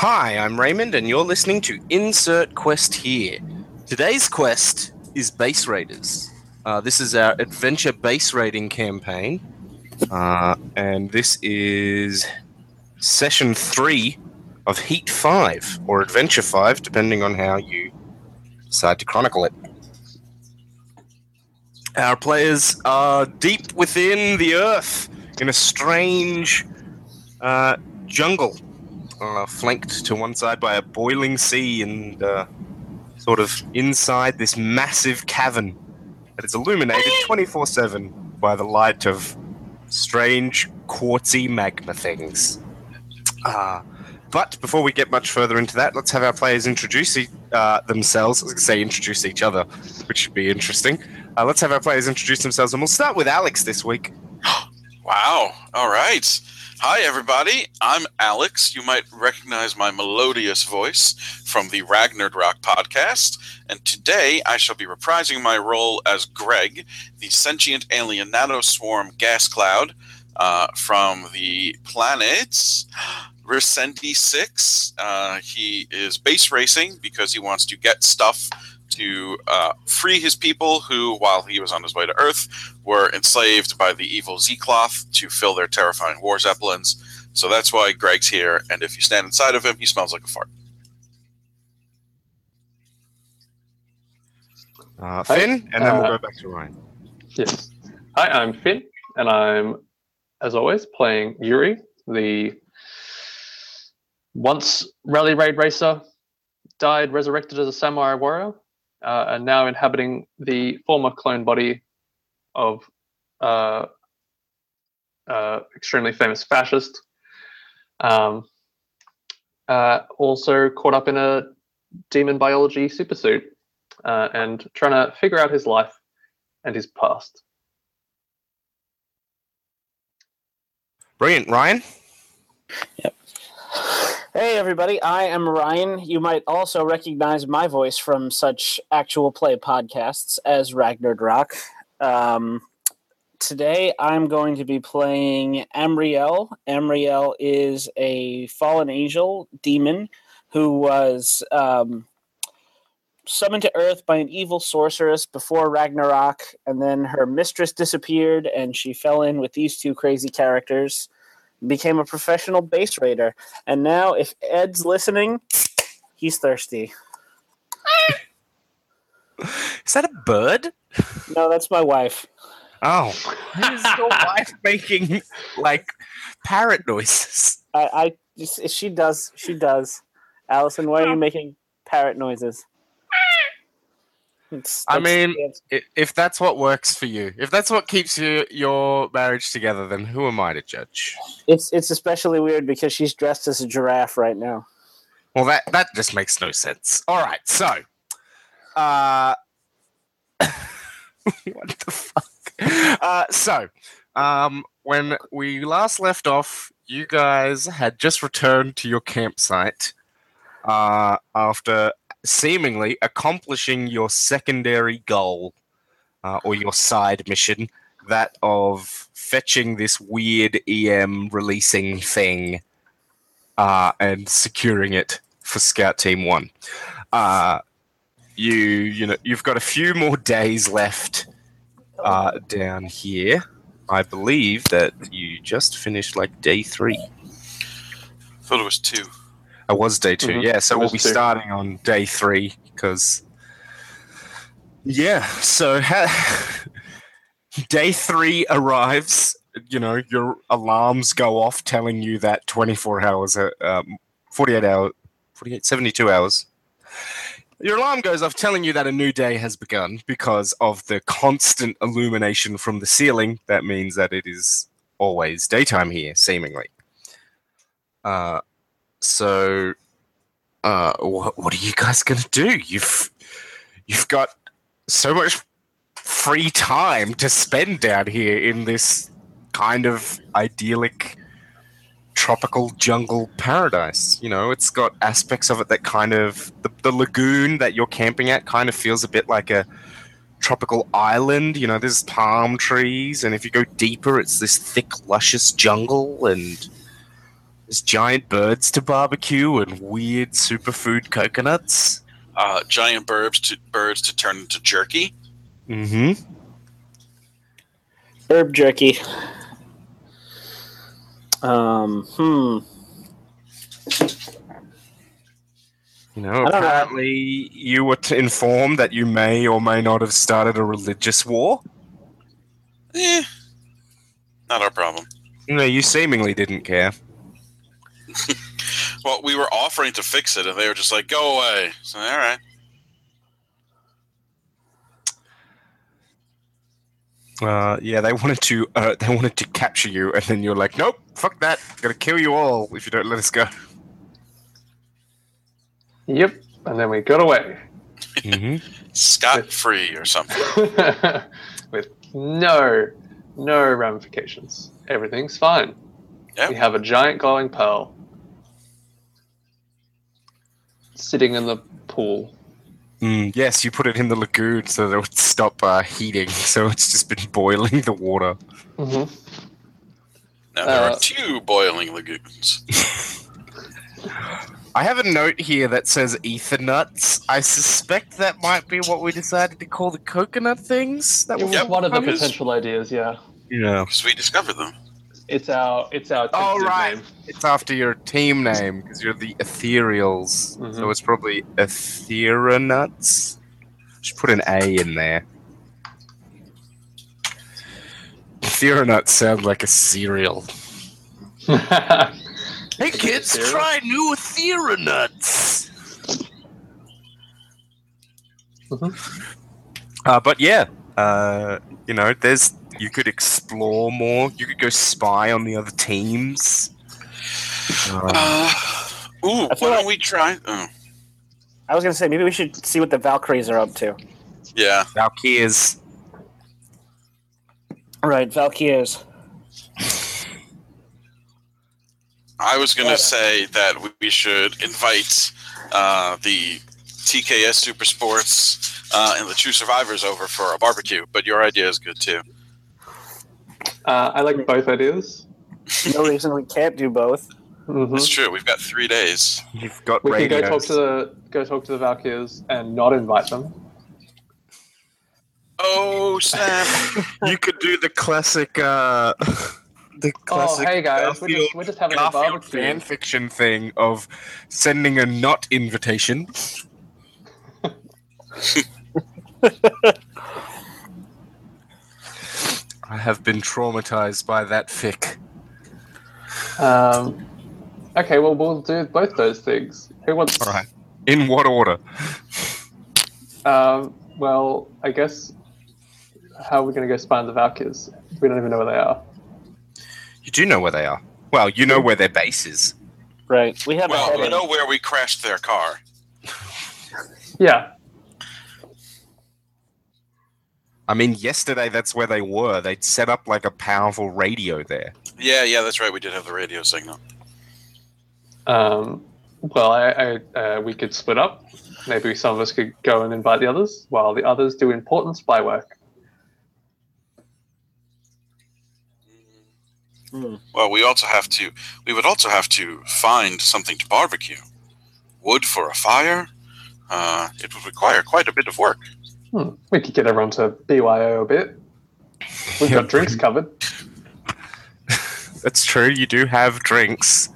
Hi, I'm Raymond, and you're listening to Insert Quest here. Today's quest is Base Raiders. Uh, this is our adventure base raiding campaign, uh, and this is session three of Heat 5, or Adventure 5, depending on how you decide to chronicle it. Our players are deep within the earth in a strange uh, jungle, uh, flanked to one side by a boiling sea and uh, sort of inside this massive cavern that is illuminated 24 7 by the light of strange quartzy magma things. Uh, but before we get much further into that, let's have our players introduce e- uh, themselves. I was going to say introduce each other, which should be interesting. Uh, let's have our players introduce themselves, and we'll start with Alex this week. Wow. All right. Hi, everybody. I'm Alex. You might recognize my melodious voice from the Ragnard Rock podcast. And today I shall be reprising my role as Greg, the sentient alien nanoswarm gas cloud uh, from the planets Resendi 6. Uh, he is base raiding because he wants to get stuff to uh, free his people who, while he was on his way to Earth, were enslaved by the evil Z Cloth to fill their terrifying war zeppelins. So that's why Greg's here, and if you stand inside of him, he smells like a fart. Uh, Finn, and then we'll uh, go back to Ryan. Yes. Hi, I'm Finn, and I'm, as always, playing Yuri, the once rally raid racer, died resurrected as a samurai warrior, uh, and now inhabiting the former clone body of uh, uh, extremely famous fascist. Um, uh, also caught up in a demon biology supersuit uh, and trying to figure out his life and his past. Brilliant. Ryan? Hey, everybody. I am Ryan. You might also recognize my voice from such actual play podcasts as Ragnard Rock. Um, today, I'm going to be playing Amriel. Amriel is a fallen angel demon who was um, summoned to Earth by an evil sorceress before Ragnarok, and then her mistress disappeared, and she fell in with these two crazy characters became a professional base raider. And now, if Ed's listening, he's thirsty. Is that a bird? No, that's my wife. Oh, why is your wife making like parrot noises? I, I she does, she does. Allison, why are you oh. making parrot noises? It's, I mean- If that's what works for you, if that's what keeps you, your marriage together, then who am I to judge? it's it's especially weird because she's dressed as a giraffe right now. Well, that that just makes no sense. All right, so, uh, what the fuck? Uh, so, um, when we last left off, you guys had just returned to your campsite uh, after seemingly accomplishing your secondary goal uh, or your side mission, that of fetching this weird EM releasing thing uh, and securing it for Scout Team One. Uh, you you know you've got a few more days left uh, down here. I believe that you just finished like day three. I thought it was two. It was day 2 Mhm, yeah. So we'll be two. starting on day three because, yeah. So ha- day three arrives. You know, your alarms go off telling you that 24 hours, uh, um, 48 hours, 48, 72 hours. Your alarm goes off telling you that a new day has begun because of the constant illumination from the ceiling. That means that it is always daytime here, seemingly. Uh, so, uh, what what are you guys gonna do? You've you've got so much free time to spend down here in this kind of idyllic tropical jungle paradise. You know, it's got aspects of it that kind of the, the lagoon that you're camping at kind of feels a bit like a tropical island. You know, there's palm trees, and if you go deeper, it's this thick, luscious jungle and There's giant birds to barbecue and weird superfood coconuts. Uh, giant birds to birds to turn into jerky. Mm-hmm. Herb jerky. Um, hmm. You know, I don't know. apparently you were t- informed that you may or may not have started a religious war. Eh, not our problem. No, you seemingly didn't care. Well, we were offering to fix it, and they were just like, "Go away." So, all right. Uh, yeah, they wanted to. Uh, they wanted to capture you, and then you're like, "Nope, fuck that. I'm Gonna kill you all if you don't let us go." Yep. And then we got away Mm-hmm. Scot free or something. with no, no ramifications. Everything's fine. Yep. We have a giant glowing pearl sitting in the pool. Mm, yes, you put it in the lagoon so that it would stop uh, heating. So it's just been boiling the water. Mm-hmm. Now there Uh, are two boiling lagoons. I have a note here that says ether nuts. I suspect that might be what we decided to call the coconut things. That It were was one of the potential ideas. Yeah, yeah. Because we discovered them. It's our it's our Oh, right. name. It's after your team name because you're the Ethereals. So Mhm. it's probably Etheronuts. Should put an A in there. Etheronuts sound like a cereal. Hey kids, try new Etheronuts. Mhm. Uh, but yeah, uh, you know, there's you could explore more. You could go spy on the other teams. Uh, Uh, ooh, why don't like- we try? Oh, I was gonna say maybe we should see what the Valkyries are up to. yeah. Valkyries. Right, Valkyries. I was going to Yeah. say that we- we should invite uh, the TKS Super Sports uh, and the True Survivors over for a barbecue, but your idea is good too. Uh, I like both ideas. No reason we can't do both. Mhm. It's true. We've got three days. You've got We can go talk to the go talk to the Valkyrs and not invite them. Oh snap! you could do the classic, uh, the Oh, classic hey guys, we're just, we're just having a Garfield barbecue. fan fiction thing of sending a not invitation. I have been traumatized by that fic. Um, okay, well we'll do both those things. Who wants? All right. In what order? Um, well, I guess how are we going to go spy on the Valkyries? We don't even know where they are. You do know where they are. Well, you know where their base is. Right, we have a well, head we know where we crashed their car. Yeah, I mean, yesterday that's where they were. They'd set up like a powerful radio there. Yeah, yeah, that's right. We did have the radio signal. Um, well, I, I, uh, we could split up. Maybe some of us could go and invite the others, while the others do important spy work. Hmm. Well, we also have to. We would also have to find something to barbecue. Wood for a fire. Uh, it would require quite a bit of work. Hmm. We could get everyone to BYO a bit. We've got drinks covered. That's true. You do have drinks.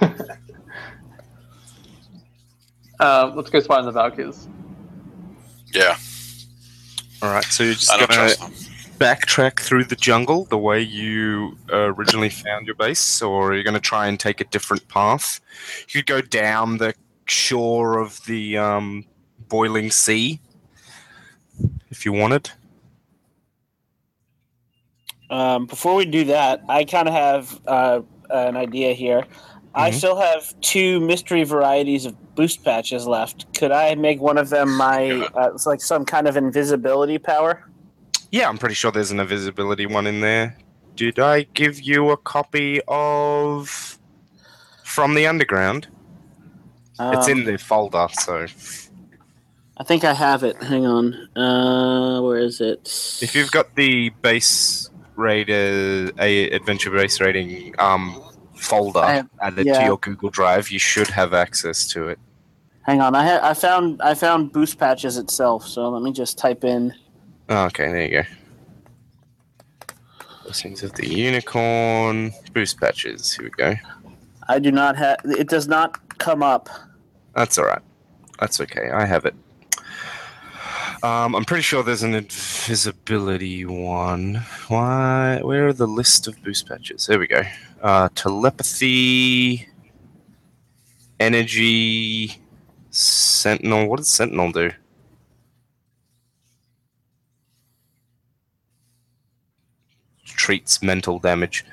Uh, let's go spy on the Valkyries. Yeah, All right. So you're just I don't gonna trust them. backtrack through the jungle the way you uh, originally found your base, or are you going to try and take a different path? You could go down the shore of the um, boiling sea if you wanted. Um, before we do that, I kind of have uh, an idea here. I Mhm. still have two mystery varieties of boost patches left. Could I make one of them my uh, it's like some kind of invisibility power? Yeah, I'm pretty sure there's an invisibility one in there. Did I give you a copy of From the Underground? it's Um, in the folder, so I think I have it. Hang on. Uh, where is it? if you've got the base rated a adventure base raiding um folder have- added yeah. to your Google Drive. You should have access to it. Hang on, I ha- I found I found boost patches itself. So let me just type in. Oh, okay, there you go. Blessings of the Unicorn. Boost patches. Here we go. I do not have. It does not come up. That's all right. That's okay. I have it. Um, I'm pretty sure there's an invisibility one. Why? Where are the list of boost patches? There we go. Uh, telepathy, energy, sentinel. What does sentinel do? Treats mental damage.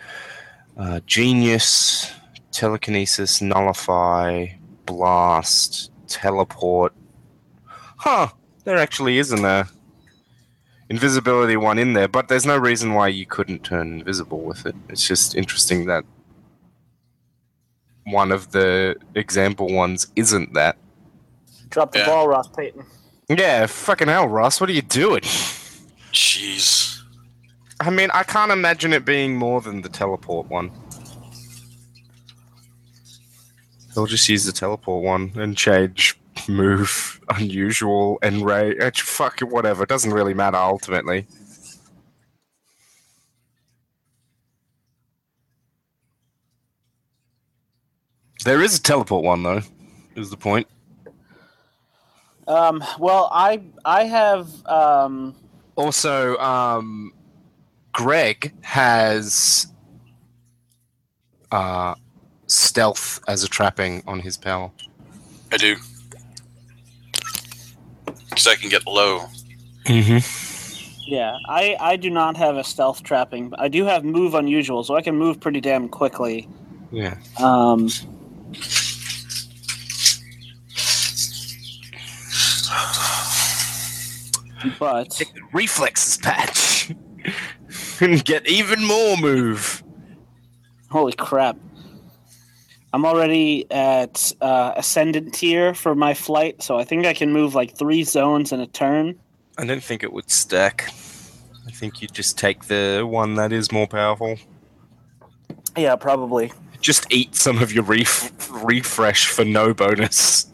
Uh, genius, telekinesis, nullify, blast, teleport. Huh. There actually isn't a invisibility one in there, but there's no reason why you couldn't turn invisible with it. It's just interesting that one of the example ones isn't that. Drop the Yeah. ball, Ross Payton. Yeah, fucking hell, Ross, what are you doing? Jeez. I mean, I can't imagine it being more than the teleport one. They'll just use the teleport one and change move, unusual, and ray. eh, Fuck it, whatever. It doesn't really matter ultimately. There is a teleport one though. Is the point? Um, well, I I have um, Also, um, Greg has uh, stealth as a trapping on his power. I do. Because I can get low. Mm-hmm. yeah. I I do not have a stealth trapping. I do have move unusual, so I can move pretty damn quickly. Yeah. Um, but Take the reflexes patch and get even more move. holy crap. I'm already at uh, ascendant tier for my flight, so I think I can move like three zones in a turn. I don't think it would stack. I think you'd just take the one that is more powerful. Yeah, probably. Just eat some of your ref- refresh for no bonus.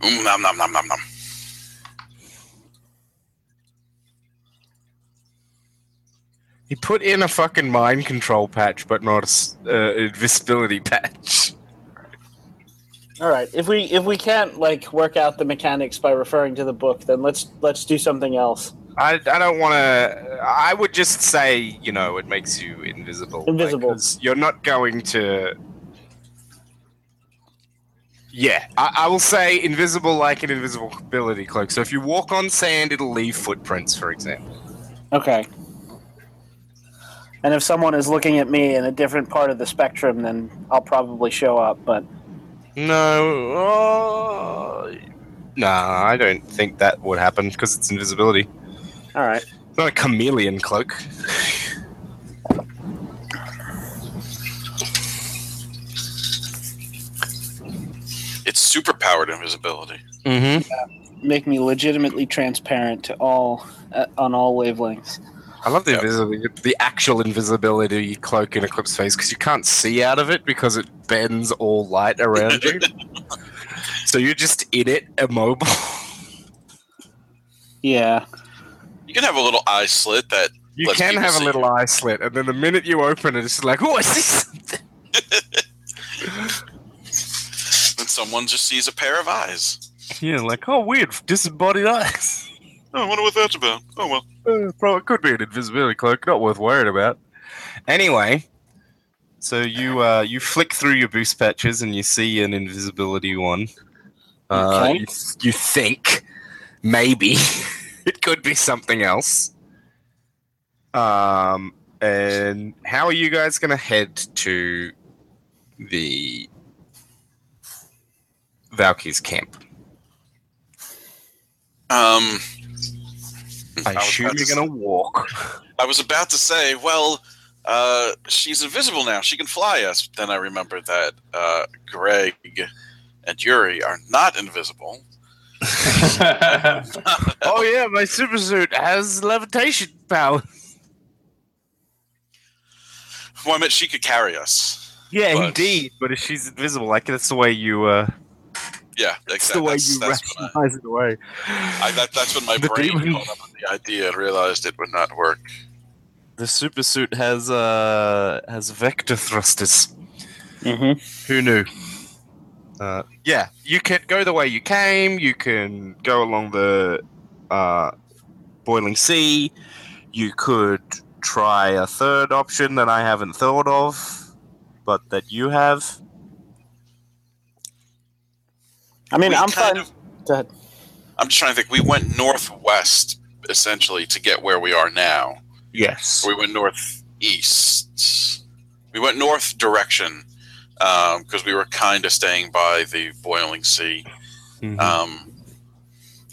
Mm, nom nom nom nom nom. He put in a fucking mind control patch, but not a uh, invisibility patch. All right. If we if we can't like work out the mechanics by referring to the book, then let's let's do something else. I, I don't want to. I would just say, you know, it makes you invisible. Invisible. because you're not going to. Yeah, I, I will say invisible like an invisibility cloak. So if you walk on sand, it'll leave footprints, for example. Okay. And if someone is looking at me in a different part of the spectrum, then I'll probably show up. But No. Uh, nah, I don't think that would happen because it's invisibility. all right. It's not a chameleon cloak. It's super powered invisibility. Mm-hmm. Make me legitimately transparent to all uh, on all wavelengths. I love the Yep. invisibility, the actual invisibility cloak in Eclipse Phase because you can't see out of it because it bends all light around you. so you're just in it, immobile. Yeah. You can have a little eye slit that You Lets can people have a little you. eye slit, and then the minute you open it, it's like, oh, I see something. and someone just sees a pair of eyes. Yeah, like, oh, weird, disembodied eyes. Oh, I wonder what that's about. Oh well. Uh, probably could be an invisibility cloak, not worth worrying about. Anyway, so you uh, you flick through your boost patches and you see an invisibility one. Uh, Okay. you, you think maybe it could be something else. Um, and how are you guys going to head to the Valky's camp? Um. I was assume you're going to walk. I was about to say, well, uh, she's invisible now. She can fly us. But then I remembered that uh, Greg and Yuri are not invisible. oh yeah, my super suit has levitation power. Well, I meant she could carry us. Yeah, But- indeed. But if she's invisible, like that's the way you. Uh, Yeah, that's exactly. the way That's, you that's when I, rationalize it away. I, that, that's when my The brain demon- caught up with the idea and realized it would not work. The super suit has uh has vector thrusters. Mm-hmm. Who knew? Uh, yeah, you can go the way you came. You can go along the uh, boiling sea. You could try a third option that I haven't thought of, but that you have. I mean, I'm kind fine. of- Go ahead. I'm just trying to think. We went northwest essentially to get where we are now. Yes. We went northeast. We went north direction because we were kind of staying by the boiling sea. Mhm. Um,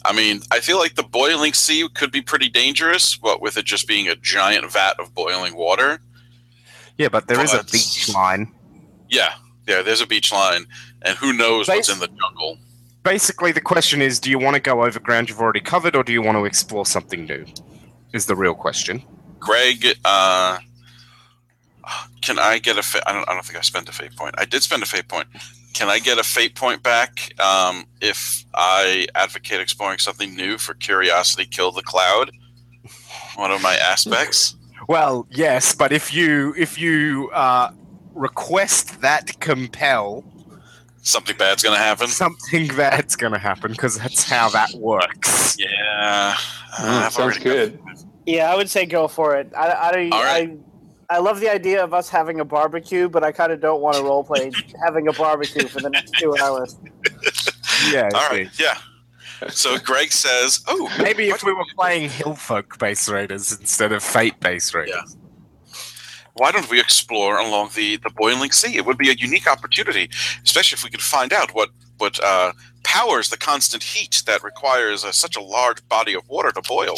I mean, I feel like the boiling sea could be pretty dangerous, but with it just being a giant vat of boiling water. yeah, but there is a beach line. Yeah, yeah. There's a beach line, and who knows what's in the jungle. Basically, the question is: Do you want to go over ground you've already covered, or do you want to explore something new? Is the real question. Greg, uh, can I get a? Fa- I don't. I don't think I spent a fate point. I did spend a fate point. Can I get a fate point back um, if I advocate exploring something new for curiosity? Kill the cloud. One of my aspects. Well, yes, but if you if you uh, request that compel, Something bad's gonna happen. something bad's going to happen because that's how that works. Yeah, Mm, sounds already got- good. Yeah, I would say go for it. I, I, All right. I, I love the idea of us having a barbecue, but I kind of don't want to roleplay having a barbecue for the next two hours. Yeah. All right. yeah. So Greg says, "Oh, Maybe if we were playing Hillfolk base raiders instead of Fate base raiders. Why don't we explore along the, the boiling sea? It would be a unique opportunity, especially if we could find out what what uh, powers the constant heat that requires uh, such a large body of water to boil.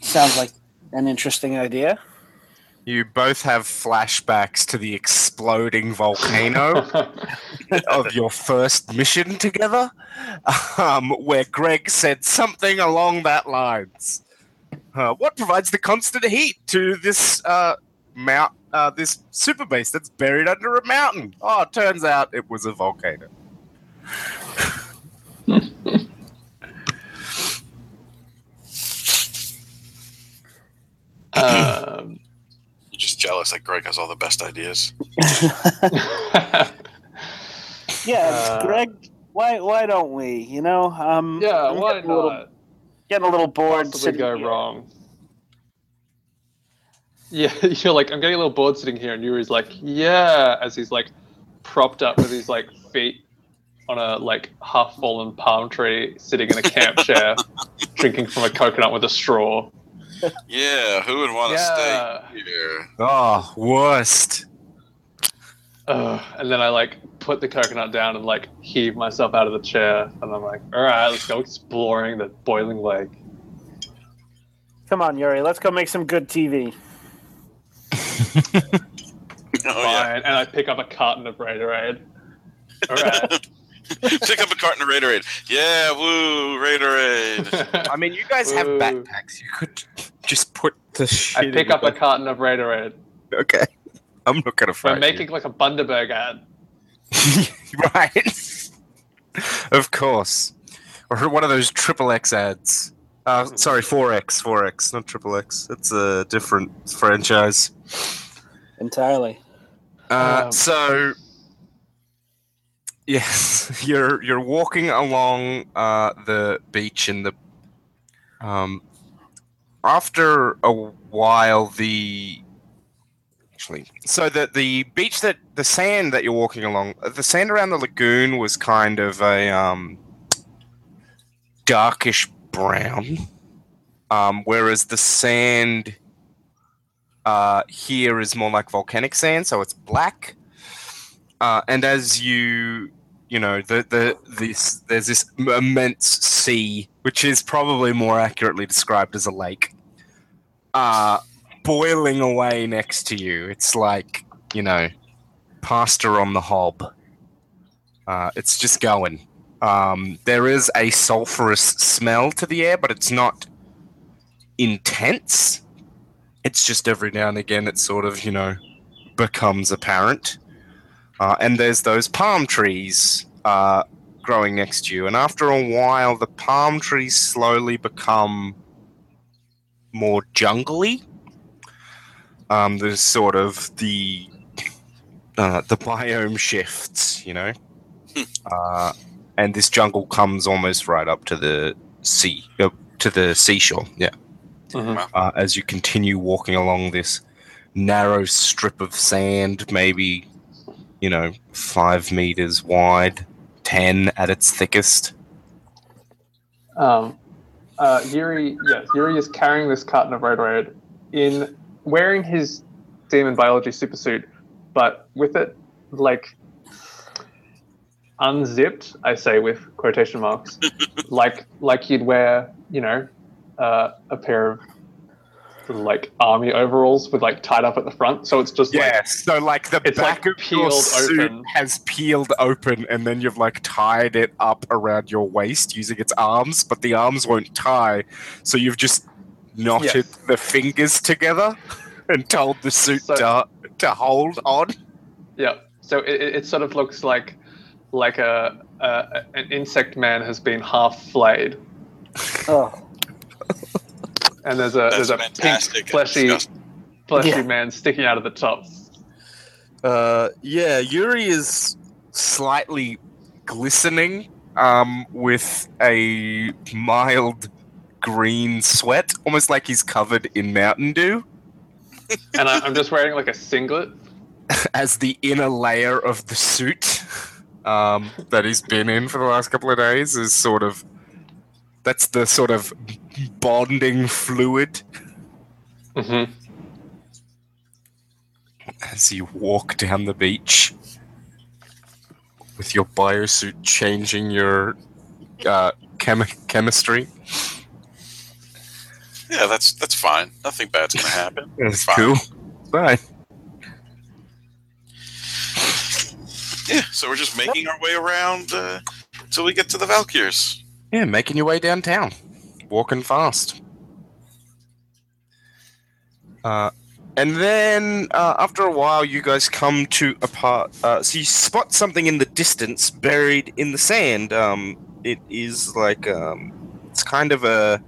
Sounds like an interesting idea. You both have flashbacks to the exploding volcano of your first mission together, um, where Greg said something along that lines. Uh, what provides the constant heat to this uh, mount, uh, this super base that's buried under a mountain? Oh, it turns out it was a volcano. um, You're just jealous that Greg has all the best ideas. Yeah, Uh, Greg. Why why don't we? You know, um, yeah, why getting a little, not? Getting a little bored. Possibly sitting go here. wrong. Yeah, you're like, I'm getting a little bored sitting here, and Yuri's like, yeah, as he's like propped up with his like feet on a like half fallen palm tree, sitting in a camp chair, drinking from a coconut with a straw. Yeah, who would want to Yeah. stay here? Oh, worst. Ugh. and then I like put the coconut down and like heave myself out of the chair, and I'm like, all right, let's go exploring the boiling lake. Come on, Yuri. Let's go make some good TV. Oh yeah, Fine. And I pick up a carton of Raiderade. All right. pick up a carton of Raiderade. Yeah, woo, Raiderade. I mean, you guys have backpacks. You could just put the shit. I pick in up a carton of Raiderade. Okay. I'm not gonna We're fight making like a Bundaberg ad. right. of course. Or one of those triple X ads. Uh, sorry, four X, four X, not triple X. It's a different franchise. Entirely. Uh, Um, so, yes, you're you're walking along uh, the beach in the. Um, after a while, the actually, so the the beach that the sand that you're walking along, uh, the sand around the lagoon was kind of a um, darkish brown, um, whereas the sand uh, here is more like volcanic sand, so it's black. Uh, and as you, you know, the the this there's this immense sea, which is probably more accurately described as a lake, uh, boiling away next to you. It's like you know, pasta on the hob. Uh, it's just going. Um, there is a sulfurous smell to the air, but it's not intense it's just every now and again it sort of you know becomes apparent. Uh, and there's those palm trees uh, growing next to you. And after a while, the palm trees slowly become more jungly. Um, there's sort of the uh, the biome shifts, you know, uh, and this jungle comes almost right up to the sea, uh, to the seashore. Yeah, Mhm. uh, as you continue walking along this narrow strip of sand, maybe you know five meters wide, ten at its thickest. Um, uh, Yuri, yes, Yuri is carrying this carton of Road in wearing his demon biology supersuit, but with it like unzipped. I say with quotation marks, like like you'd wear, you know, uh, a pair of like army overalls with like tied up at the front. So it's just like Yeah, so like the back like, of your suit open. has peeled open, and then you've like tied it up around your waist using its arms, but the arms won't tie, so you've just knotted Yes. the fingers together and told the suit So- to to hold on. Yeah. So it, it it sort of looks like like a, a an insect man has been half flayed, Oh, and there's a That's there's a fantastic pink and fleshy fleshy Yeah. man sticking out of the top. Uh, yeah, Yuri is slightly glistening, um, with a mild green sweat, almost like he's covered in Mountain Dew. And I, I'm just wearing like a singlet. as the inner layer of the suit um, that he's been in for the last couple of days is sort of that's the sort of bonding fluid Mm-hmm. as you walk down the beach with your biosuit changing your uh, chemi- chemistry. Yeah, that's that's fine. Nothing bad's gonna happen. That's Fine. cool. Bye. Yeah, so we're just making our way around uh, until we get to the Valkyrs. Yeah, making your way downtown, walking fast. Uh, and then uh, after a while, you guys come to a part. Uh, so you spot something in the distance, buried in the sand. Um, it is like um, it's kind of a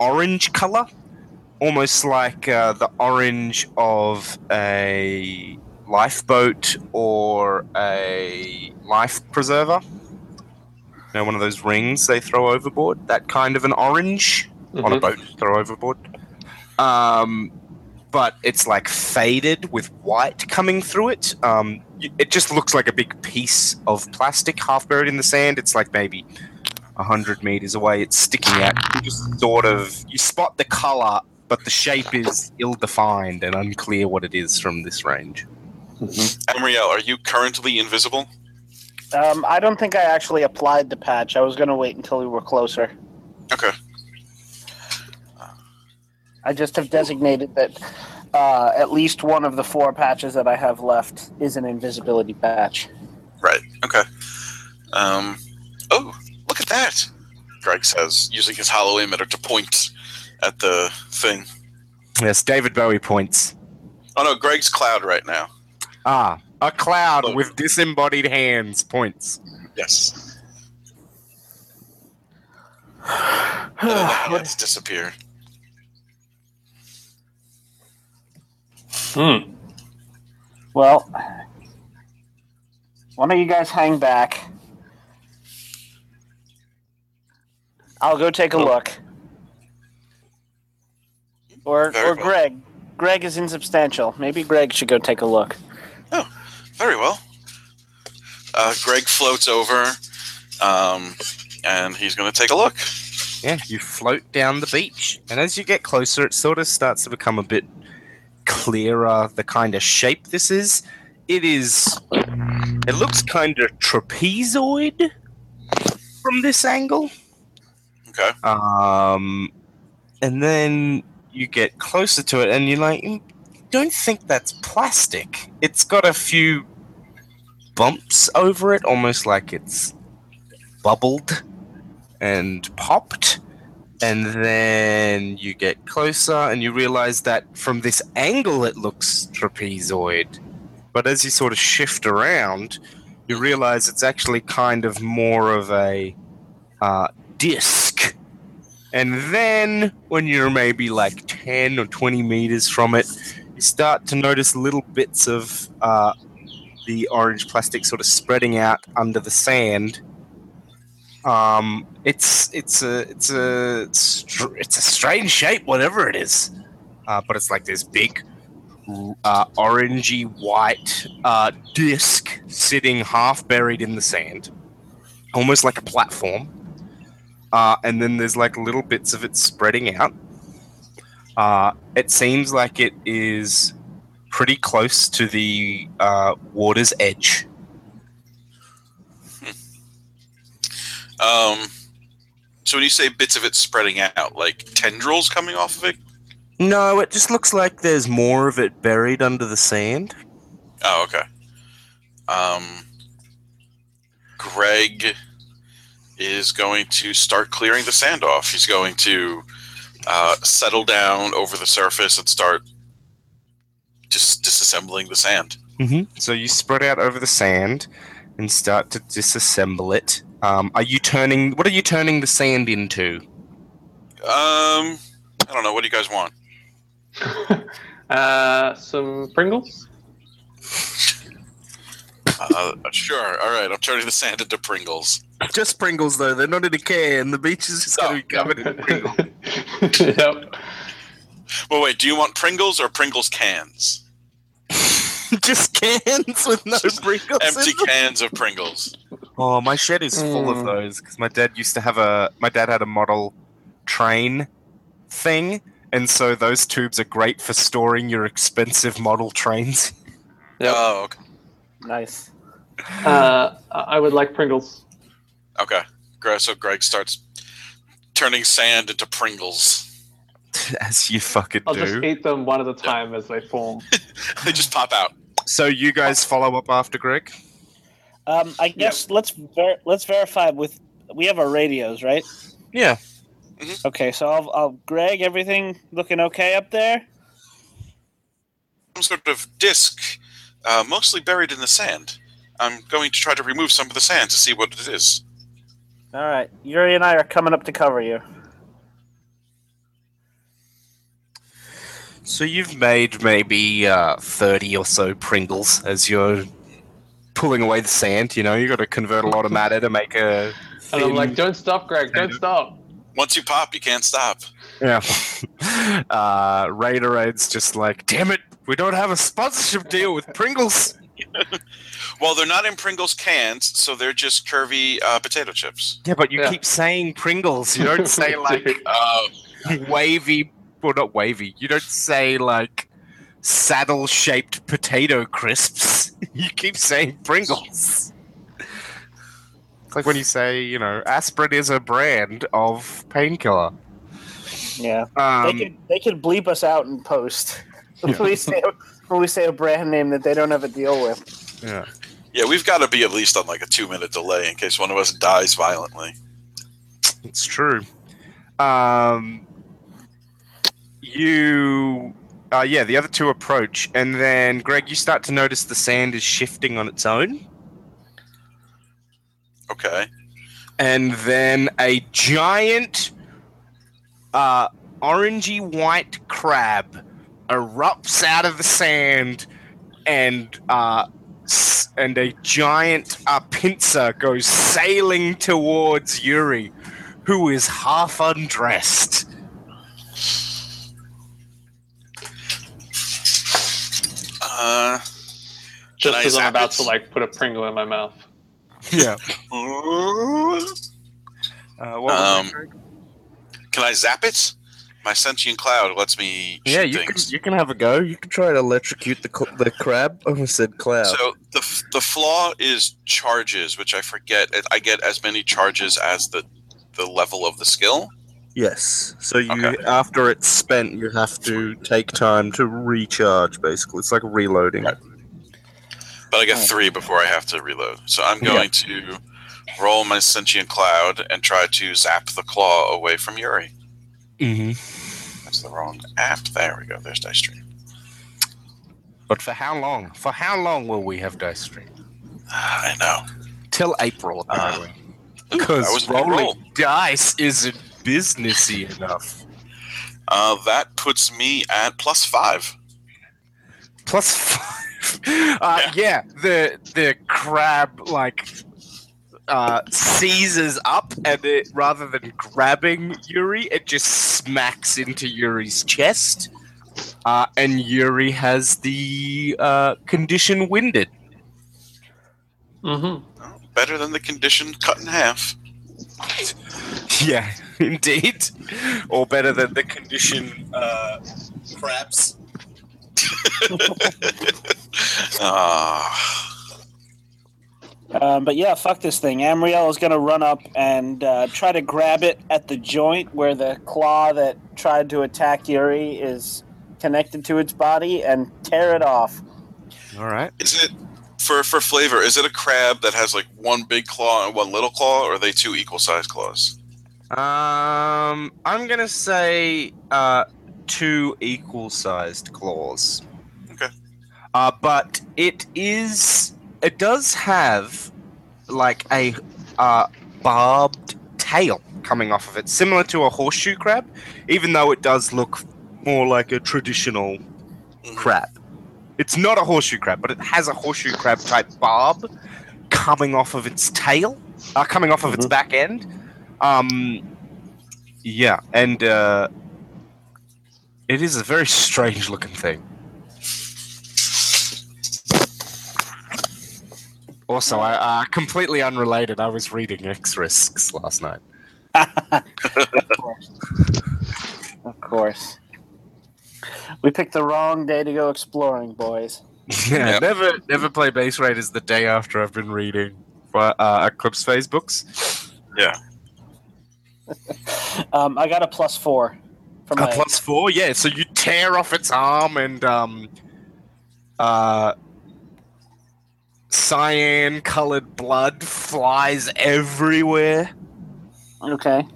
orange color, almost like uh, the orange of a lifeboat or a life preserver you know, one of those rings they throw overboard. That kind of an orange on a boat throw overboard. Um, but it's like faded with white coming through it. Um, it just looks like a big piece of plastic half buried in the sand. It's like maybe a hundred meters away. It's sticking out. You just sort of you spot the color, but the shape is ill-defined and unclear what it is from this range. Amriel, are you currently invisible? um, I don't think I actually applied the patch. I was going to wait until we were closer. Okay. I just have designated that uh, at least one of the four patches that I have left is an invisibility patch. Right. Okay. Um. Oh, look at that! Greg says, using his holo emitter to point at the thing. Yes, David Bowie points. Oh no, Greg's cloud right now. Ah, a cloud Look. with disembodied hands points. Yes. And then the hands disappear. Hmm. Well, why don't you guys hang back? I'll go take a look. Or, Very or well. Greg. Greg is insubstantial. Maybe Greg should go take a look. Oh, very well. Uh, Greg floats over, um, and he's going to take a look. Yeah, you float down the beach, and as you get closer, it sort of starts to become a bit clearer the kind of shape this is. It is. It looks kind of trapezoid from this angle. Okay. Um, and then you get closer to it, and you're like, "Mm, don't think that's plastic. It's got a few bumps over it, almost like it's bubbled and popped. And then you get closer and you realize that from this angle it looks trapezoid. But as you sort of shift around, you realize it's actually kind of more of a uh, disc. And then when you're maybe like 10 or 20 meters from it, you start to notice little bits of uh, the orange plastic sort of spreading out under the sand. Um, it's it's a it's a it's a strange shape, whatever it is, uh, but it's like this big uh, orangey white uh, disc sitting half buried in the sand, almost like a platform. Uh, and then there's like little bits of it spreading out. Uh, it seems like it is pretty close to the uh, water's edge. Um, so when you say bits of it spreading out, like tendrils coming off of it? No, it just looks like there's more of it buried under the sand. Oh, okay. Um, Greg is going to start clearing the sand off. He's going to uh, settle down over the surface and start just disassembling the sand. Mm-hmm. So you spread out over the sand and start to disassemble it. Um, are you turning? What are you turning the sand into? Um, I don't know. What do you guys want? uh, some Pringles. Uh, sure. All right. I'm turning the sand into Pringles. Just Pringles, though. They're not in a can. The beach is just going to be covered in Pringles. yep. Well, wait. Do you want Pringles or Pringles cans? just cans with no Just Pringles. in Empty them? cans of Pringles. Oh, my shed is full of Mm. those because my dad used to have a. My dad had a model train thing, and so those tubes are great for storing your expensive model trains. Yep. Oh, okay. Nice. Uh, I would like Pringles. Okay. So Greg starts turning sand into Pringles. As you fucking do. I'll do. just eat them one at a time as they form. they just pop out. So you guys follow up after Greg? Um, I guess let's ver- let's verify with we have our radios, right? Yeah. Okay, so I'll, I'll Greg, everything looking okay up there? Some sort of disc, uh, mostly buried in the sand. I'm going to try to remove some of the sand to see what it is. All right, Yuri and I are coming up to cover you. So you've made maybe uh, 30 or so Pringles as you're pulling away the sand. You know, you got to convert a lot of matter to make a. And I'm like, don't stop, Greg. Don't stop. Once you pop, you can't stop. yeah. uh, Raiderade's just like, damn it, we don't have a sponsorship deal with Pringles. Well, they're not in Pringles cans, so they're just curvy uh, potato chips. Yeah, but you Yeah. keep saying Pringles. You don't say like Oh, wavy, well, not wavy. You don't say like saddle shaped potato crisps. You keep saying Pringles. It's like when you say, you know, aspirin is a brand of painkiller. Yeah, Um, they could they could bleep us out in post. If we say if we say a brand name that they don't have a deal with. yeah. Yeah, we've got to be at least on like a two-minute delay in case one of us dies violently. It's true. Um, you, uh, yeah, the other two approach, and then Greg, you start to notice the sand is shifting on its own, Okay. and then a giant, uh, orangey white crab erupts out of the sand, and uh, and a giant uh, pincer goes sailing towards Yuri, who is half undressed. Uh, Just I as I'm about to like put a Pringle in my mouth. Yeah. can Uh, what Um, it, Greg? I zap it? My sentient cloud lets me yeah, you can, you can have a go. You can try to electrocute the cl- the crab. I almost said cloud. So the f- the flaw is charges, which I forget. I get as many charges as the the level of the skill. yes. So you Okay. after it's spent, you have to take time to recharge. Basically, it's like reloading. Right. But I get three before I have to reload. So I'm Yeah. going to roll my sentient cloud and try to zap the claw away from Yuri. hmm That's the wrong app. There we go. There's Dice Stream. But for how long? For how long will we have Dice Stream? I know. Till April, apparently. Because was a good roll. rolling dice isn't businessy enough. Uh, that puts me at plus five. Plus five. Uh, yeah. the the crab like uh, seizes up, and it rather than grabbing Yuri, it just smacks into Yuri's chest. Uh, and Yuri has the uh, condition winded. Mm-hmm. Oh, better than the condition cut in half. Yeah, indeed. Or better than the condition uh, crabs. Ah, Um, but yeah, fuck this thing. Amriel is going to run up and uh, try to grab it at the joint where the claw that tried to attack Yuri is connected to its body and tear it off. All right. is it for for flavor? Is it a crab that has like one big claw and one little claw, or are they two equal sized claws? Um, I'm gonna say uh, two equal-sized claws. Okay. Uh, but it is. It does have like a uh, barbed tail coming off of it, similar to a horseshoe crab, even though it does look more like a traditional crab. It's not a horseshoe crab, but it has a horseshoe crab type barb coming off of its tail, uh, coming off of its back end. Um, yeah, and uh, it is a very strange looking thing. Also, I, uh, completely unrelated. I was reading X Risks last night. Of course. We picked the wrong day to go exploring, boys. Yeah, Yep. never, never play Base Raiders the day after I've been reading uh, Eclipse Phase books. Yeah. um, I got a plus four from A my plus four, yeah. So you tear off its arm and um, uh, cyan-colored blood flies everywhere. Okay.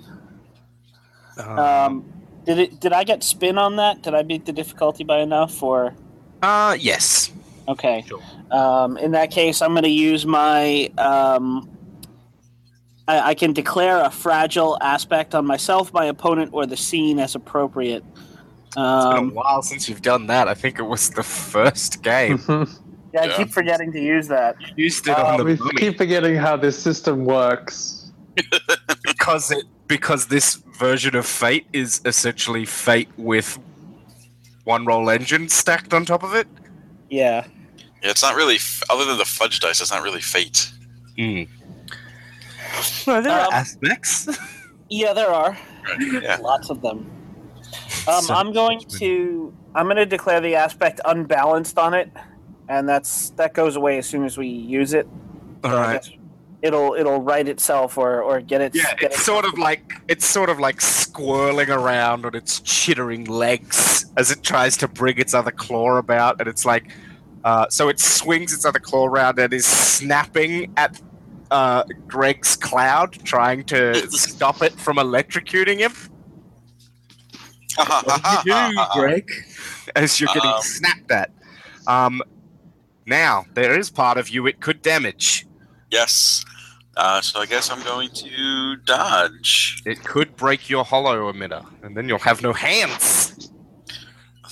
Um, did it? Did I get spin on that? Did I beat the difficulty by enough? Or uh, yes. okay. Sure. Um, in that case, I'm going to use my. Um, I, I can declare a fragile aspect on myself, my opponent, or the scene as appropriate. It's been a Um, while since you've done that. I think it was the first game. yeah, I Yeah. keep forgetting to use that. Used it on the we mummy keep forgetting how this system works. because it because this version of Fate is essentially Fate with one roll engine stacked on top of it. Yeah. Yeah, it's not really f- other than the fudge dice. It's not really fate. Mm. Well, there Um, are aspects. Yeah, there are. Right? Yeah. Lots of them. Um, So- I'm going to I'm going to declare the aspect unbalanced on it, and that's that goes away as soon as we use it. All So right. It'll it'll right itself or or get its Yeah, get it's sort of like it's sort of like squirreling around on its chittering legs as it tries to bring its other claw about, and it's like, uh, so it swings its other claw around and is snapping at uh, Greg's cloud, trying to stop it from electrocuting him. What did you do, Greg? As you're getting Um, snapped at. Um, now there is part of you it could damage. yes. Uh, so I guess I'm going to dodge. It could break your holo emitter, and then you'll have no hands.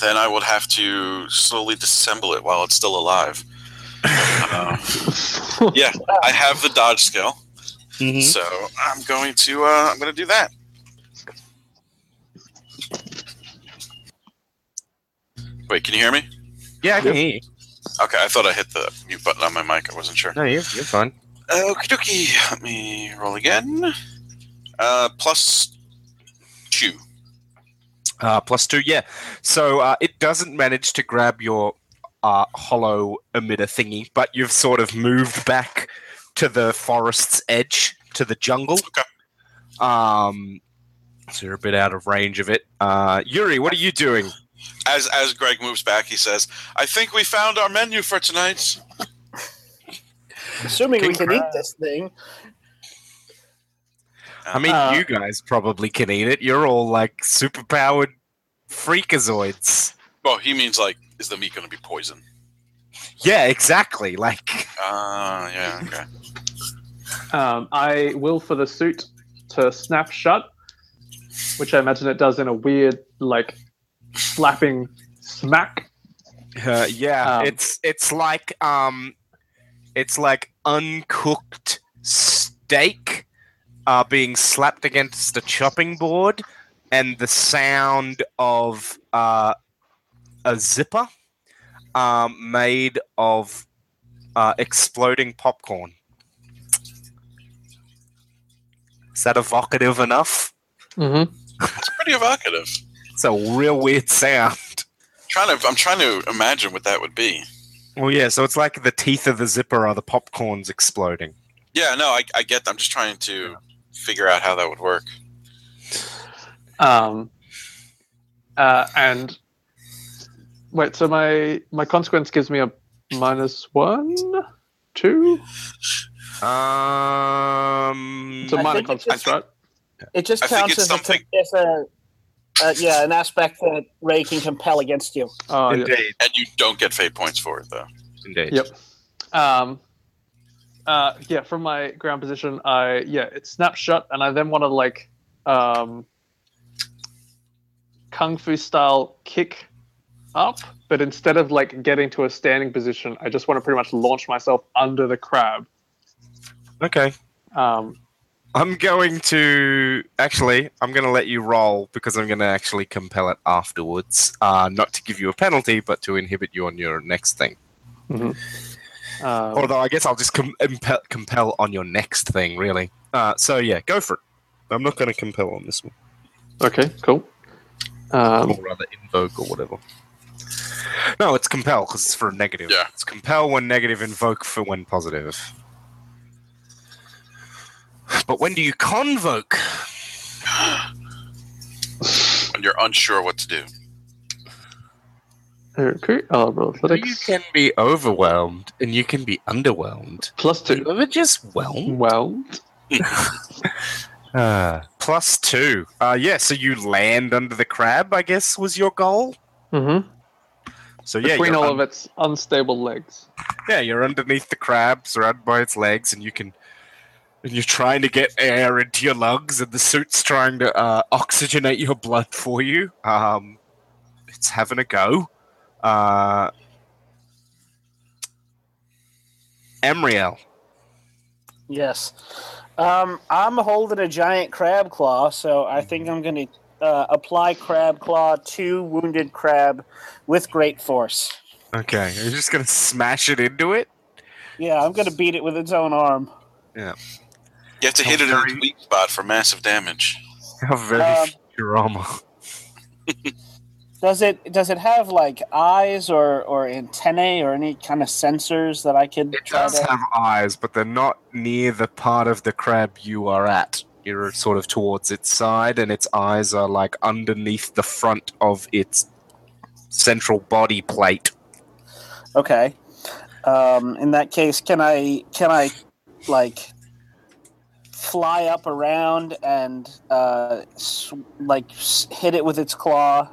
Then I would have to slowly disassemble it while it's still alive. Uh, yeah, I have the dodge skill, so I'm going to uh, I'm going to do that. Wait, can you hear me? Yeah, I can hear you. Okay, I thought I hit the mute button on my mic. I wasn't sure. No, you're, you're fine. Okie dokie. Let me roll again. Uh, plus two. Uh, plus two, yeah. So uh, it doesn't manage to grab your uh, holo emitter thingy, but you've sort of moved back to the forest's edge, to the jungle. Okay. Um, so you're a bit out of range of it. Uh, Yuri, what are you doing? As as Greg moves back, he says, "I think we found our menu for tonight." assuming we King can eat this thing. I mean, Uh, you guys probably can eat it. You're all like superpowered freakazoids. Well, he means like, is the meat going to be poison? Yeah, exactly. Like, Ah, yeah, okay. Um, I will for the suit to snap shut, which I imagine it does in a weird, like, slapping smack. uh, yeah, Um, it's it's like um, it's like uncooked steak uh, being slapped against a chopping board, and the sound of uh, a zipper um, made of uh, exploding popcorn. Is that evocative enough? Mm-hmm. It's pretty evocative. It's a real weird sound. Trying to, I'm trying to imagine what that would be. Well, yeah, so it's like the teeth of the zipper are the popcorns exploding. Yeah, no, I, I get. I'm just trying to figure out how that would work. Um, uh, and wait, so my my consequence gives me a minus one, two. Um, It's a I minor consequence, right? It just counts it's as a, something- as a uh, yeah, an aspect that Ray can compel against you. Oh, yeah. indeed, And you don't get fate points for it, though. indeed. Yep. Um, uh, yeah, from my ground position, I yeah, it snaps shut, and I then want to like um, kung fu style kick up, but instead of like getting to a standing position, I just want to pretty much launch myself under the crab. Okay. Um, I'm going to actually. I'm going to let you roll because I'm going to actually compel it afterwards. Uh, not to give you a penalty, but to inhibit you on your next thing. um, Although I guess I'll just com- impel, compel on your next thing, really. Uh, so yeah, go for it. I'm not going to compel on this one, okay, cool. Um, or rather invoke or whatever. No, it's compel because it's for a negative. Yeah. It's compel when negative, invoke for when positive. But when do you convoke? When you're unsure what to do. okay, I'll roll You can be overwhelmed and you can be underwhelmed. Two. ever just whelmed? Well, Uh, plus two. Uh, yeah, so you land under the crab, I guess, was your goal. mm-hmm. So yeah, between you're all un- of its unstable legs. yeah, you're underneath the crab, surrounded by its legs, and you can, and you're trying to get air into your lungs, and the suit's trying to uh, oxygenate your blood for you. Um, it's having a go. Uh, Emriel. Yes. Um, I'm holding a giant crab claw, so I think I'm going to uh, apply crab claw to wounded crab with great force. Okay, you're just gonna smash it into it. Yeah, I'm going to beat it with its own arm. You have to hit it in very- the weak spot for massive damage. How very Um, Futurama. Does it does it have like eyes or, or antennae or any kind of sensors that I could It try does to? have eyes, but they're not near the part of the crab you are at. You're sort of towards its side, and its eyes are like underneath the front of its central body plate. Okay. Um, in that case, can I can I like fly up around and uh, s- like hit it with its claw,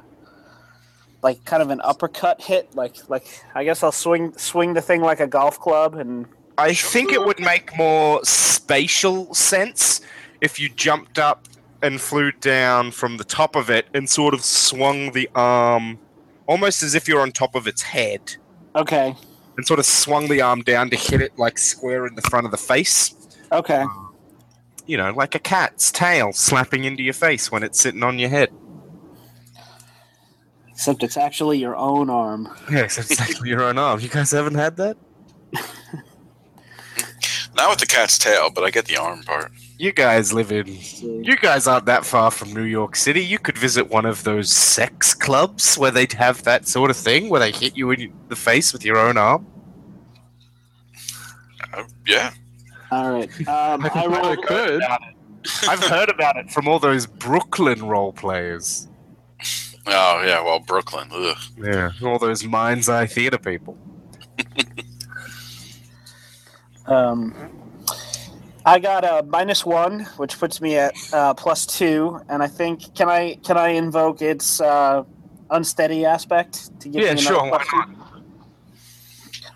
like kind of an uppercut hit? Like like I guess I'll swing swing the thing like a golf club and I think it would make more spatial sense if you jumped up and flew down from the top of it and sort of swung the arm almost as if you're on top of its head okay and sort of swung the arm down to hit it like square in the front of the face. okay You know, like a cat's tail slapping into your face when it's sitting on your head. except it's actually your own arm. Yes, it's actually your own arm. You guys haven't had that? Not with the cat's tail, but I get the arm part. You guys live in. You guys aren't that far from New York City. You could visit one of those sex clubs where they'd have that sort of thing, where they hit you in the face with your own arm. Uh, yeah. All right. Um, I I rolled. could. I've heard about it from all those Brooklyn role players. Oh, yeah. Well, Brooklyn. Ugh. Yeah, all those mind's eye theater people. Um, I got a minus one, which puts me at uh, plus two, and I think can I can I invoke its uh, unsteady aspect to give Yeah, me sure. another Why plus not? two?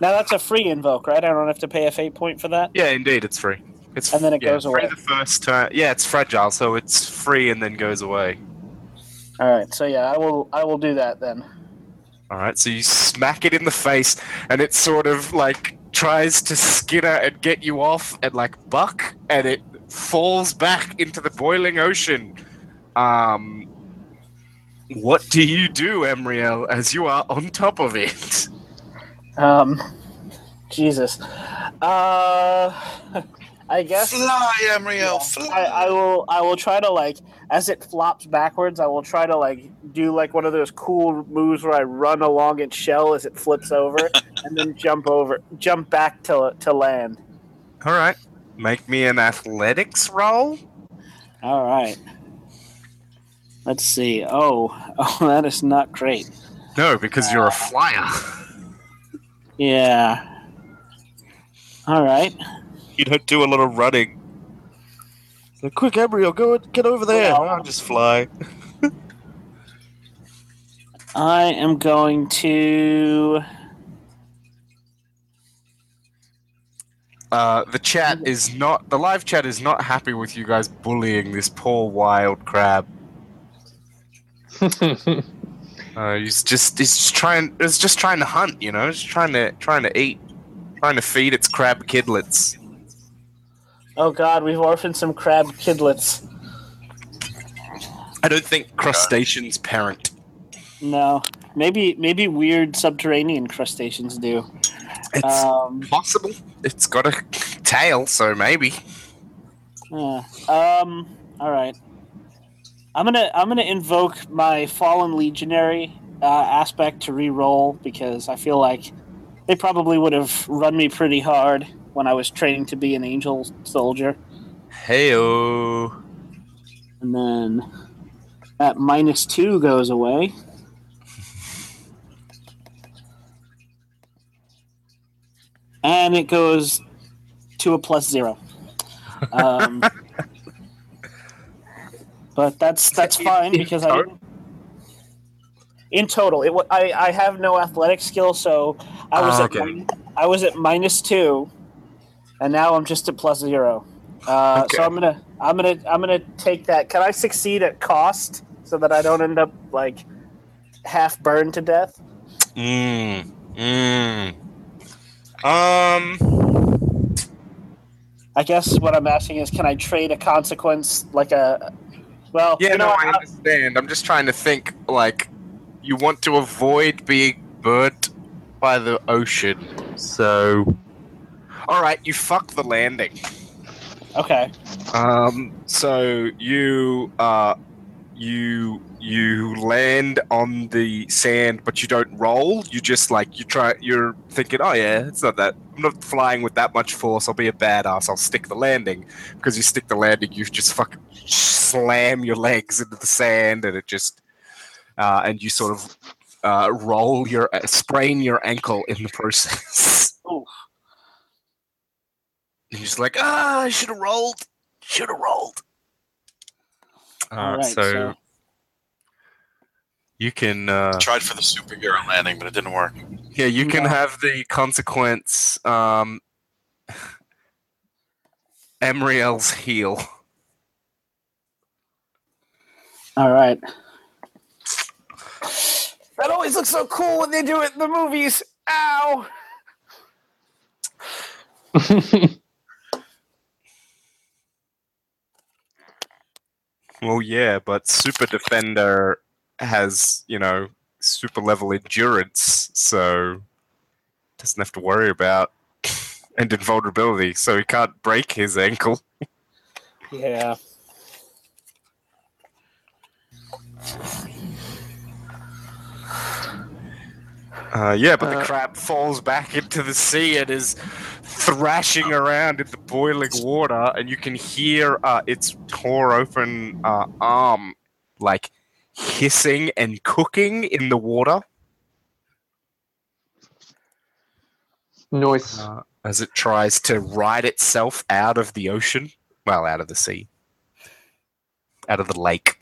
Now that's a free invoke, right? I don't have to pay a fate point for that. Yeah, indeed, it's free. It's And then it yeah, goes away. the first turn. Yeah, it's fragile, so it's free and then goes away. All right, so yeah, I will I will do that then. All right, so you smack it in the face, and it sort of like tries to skitter and get you off, and like buck, and it falls back into the boiling ocean. Um, what do you do, Emriel, as you are on top of it? Um, Jesus. Uh, I guess Fly, Emriel, Yeah. fly. I, I will I will try to like as it flops backwards, I will try to like do like one of those cool moves where I run along its shell as it flips over and then jump over jump back to to land. All right, make me an athletics roll. All right. Let's see. Oh, oh that is not great. No, because you're a flyer. Yeah. All right. You don't do a lot of running. So quick, Emriel, go get over there. Well- I'll just fly. I am going to Uh, the chat is not the live chat is not happy with you guys bullying this poor wild crab. Uh, he's just he's just trying it's just trying to hunt, you know, just trying to trying to eat, trying to feed its crab kidlets. Oh god, we've orphaned some crab kidlets. I don't think crustaceans parent. No. Maybe maybe weird subterranean crustaceans do. It's Um possible. It's got a tail, so maybe. Yeah. Um. All right. I'm gonna I'm gonna invoke my fallen legionary uh, aspect to re-roll because I feel like they probably would have run me pretty hard when I was training to be an angel soldier, Heyo. and then that minus two goes away. And it goes to a plus zero. Um, but that's that's In- fine in because I didn't. In total, it wa- I I have no athletic skill, so I was Ah, at min- I was at minus two, and now I'm just at plus zero. Uh, Okay. So I'm gonna I'm gonna I'm gonna take that. Can I succeed at cost so that I don't end up like half burned to death? Mmm. Mmm. Um. I guess what I'm asking is, can I trade a consequence like a? Well, Yeah, you know, no, I I- understand. I'm just trying to think. Like, you want to avoid being burnt by the ocean, so. All right, you fuck the landing. okay. Um, so you uh, you you land on the sand, but you don't roll. You just like you try. You're thinking, oh yeah, it's not that. I'm not flying with that much force. I'll be a badass. I'll stick the landing because you stick the landing. You just fucking slam your legs into the sand, and it just uh, and you sort of uh, roll your uh, sprain your ankle in the process. Oof. And you're just like, ah, I should have rolled. Should have rolled. Uh, All right. so, So, you can, uh, Tried for the superhero landing, but it didn't work. yeah, you can No. have the consequence. Um, Emriel's heal. all right. That always looks so cool when they do it in the movies. Ow! Well, yeah, but Super Defender has, you know, super level endurance, so doesn't have to worry about and invulnerability, so he can't break his ankle. Yeah. Uh, yeah, but the Uh, crab falls back into the sea and is thrashing around in the boiling water, and you can hear uh, its tore open uh, arm like hissing and cooking in the water. Noise. Uh, as it tries to ride itself out of the ocean. Well, out of the sea. Out of the lake.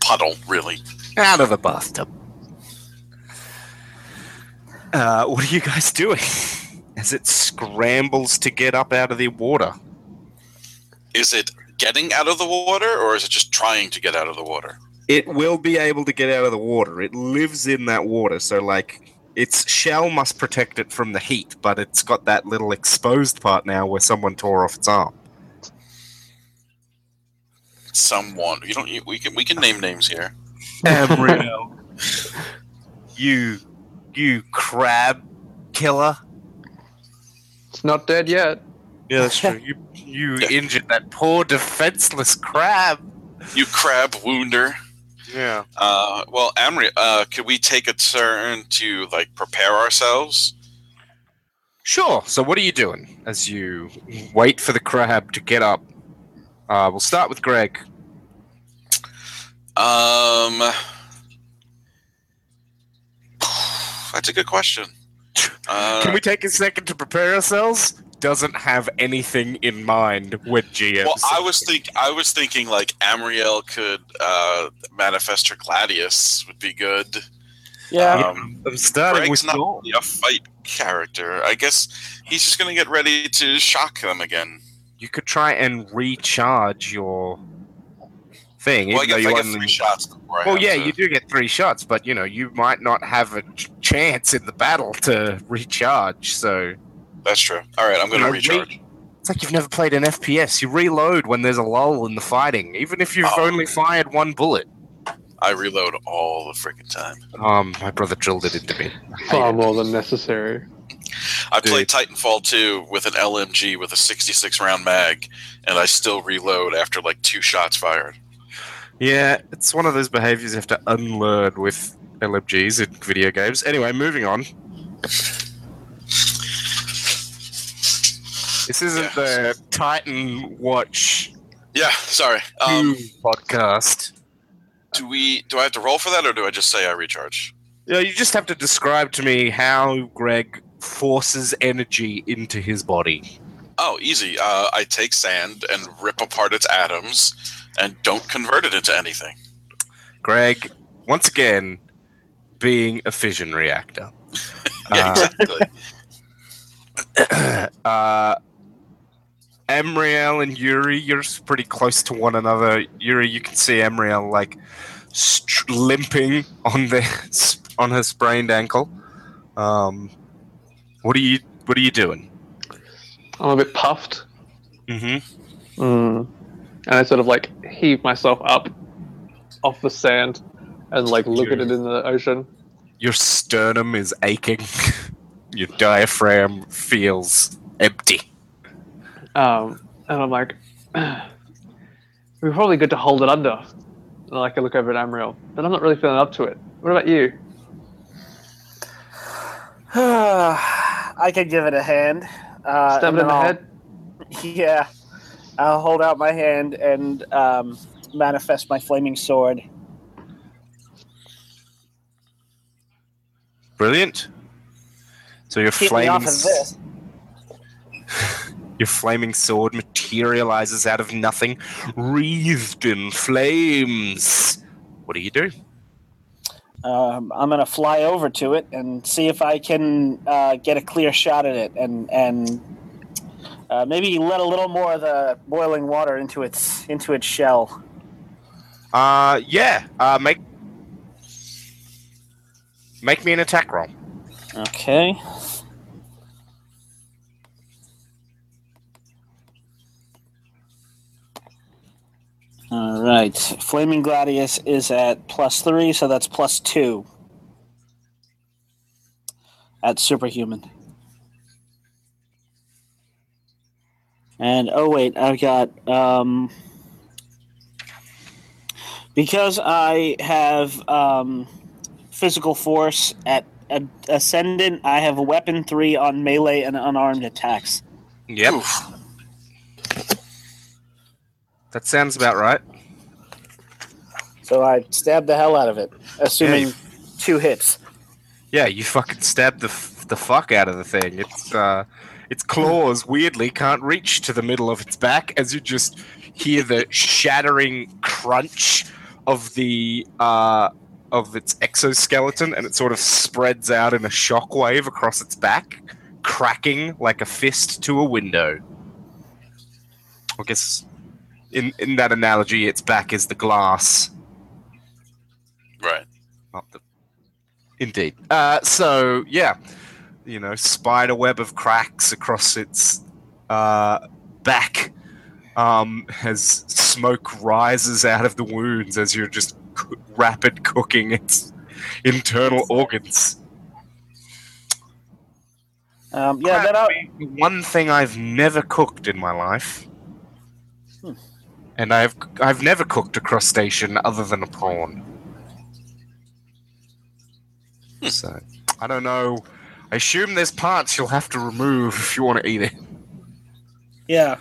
Puddle, really. Out of the bathtub. Uh, what are you guys doing as it scrambles to get up out of the water? Is it getting out of the water, or is it just trying to get out of the water? It will be able to get out of the water. It lives in that water, so like its shell must protect it from the heat, but it's got that little exposed part now where someone tore off its arm. Someone you don't. You, we can we can name names here. Embryo. you you crab killer. It's not dead yet. Yeah, that's true. You you injured that poor defenseless crab. You crab wounder. Yeah. Uh, well, Amri, uh, could we take a turn to like prepare ourselves? Sure. So what are you doing as you wait for the crab to get up? Uh, we'll start with Greg. Um, that's a good question. Uh, Can we take a second to prepare ourselves? Doesn't have anything in mind with GM. well, I was think I was thinking like Amriel could uh, manifest her Gladius would be good. Yeah. Um, I'm starting Greg's with not Dawn. really a fight character. I guess he's just gonna get ready to shock them again. You could try and recharge your thing. Well, I even though guess you I get only- three shots before I Well, have yeah, to- you do get three shots, but you know you might not have a ch- chance in the battle to recharge. So That's true. All right, I'm gonna recharge. it's like you've never played an FPS. You reload when there's a lull in the fighting, even if you've Oh. only fired one bullet. I reload all the freaking time. Um, my brother drilled it into me. Far more than necessary. I Dude. played Titanfall 2 with an LMG with a 66 round mag, and I still reload after like two shots fired. Yeah, it's one of those behaviors you have to unlearn with LMGs in video games. Anyway, moving on. This isn't Yeah. the Titan Watch Yeah, sorry. Um, podcast. do we? Do I have to roll for that, or do I just say I recharge? Yeah, you just have to describe to me how Greg forces energy into his body. Oh, easy. Uh, I take sand and rip apart its atoms, and don't convert it into anything. Greg, once again, being a fission reactor. Yeah, Uh, exactly. uh, Emriel and Yuri, you're pretty close to one another. Yuri, you can see Emriel like str- limping on the on her sprained ankle. Um, what are you What are you doing? I'm a bit puffed. Mm-hmm. Mm. And I sort of like heave myself up off the sand and like look at it in the ocean. Your sternum is aching. Your diaphragm feels empty. Um, and I'm like, we're probably good to hold it under. And like I look over at Amriel, but I'm not really feeling up to it. What about you? I could give it a hand. Uh, Stab it in the I'll- head? Yeah. I'll hold out my hand and um, manifest my flaming sword. Brilliant. So your Keep me off of this. Your flaming sword materializes out of nothing, wreathed in flames. What do you do? Um, I'm gonna fly over to it and see if I can uh, get a clear shot at it, and and uh, maybe let a little more of the boiling water into its into its shell. Uh, yeah. Uh, make make me an attack roll. Okay. All right. Flaming Gladius is at plus three, so that's plus two. At superhuman. And oh wait, I've got um because I have um physical force at ascendant, I have a weapon three on melee and unarmed attacks. Yep. Oof. That sounds about right. So I stab the hell out of it, assuming Yeah, two hits. Yeah, you fucking stab the f- the fuck out of the thing. It's uh, its claws weirdly can't reach to the middle of its back as you just hear the shattering crunch of the uh, of its exoskeleton, and it sort of spreads out in a shockwave across its back, cracking like a fist to a window. I guess in in that analogy, its back is the glass, Right. not the. Indeed. Uh, so yeah, you know, spider web of cracks across its uh, back. Um, as smoke rises out of the wounds as you're just coo- rapid cooking its internal organs. Um, yeah, Crab then I'll, being the one thing I've never cooked in my life. Hmm. And I've I've never cooked a crustacean other than a prawn. So I don't know. I assume there's parts you'll have to remove if you want to eat it, yeah.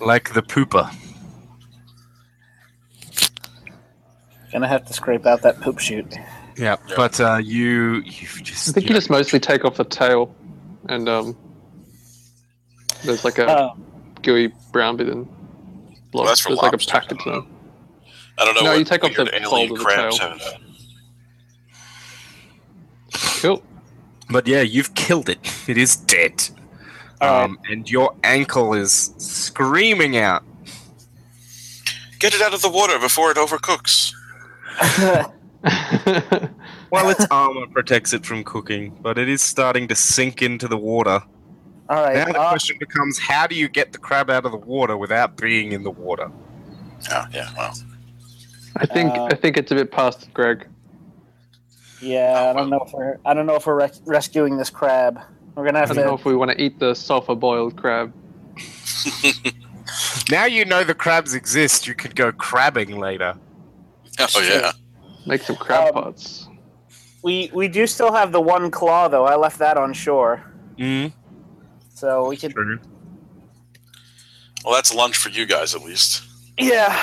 like the pooper. Gonna have to scrape out that poop chute. Yeah, Yeah. but uh, you you just I think you just mostly take off the tail, and um, there's like a Uh, gooey brown bit in. Well, that's for there's like a lobsters, package. though. now. I don't know. No, what you take off the weird fold alien of the tail. Cool. But yeah, you've killed it. It is dead. Alright. Um, and your ankle is screaming out. Get it out of the water before it overcooks. Well, its armor protects it from cooking, but it is starting to sink into the water. All right. Now the uh, question becomes how do you get the crab out of the water without being in the water? Oh, yeah. Well, I think Uh, I think it's a bit past it, Greg. yeah, I don't know if we're I don't know if we're res- rescuing this crab. We're gonna have I have don't know if we want to eat the sulfur boiled crab. Now you know the crabs exist, you could go crabbing later. oh yeah. Make some crab Um, pots. We we do still have the one claw though. I left that on shore, Mm, so we could. true. Well, that's lunch for you guys at least. Yeah.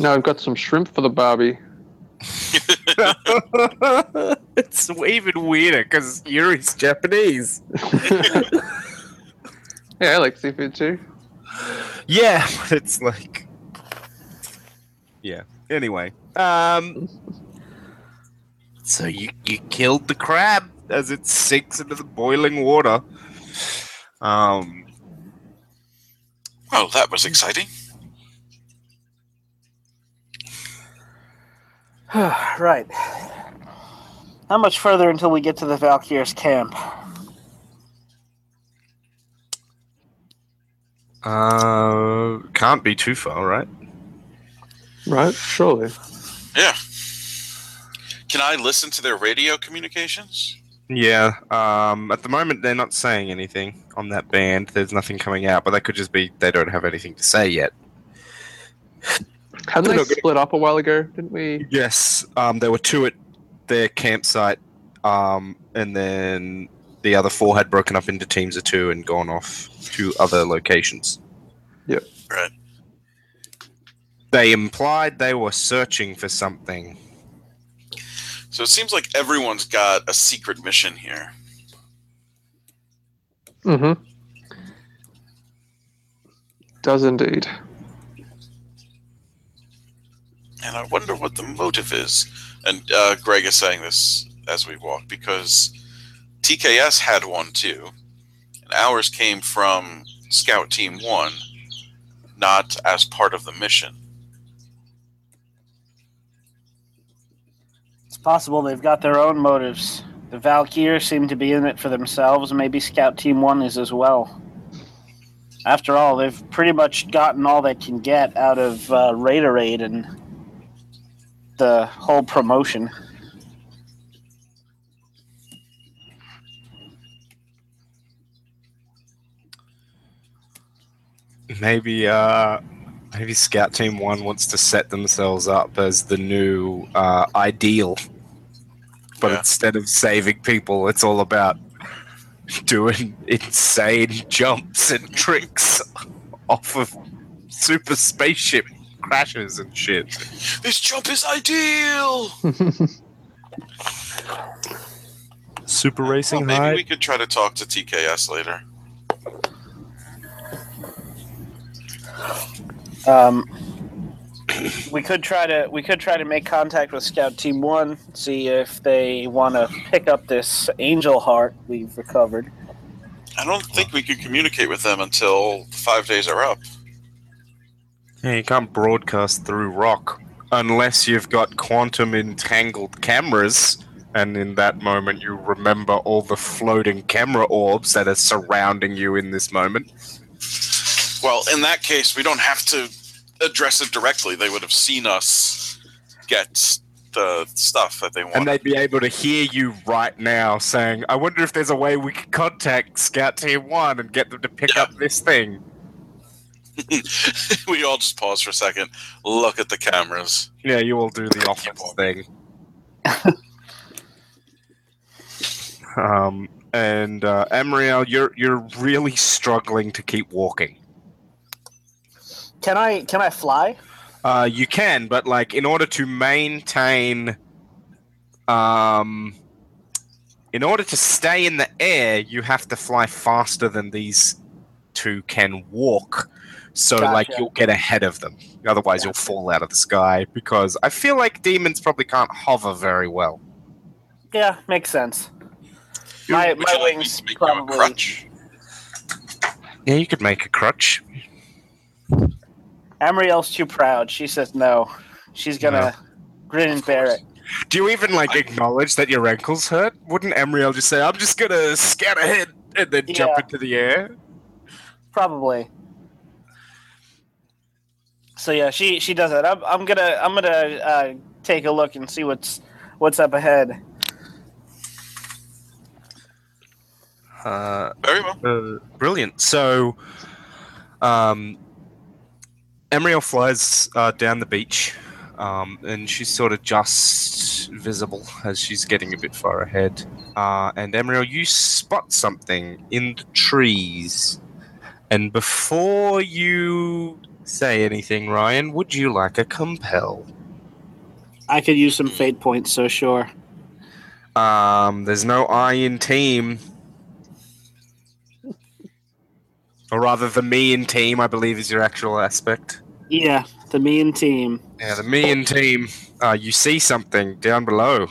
Now I've got some shrimp for the Barbie. it's even weirder because Yuri's Japanese. Yeah, I like seafood too. Yeah, but it's like, yeah. Anyway, um, so you you killed the crab as it sinks into the boiling water. Um, Oh, that was exciting. right. How much further until we get to the Valkyr's camp? uh, can't be too far, right? Right? Surely. Yeah. Can I listen to their radio communications? Yeah. Um, at the moment, they're not saying anything on that band. There's nothing coming out, but that could just be they don't have anything to say yet. Hadn't They're gonna- split up a while ago? Didn't we? Yes, um, there were two at their campsite, um, and then the other four had broken up into teams of two and gone off to other locations. Yep. Right. They implied they were searching for something. So it seems like everyone's got a secret mission here. Mm-hmm. Does indeed. And I wonder what the motive is. And uh, Greg is saying this as we walk because TKS had one too. And ours came from Scout Team 1, not as part of the mission. It's possible they've got their own motives. The Valkyr seem to be in it for themselves. Maybe Scout Team One is as well. After all, they've pretty much gotten all they can get out of uh, Raiderade and the whole promotion. Maybe, uh, maybe Scout Team One wants to set themselves up as the new uh, ideal, but Yeah. instead of saving people, it's all about doing insane jumps and tricks off of super spaceship crashes and shit. This jump is ideal! Super Racing Well, maybe Hide. we could try to talk to TKS later. Um, we could try to we could try to make contact with Scout Team One, see if they want to pick up this Angel Heart we've recovered. I don't think we could communicate with them until five days are up. Yeah, you can't broadcast through rock unless you've got quantum entangled cameras, and in that moment you remember all the floating camera orbs that are surrounding you in this moment. Well, in that case, we don't have to address it directly. They would have seen us get the stuff that they want. And they'd be able to hear you right now saying, I wonder if there's a way we could contact Scout Team 1 and get them to pick Yeah. up this thing. we all just pause for a second, look at the cameras. Yeah, you all do the office thing. um, and uh, Amriel, you're you're really struggling to keep walking. Can I can I fly? Uh, you can, but like in order to maintain, um, in order to stay in the air, you have to fly faster than these two can walk. So like you'll get ahead of them. Otherwise, you'll fall out of the sky. Because I feel like demons probably can't hover very well. Yeah, makes sense. My my you like me wings to make you a probably. crutch? Yeah, you could make a crutch. Amriel's too proud. She says no. She's gonna grin and bear it. Do you even like I- acknowledge that your ankles hurt? Wouldn't Emriel just say, "I'm just gonna scout ahead" and then jump into the air? Probably. So yeah, she she does that. I'm, I'm gonna I'm gonna uh, take a look and see what's what's up ahead. Uh, Very well. Uh, brilliant. So, um, Emriel flies uh, down the beach, um, and she's sort of just visible as she's getting a bit far ahead. Uh, and Emriel, you spot something in the trees. And before you say anything, Ryan, would you like a compel? I could use some fate points, so sure. Um, there's no I in team. Or rather, the me in team, I believe, is your actual aspect. Yeah, the mean team. Yeah, the me in team. Uh, you see something down below.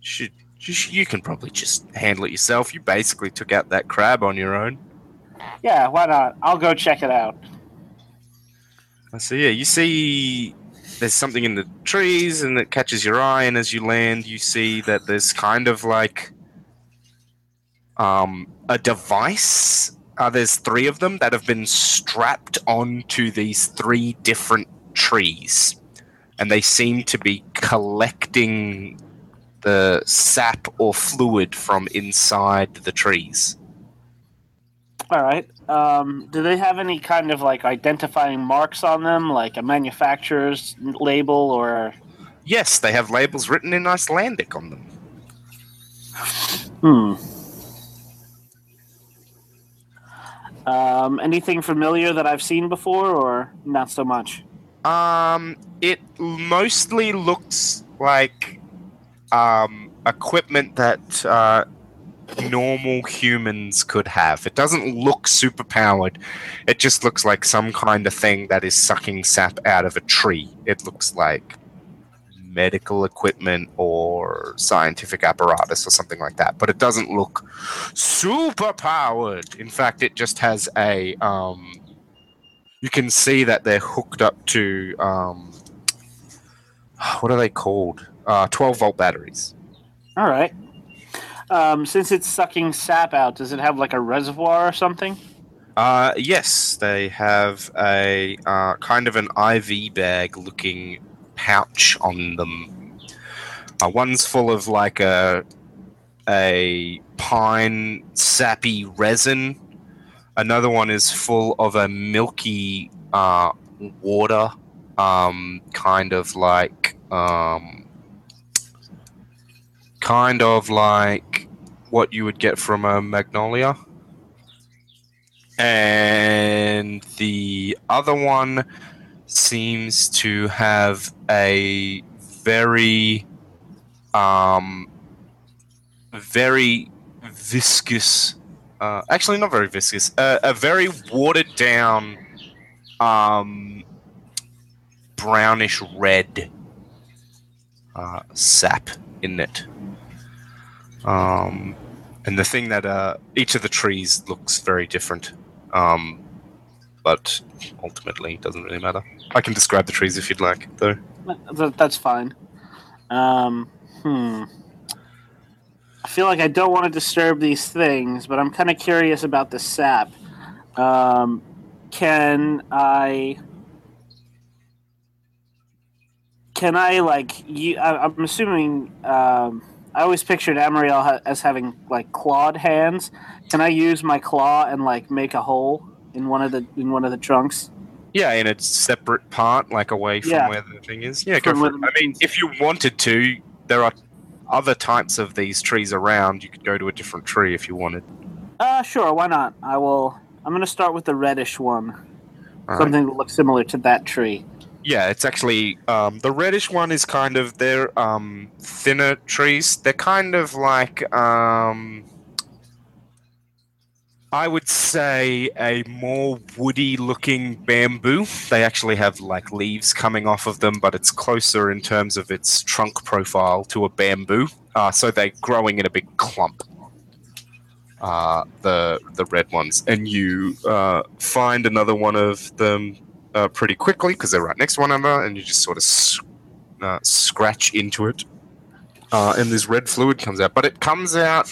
Should, you, you can probably just handle it yourself. You basically took out that crab on your own. Yeah, why not? I'll go check it out. So yeah, you see there's something in the trees and it catches your eye and as you land you see that there's kind of like um, a device uh, there's three of them that have been strapped onto these three different trees and they seem to be collecting the sap or fluid from inside the trees All right. Um, do they have any kind of like identifying marks on them, like a manufacturer's label or? yes they have labels written in icelandic on them Hmm. Um, anything familiar that I've seen before, or not so much? Um, it mostly looks like um, equipment that uh, normal humans could have. It doesn't look super powered. It just looks like some kind of thing that is sucking sap out of a tree. It looks like medical equipment or scientific apparatus or something like that. But it doesn't look super powered. In fact, it just has a um, you can see that they're hooked up to um, what are they called? Uh, 12 volt batteries. All right. Um, since it's sucking sap out, does it have like a reservoir or something? Uh, yes, they have a uh, kind of an IV bag looking pouch on them. Uh, one's full of like a a pine sappy resin. Another one is full of a milky uh, water, um, kind of like um, kind of like what you would get from a magnolia and the other one seems to have a very um very viscous. Uh, actually, not very viscous. Uh, a very watered down, um, brownish red uh, sap in it. Um, and the thing that uh, each of the trees looks very different. Um, but ultimately, it doesn't really matter. I can describe the trees if you'd like, though. That's fine. Um, hmm. I feel like I don't want to disturb these things, but I'm kind of curious about the sap. Um, can I? Can I like? You, I, I'm assuming. Um, I always pictured Amariel ha- as having like clawed hands. Can I use my claw and like make a hole in one of the in one of the trunks? Yeah, in a separate part, like away from Yeah. where the thing is. Yeah, go for it. I mean, if you wanted to, there are other types of these trees around. You could go to a different tree if you wanted. Uh, sure. Why not? I will. I'm gonna start with the reddish one. All right. Something that looks similar to that tree. Yeah, it's actually um, the reddish one is kind of they're um, thinner trees. They're kind of like um, I would say a more woody looking bamboo. They actually have like leaves coming off of them, but it's closer in terms of its trunk profile to a bamboo. Uh, so they're growing in a big clump. Uh, the the red ones, and you uh, find another one of them uh, pretty quickly because they're right next to one another, and you just sort of s- uh, scratch into it, uh, and this red fluid comes out. But it comes out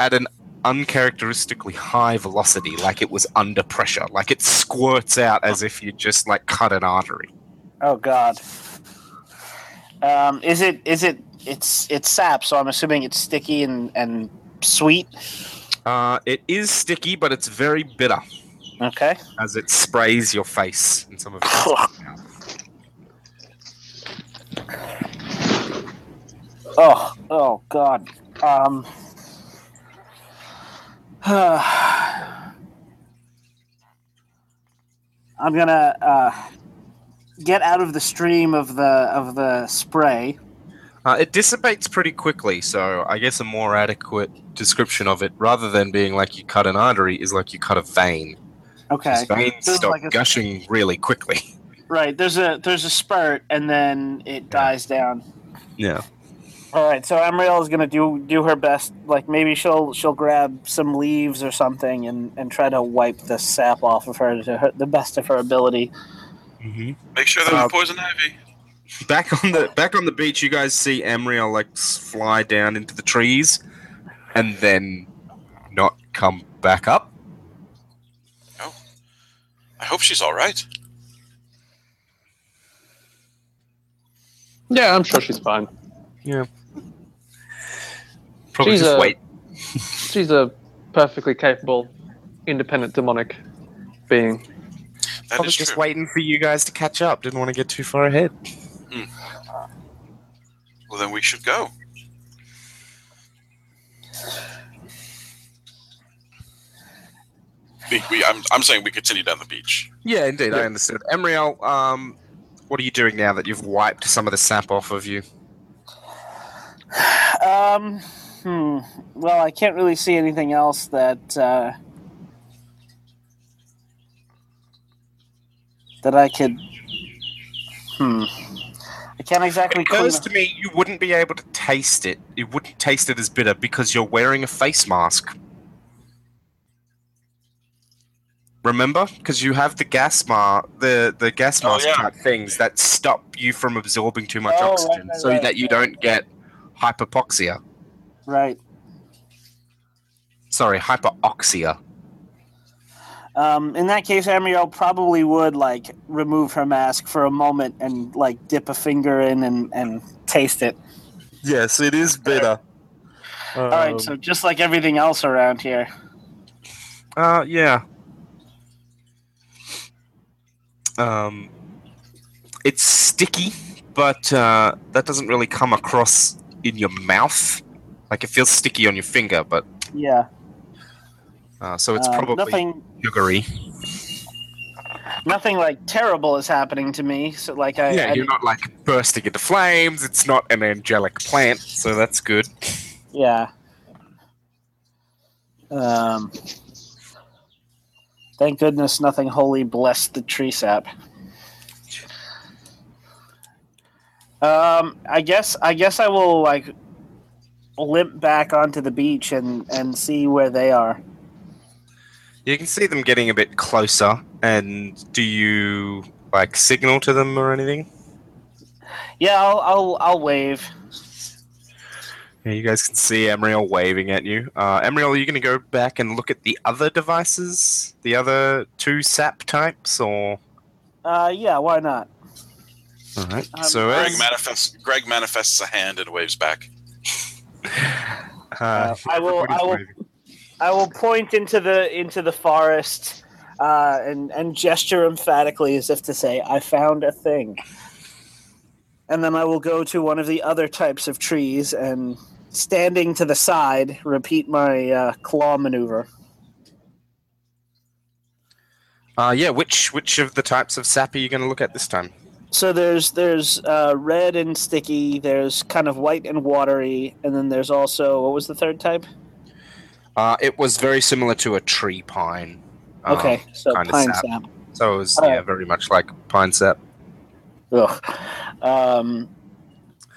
at an uncharacteristically high velocity, like it was under pressure, like it squirts out as if you just like cut an artery. Oh God. Um, is it? Is it? It's it's sap, so I'm assuming it's sticky and and sweet. Uh, it is sticky, but it's very bitter Okay. as it sprays your face and some of it. Oh, oh God. Um. I'm gonna uh, get out of the stream of the of the spray. Uh, it dissipates pretty quickly, so I guess a more adequate description of it, rather than being like you cut an artery, is like you cut a vein. Okay. These veins Feels stop like a- gushing really quickly. Right. There's a there's a spurt and then it dies down. Yeah. All right. So Amriel is gonna do do her best. Like maybe she'll she'll grab some leaves or something and and try to wipe the sap off of her to her, the best of her ability. Mm-hmm. Make sure there's Uh, no poison ivy. Back on the back on the beach, you guys see Amriel like fly down into the trees, and then not come back up. I hope she's all right. Yeah, I'm sure she's fine. Probably She's just a- wait. She's a perfectly capable, independent demonic being. That Probably is just true. waiting for you guys to catch up. Didn't want to get too far ahead. Well, then we should go. We, we, I'm, I'm saying we continue down the beach. Yeah, indeed, I Yeah. understood. Emriel, um, what are you doing now that you've wiped some of the sap off of you? Um. Hmm. Well, I can't really see anything else that uh, that I could. Hmm. I can't exactly. It clean occurs to me you wouldn't be able to taste it. You wouldn't taste it as bitter because you're wearing a face mask. Remember, because you have the gas mask, the the gas Oh, mask yeah. type things that stop you from absorbing too much Oh, right, oxygen, right, so right, that you right. don't get hypopoxia. Right. Sorry, hyperoxia. Um, in that case, Amiel probably would like remove her mask for a moment and like dip a finger in and, and taste it. Yes, it is bitter. All right, so just like everything else around here. Uh, yeah. Um, it's sticky, but uh, that doesn't really come across in your mouth. Like it feels sticky on your finger, but Yeah. uh, so it's Um, probably nothing. sugary. Nothing like terrible is happening to me. So like I, yeah, I you're not like bursting into flames. It's not an angelic plant, so that's good. Yeah. Um. Thank goodness nothing holy blessed the tree sap. Um, I guess I guess I will like limp back onto the beach and and see where they are. You can see them getting a bit closer. And do you like signal to them or anything? Yeah, I'll I'll, I'll wave. Yeah, you guys can see Emriel waving at you. Uh, Emriel, are you going to go back and look at the other devices, the other two SAP types, or? Uh, yeah, why not? All right. Um, so Greg as, manifests. Greg manifests a hand and waves back. uh, I will- I will- waving. I will point into the into the forest uh, and and gesture emphatically as if to say, "I found a thing." And then I will go to one of the other types of trees and, standing to the side, repeat my uh, claw maneuver. Uh, yeah. Which which of the types of sap are you going to look at this time? So there's there's uh, red and sticky. There's kind of white and watery, and then there's also what was the third type? Uh, it was very similar to a tree pine. uh, Okay, so kinda pine sap. sap. So it was Alright. yeah, very much like pine sap. Ugh. Um,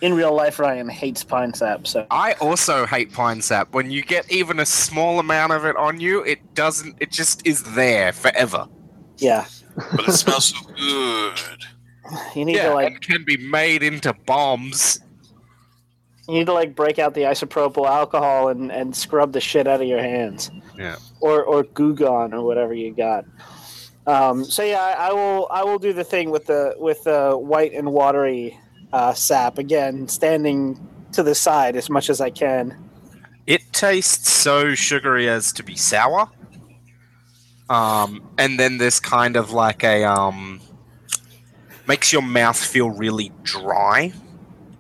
in real life, Ryan hates pine sap. So I also hate pine sap. When you get even a small amount of it on you, it doesn't. It just is there forever. yeah, But it smells so good. you need yeah, to like it can be made into bombs. you need to like break out the isopropyl alcohol and, and scrub the shit out of your hands. Yeah. Or or Goo Gone or whatever you got. Um, so yeah, I, I will I will do the thing with the with the white and watery uh, sap again, standing to the side as much as I can. It tastes so sugary as to be sour. Um, and then there's kind of like a um, makes your mouth feel really dry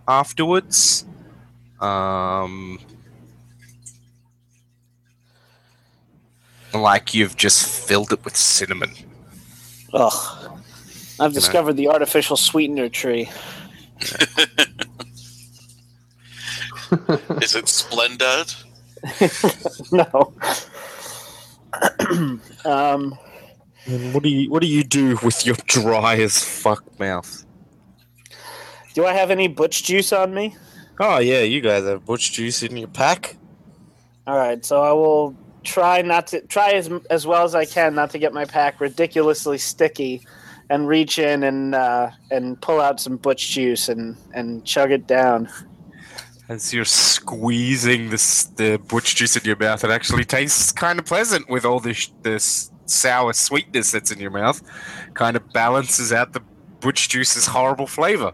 afterwards. Um, like you've just filled it with cinnamon. Ugh. I've discovered the artificial sweetener tree. Is it Splenda? no. um, And what do you what do you do with your dry as fuck mouth? do I have any butch juice on me? Oh yeah, you guys have butch juice in your pack. All right, so I will try not to try as as well as I can not to get my pack ridiculously sticky, and reach in and uh, and pull out some butch juice and and chug it down. As you're squeezing this the butch juice in your mouth, it actually tastes kind of pleasant with all this this sour sweetness that's in your mouth. Kind of balances out the butch juice's horrible flavor.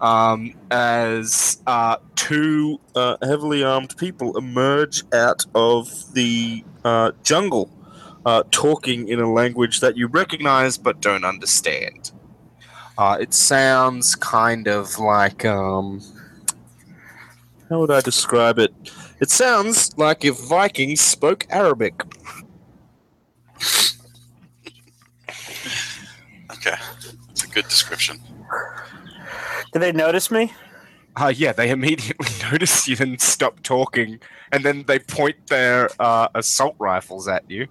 Um, as uh, two uh, heavily armed people emerge out of the uh, jungle, uh, talking in a language that you recognize but don't understand. Uh, it sounds kind of like um, how would I describe it? It sounds like if Vikings spoke Arabic. Okay, that's a good description. Did they notice me? Uh, yeah, they immediately notice you and stop talking, and then they point their uh, assault rifles at you.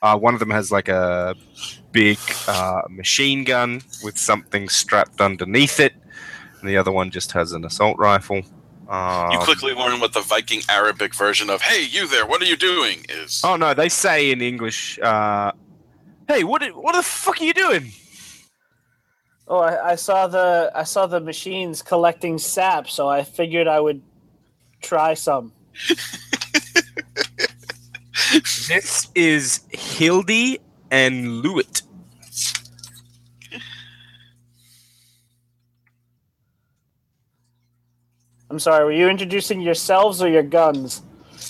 Uh, one of them has like a big uh, machine gun with something strapped underneath it, and the other one just has an assault rifle. Um, You quickly learn what the Viking Arabic version of "Hey, you there! What are you doing?" is. Oh no, they say in English, uh, "Hey, what? What the fuck are you doing?" Oh, I, I saw the I saw the machines collecting sap, so I figured I would try some. This is Hildy and Lewitt. I'm sorry, were you introducing yourselves or your guns?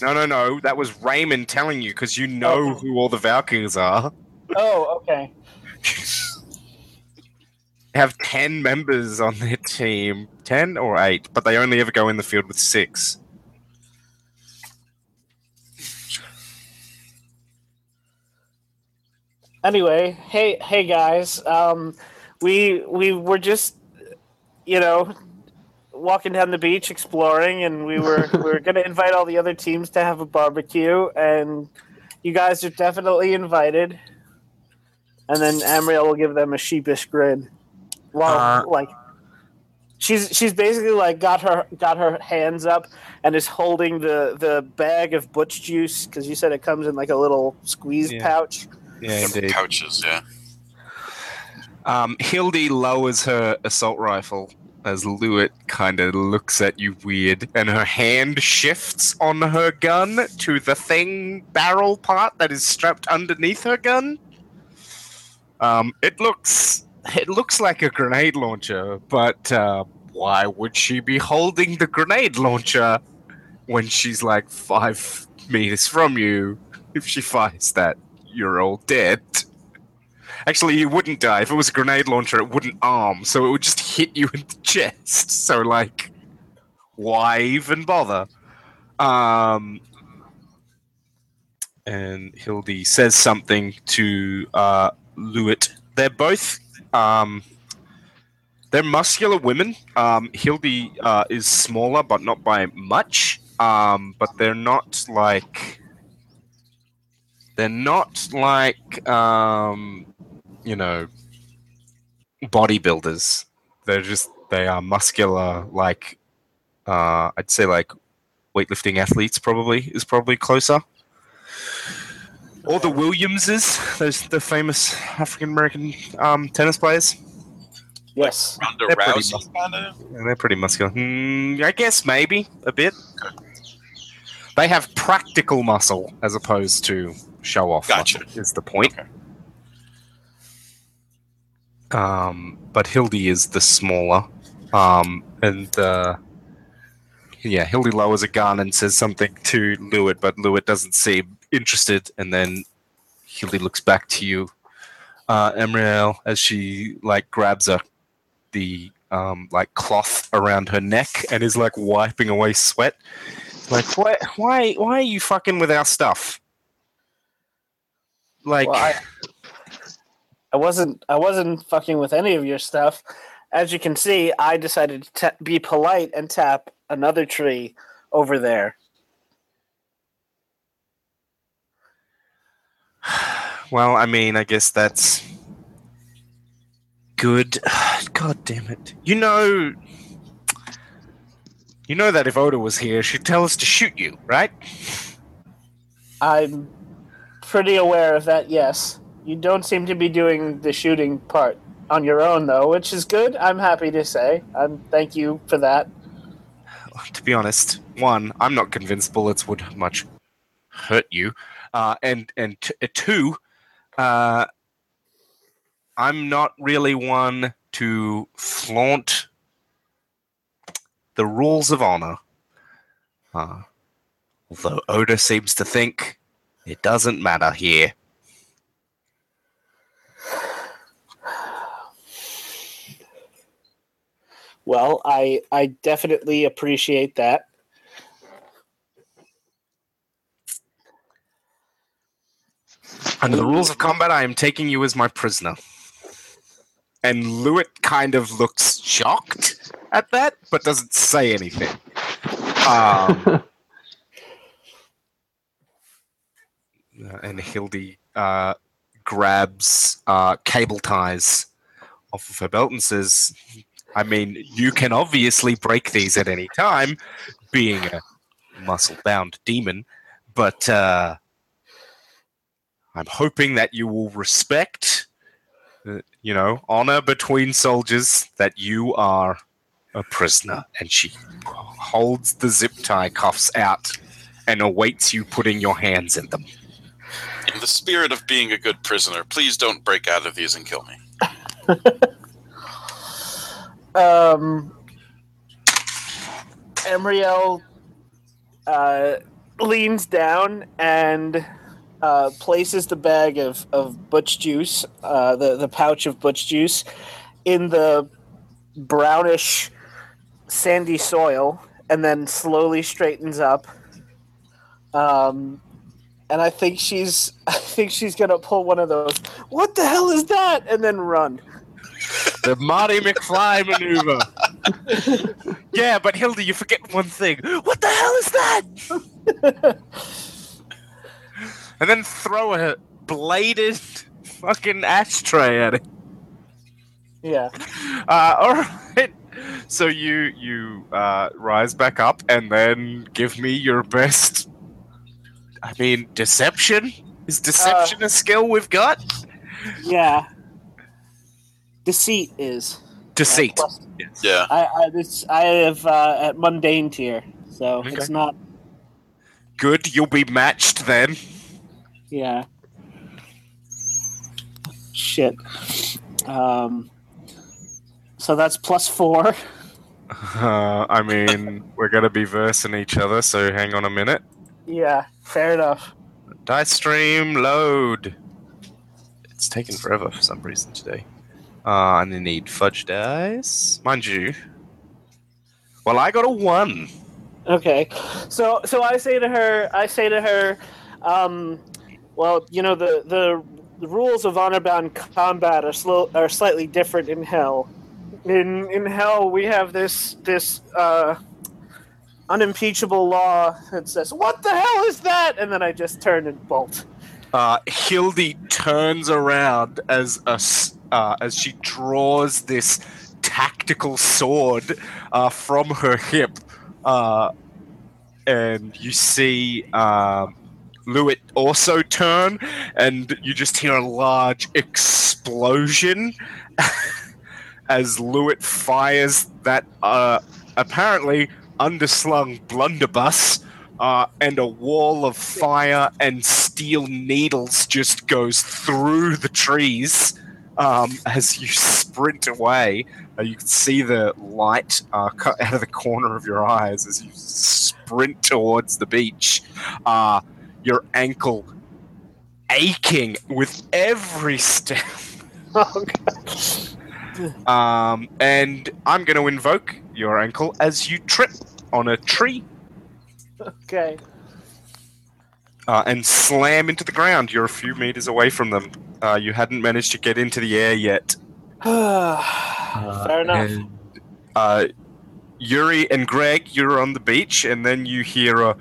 No, no, no. That was Raymond telling you because you know Okay. who all the Valkyries are. Oh, okay. Have 10 members on their team. 10 or 8, but they only ever go in the field with 6. Anyway, hey hey guys, um, we we were just, you know, walking down the beach exploring, and we were we were gonna invite all the other teams to have a barbecue, and you guys are definitely invited. And then Amriel will give them a sheepish grin, while Uh, like she's she's basically like got her got her hands up and is holding the the bag of butch juice because you said it comes in like a little squeeze Yeah. pouch. Yeah, indeed. Couches, yeah. Um, Hildy lowers her assault rifle as Lewitt kind of looks at you weird, and her hand shifts on her gun to the thing barrel part that is strapped underneath her gun. Um, it looks it looks like a grenade launcher, but uh, why would she be holding the grenade launcher when she's like five meters from you? If she fires that, you're all dead. Actually, you wouldn't die. If it was a grenade launcher, it wouldn't arm, so it would just hit you in the chest. So, like, why even bother? Um, and Hildy says something to uh, Lewitt. They're both um, they're muscular women. Um, Hildy uh, is smaller, but not by much. Um, but they're not like they're not like um, you know bodybuilders. They're just they are muscular, like uh, I'd say like weightlifting athletes. Probably is probably closer. Or the Williamses, those the famous African American um, tennis players. Yes. Ronda They're pretty Rousey, kind of. Yeah, they're pretty muscular. Hmm, I guess maybe a bit. They have practical muscle as opposed to show off. Gotcha. muscle, Is the point. Okay. Um, but Hildy is the smaller. Um, and uh, yeah, Hildy lowers a gun and says something to Lewitt, but Lewitt doesn't seem interested. And then Hildy looks back to you, uh, as she like grabs a the um, like cloth around her neck and is like wiping away sweat. Like, why, why, why are you fucking with our stuff? Like, Well, I, I wasn't I wasn't fucking with any of your stuff. As you can see, I decided to be polite and tap another tree over there. well, I mean, I guess that's good. God damn it! You know, you know that if Oda was here, she'd tell us to shoot you, right? I'm pretty aware of that. Yes, you don't seem to be doing the shooting part on your own, though, which is good. I'm happy to say. Um, thank you for that. to be honest, one, I'm not convinced bullets would much hurt you, uh, and and t- uh, two, uh, I'm not really one to flaunt the rules of honor. Uh, although Oda seems to think it doesn't matter here. Well, I I definitely appreciate that. Under the rules of combat, I am taking you as my prisoner. And Lewitt kind of looks shocked at that, but doesn't say anything. Um, and Hildy uh, grabs uh, cable ties off of her belt and says, I mean, you can obviously break these at any time, being a muscle bound demon, but uh, I'm hoping that you will respect, uh, you know, honor between soldiers that you are a prisoner. And she holds the zip tie cuffs out and awaits you putting your hands in them. In the spirit of being a good prisoner, please don't break out of these and kill me. Um, Emriel uh, leans down and uh, places the bag of, of butch juice, uh, the, the pouch of butch juice, in the brownish, sandy soil, and then slowly straightens up. Um, and I think she's, I think she's gonna pull one of those. What the hell is that? And then run. The Marty McFly maneuver. Yeah, but Hilda, you forget one thing. What the hell is that? and then throw a bladed fucking ashtray at it. yeah. Uh, all right. So you you uh, rise back up and then give me your best. I mean, deception is deception a skill we've got? Yeah. Deceit is. Deceit. Uh, plus- Yes. Yeah. I I, this, I have uh, at mundane tier, so Okay. it's not. Good. You'll be matched then. Yeah. Shit. Um. So that's plus four. Uh, I mean, we're gonna be versing each other, so hang on a minute. Yeah, fair enough. Dice stream load. It's taken forever for some reason today. Uh, and I need fudge dice, mind you. Well, I got a one. Okay, so so I say to her, I say to her, um, well, you know the the, the rules of honor bound combat are slow are slightly different in hell. In in hell, we have this this uh, unimpeachable law that says, "What the hell is that?" And then I just turn and bolt. Uh, Hildy turns around as a uh, as she draws this tactical sword uh, from her hip, uh, and you see um, Lewitt also turn, and you just hear a large explosion as Lewitt fires that uh, apparently underslung blunderbuss uh, and a wall of fire and steel needles just goes through the trees um, as you sprint away. Uh, you can see the light uh, cut out of the corner of your eyes as you sprint towards the beach. Uh, your ankle aching with every step. Oh, Um, and I'm going to invoke your ankle as you trip on a tree Okay. uh, and slam into the ground. You're a few meters away from them. Uh, you hadn't managed to get into the air yet. fair enough. And, uh, Yuri and Greg, you're on the beach, and then you hear a,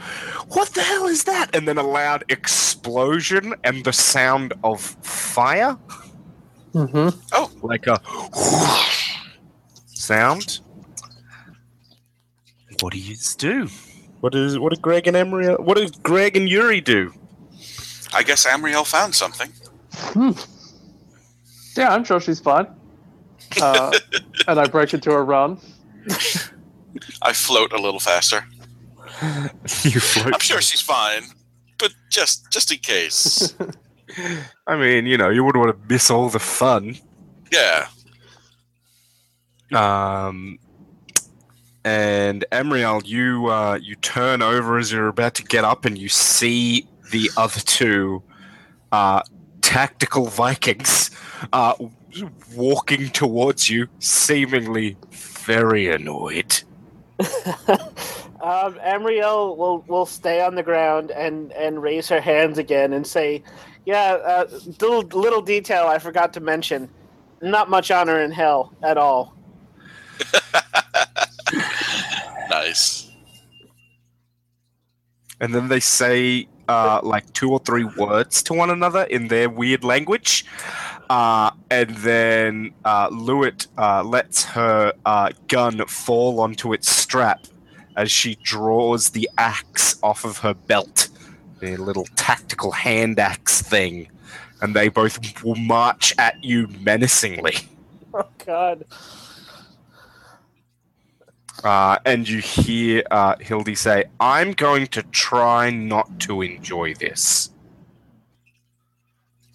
"What the hell is that?" And then a loud explosion and the sound of fire, Mm-hmm. Oh, like a sound. What do you do? What is what did Greg and Emery? What did Greg and Yuri do? I guess Amriel found something. Yeah, I'm sure she's fine. Uh, and I break into a run. I float a little faster. you float. I'm sure she's fine, but just just in case. I mean, you know, you wouldn't want to miss all the fun. Yeah. Um, and Emriel, you uh, you turn over as you're about to get up, and you see the other two uh, tactical Vikings uh, walking towards you, seemingly very annoyed. Um, Amriel will will stay on the ground and and raise her hands again and say, "Yeah, uh, little little detail I forgot to mention. Not much honor in hell at all." Nice. And then they say uh, like two or three words to one another in their weird language. Uh, and then uh, Lewitt uh, lets her uh, gun fall onto its strap as she draws the axe off of her belt, the little tactical hand axe thing. And they both will march at you menacingly. Oh God! Uh, and you hear uh, Hildy say, I'm going to try not to enjoy this.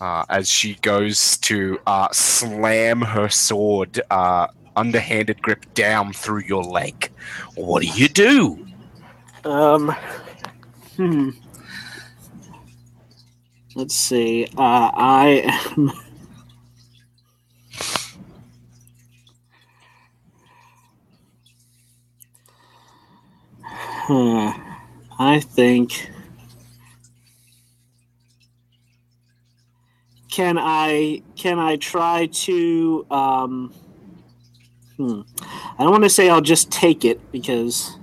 Uh, as she goes to uh, slam her sword, uh, underhanded grip down through your leg. What do you do? Um, hmm. Let's see. Uh, I am. Huh. I think. Can I can I try to um hmm. I don't want to say I'll just take it because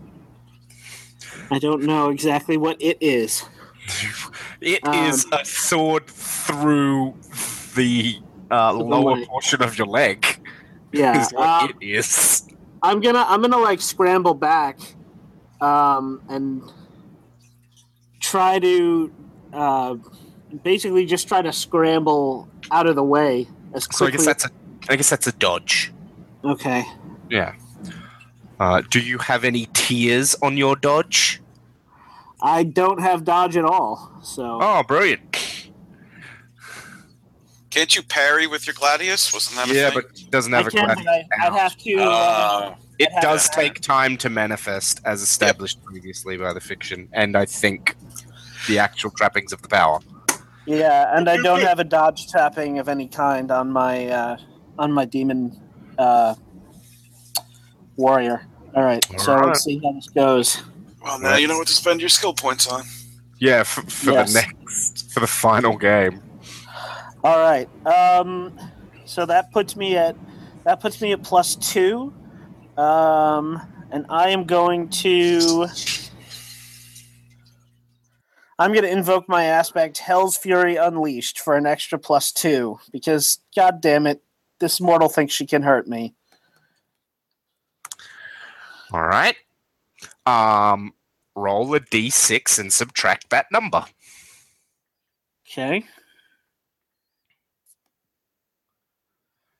I don't know exactly what it is. It Um, is a sword through the uh, lower leg. portion of your leg. Yeah, Is what uh, it is. I'm gonna I'm gonna like scramble back, um, and try to uh, basically just try to scramble out of the way as So I quickly. guess that's a. I guess that's a dodge. okay. Yeah. Uh, do you have any tears on your dodge? I don't have dodge at all, so Oh, brilliant. Can't you parry with your gladius? Wasn't that a Yeah, thing? but it doesn't have a can. gladius I, I'd have to. Uh, Uh, It have does to- take time to manifest, as established previously by the fiction, and I think the actual trappings of the power. Yeah, and I don't have a dodge tapping of any kind on my uh, on my demon uh, warrior. All right, so Alright. let's see how this goes. well, now you know what to spend your skill points on. Yeah, for, for Yes. the next, for the final game. All right. Um, so that puts me at that puts me at plus two, um, and I am going to. I'm going to invoke my aspect Hell's Fury Unleashed for an extra plus two because, god damn it, this mortal thinks she can hurt me. All right. Um, roll a d6 and subtract that number. Okay.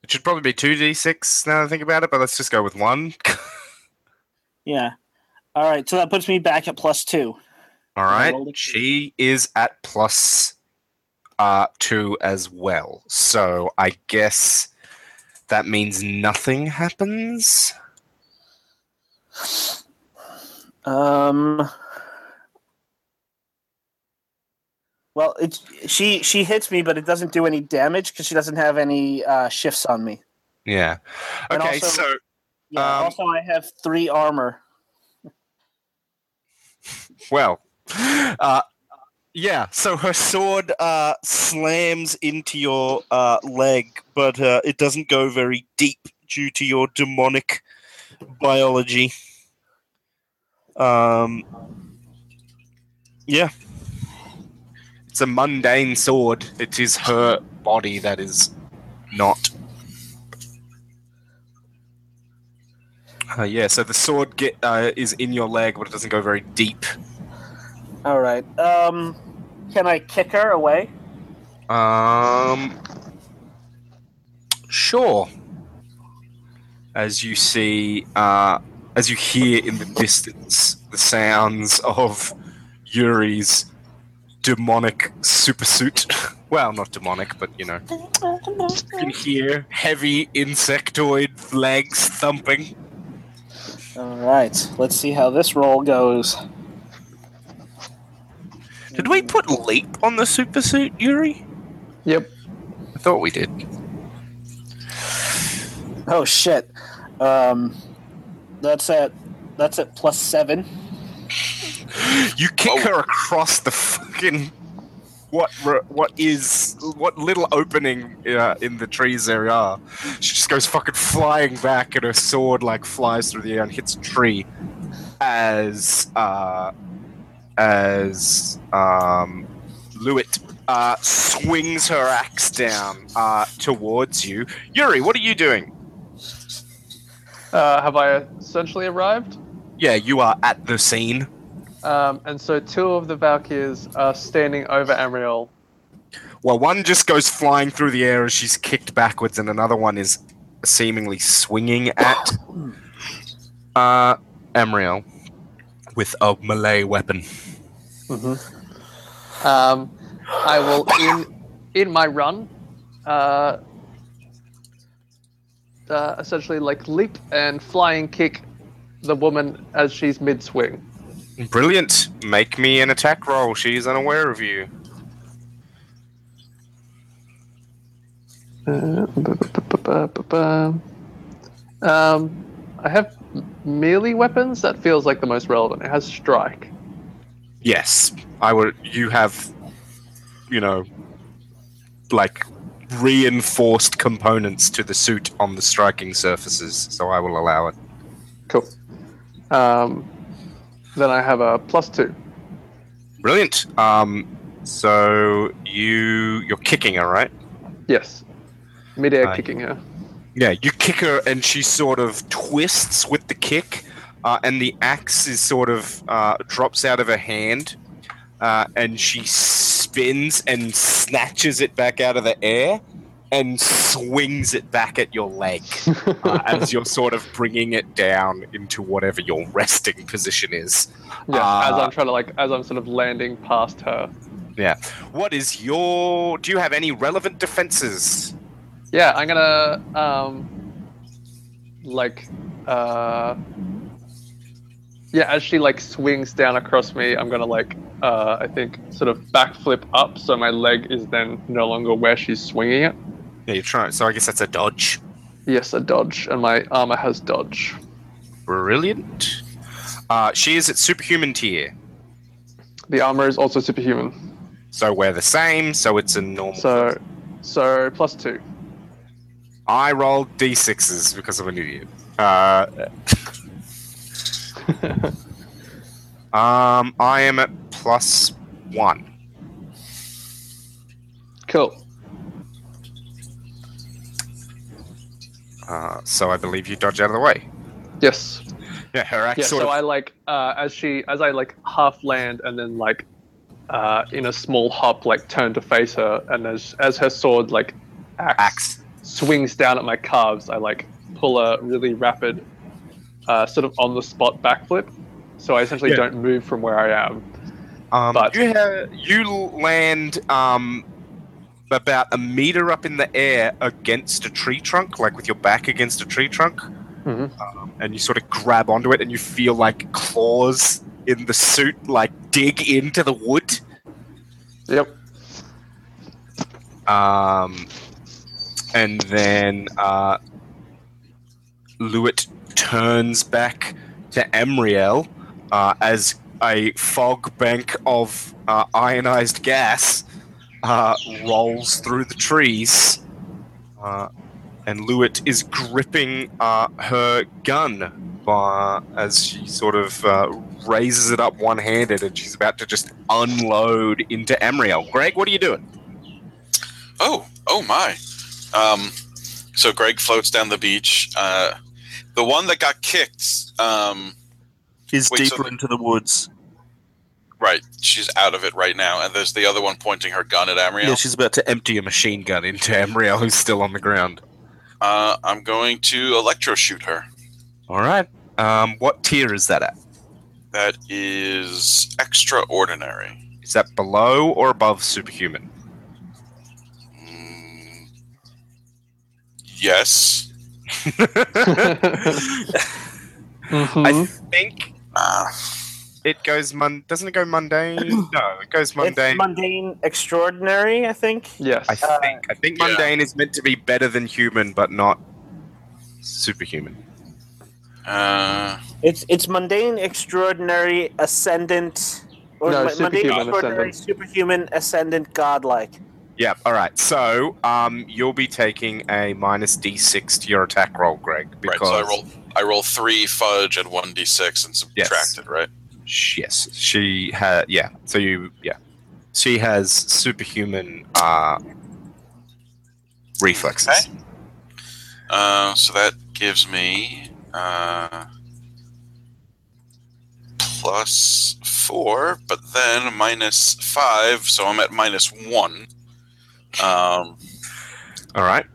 It should probably be two d6 now that I think about it, but let's just go with one. Yeah. All right. So that puts me back at plus two. All right. rolled a two. She is at plus uh, two as well. So I guess that means nothing happens. Um. Well, it's she she hits me, but it doesn't do any damage because she doesn't have any uh, shifts on me. Yeah. And Okay, also- so Yeah. Um, also, I have three armor. Well, uh, yeah. So her sword uh, slams into your uh, leg, but uh, it doesn't go very deep due to your demonic biology. Um, yeah, it's a mundane sword. It is her body that is not. Uh, yeah, so the sword get uh, is in your leg, but it doesn't go very deep. All right. Um, can I kick her away? Um, sure. As you see, uh, as you hear in the distance, the sounds of Yuri's demonic supersuit. well, not demonic, but you know, you can hear heavy insectoid legs thumping. All right. Let's see how this roll goes. Did we put leap on the supersuit, Yuri? Yep. I thought we did. Oh shit. Um, that's at that's at plus seven. You kick Oh. her across the fucking what what is what little opening uh, in the trees there are. She just goes fucking flying back, and her sword like flies through the air and hits a tree as uh, as um, Lewitt uh, swings her axe down uh, towards you. Yuri, what are you doing? Uh, have I essentially arrived? Yeah, you are at the scene. Um, and so two of the Valkyrs are standing over Amriel. Well, one just goes flying through the air as she's kicked backwards, and another one is seemingly swinging at uh, Amriel with a melee weapon. Um, I will in in my run, uh, uh, essentially like leap and flying kick the woman as she's mid swing. Brilliant. Make me an attack roll. She's unaware of you. Um, I have melee weapons. That feels like the most relevant. It has strike. Yes, I would. You have, you know, like reinforced components to the suit on the striking surfaces, so I will allow it. Cool. Um, then I have a plus two. Brilliant. Um, so you you're kicking her, right? Yes. Mid-air Aye. kicking her. Yeah, you kick her, and she sort of twists with the kick, uh, and the axe is sort of uh, drops out of her hand, uh, and she spins and snatches it back out of the air, and swings it back at your leg uh, as you're sort of bringing it down into whatever your resting position is. Yeah, as Uh, I'm trying to like, as I'm sort of landing past her. Yeah. What is your? Do you have any relevant defenses? Yeah, I'm gonna um, like, uh, yeah, as she like swings down across me, I'm gonna like, uh, I think sort of backflip up, so my leg is then no longer where she's swinging it. Yeah, you're trying. So I guess that's a dodge. Yes, a dodge, and my armor has dodge. Brilliant. Uh, she is at superhuman tier, The armor is also superhuman, so we're the same. So it's a normal. so so plus two. I rolled d6s because I'm an idiot. Uh, um, I am at plus one. Cool. Uh, so I believe you dodge out of the way. Yes. Yeah, her axe Yeah. So of. I like uh, as she as I like half land and then like uh, in a small hop like turn to face her and as as her sword like axe, axe. swings down at my calves, I like pull a really rapid uh, sort of on the spot backflip. So I essentially Yeah. don't move from where I am. Um, But- you ha- you land um, about a meter up in the air against a tree trunk, like with your back against a tree trunk, Mhm. um, and you sort of grab onto it, and you feel like claws in the suit, like dig into the wood. Yep. Um, and then uh, Lewitt turns back to Emriel uh, as a fog bank of uh, ionized gas uh, rolls through the trees. Uh, and Lewitt is gripping uh, her gun uh, as she sort of raises it up one handed and she's about to just unload into Emriel. Greg, what are you doing? Oh, oh my. Um, so Greg floats down the beach. Uh, the one that got kicked, um, He's Wait, so deeper the- into the woods. right, she's out of it right now, and there's the other one pointing her gun at Amriel. Yeah, she's about to empty a machine gun into Amriel, who's still on the ground. uh, I'm going to electro shoot her. All right. Um, what tier is that at? That is extraordinary. Is that below or above superhuman? Mm, yes. Mhm. I think Ah, it goes mun. Doesn't it go mundane? no, it goes mundane. It's mundane extraordinary, I think. yes. I think. I think Yeah. mundane is meant to be better than human, but not superhuman. uh, It's it's mundane, extraordinary, ascendant, or No, mu- mundane, superhuman, extraordinary, ascendant. superhuman, ascendant, godlike. Yeah. All right. So, um, you'll be taking a minus d6 to your attack roll, Greg, right. So I roll. I roll three fudge and one d6 and subtract Yes. it. Right. Yes, she had. Yeah. So you. Yeah. She has superhuman uh, reflexes. Okay. Uh, so that gives me uh, plus four, but then minus five, so I'm at minus one. Um, All right.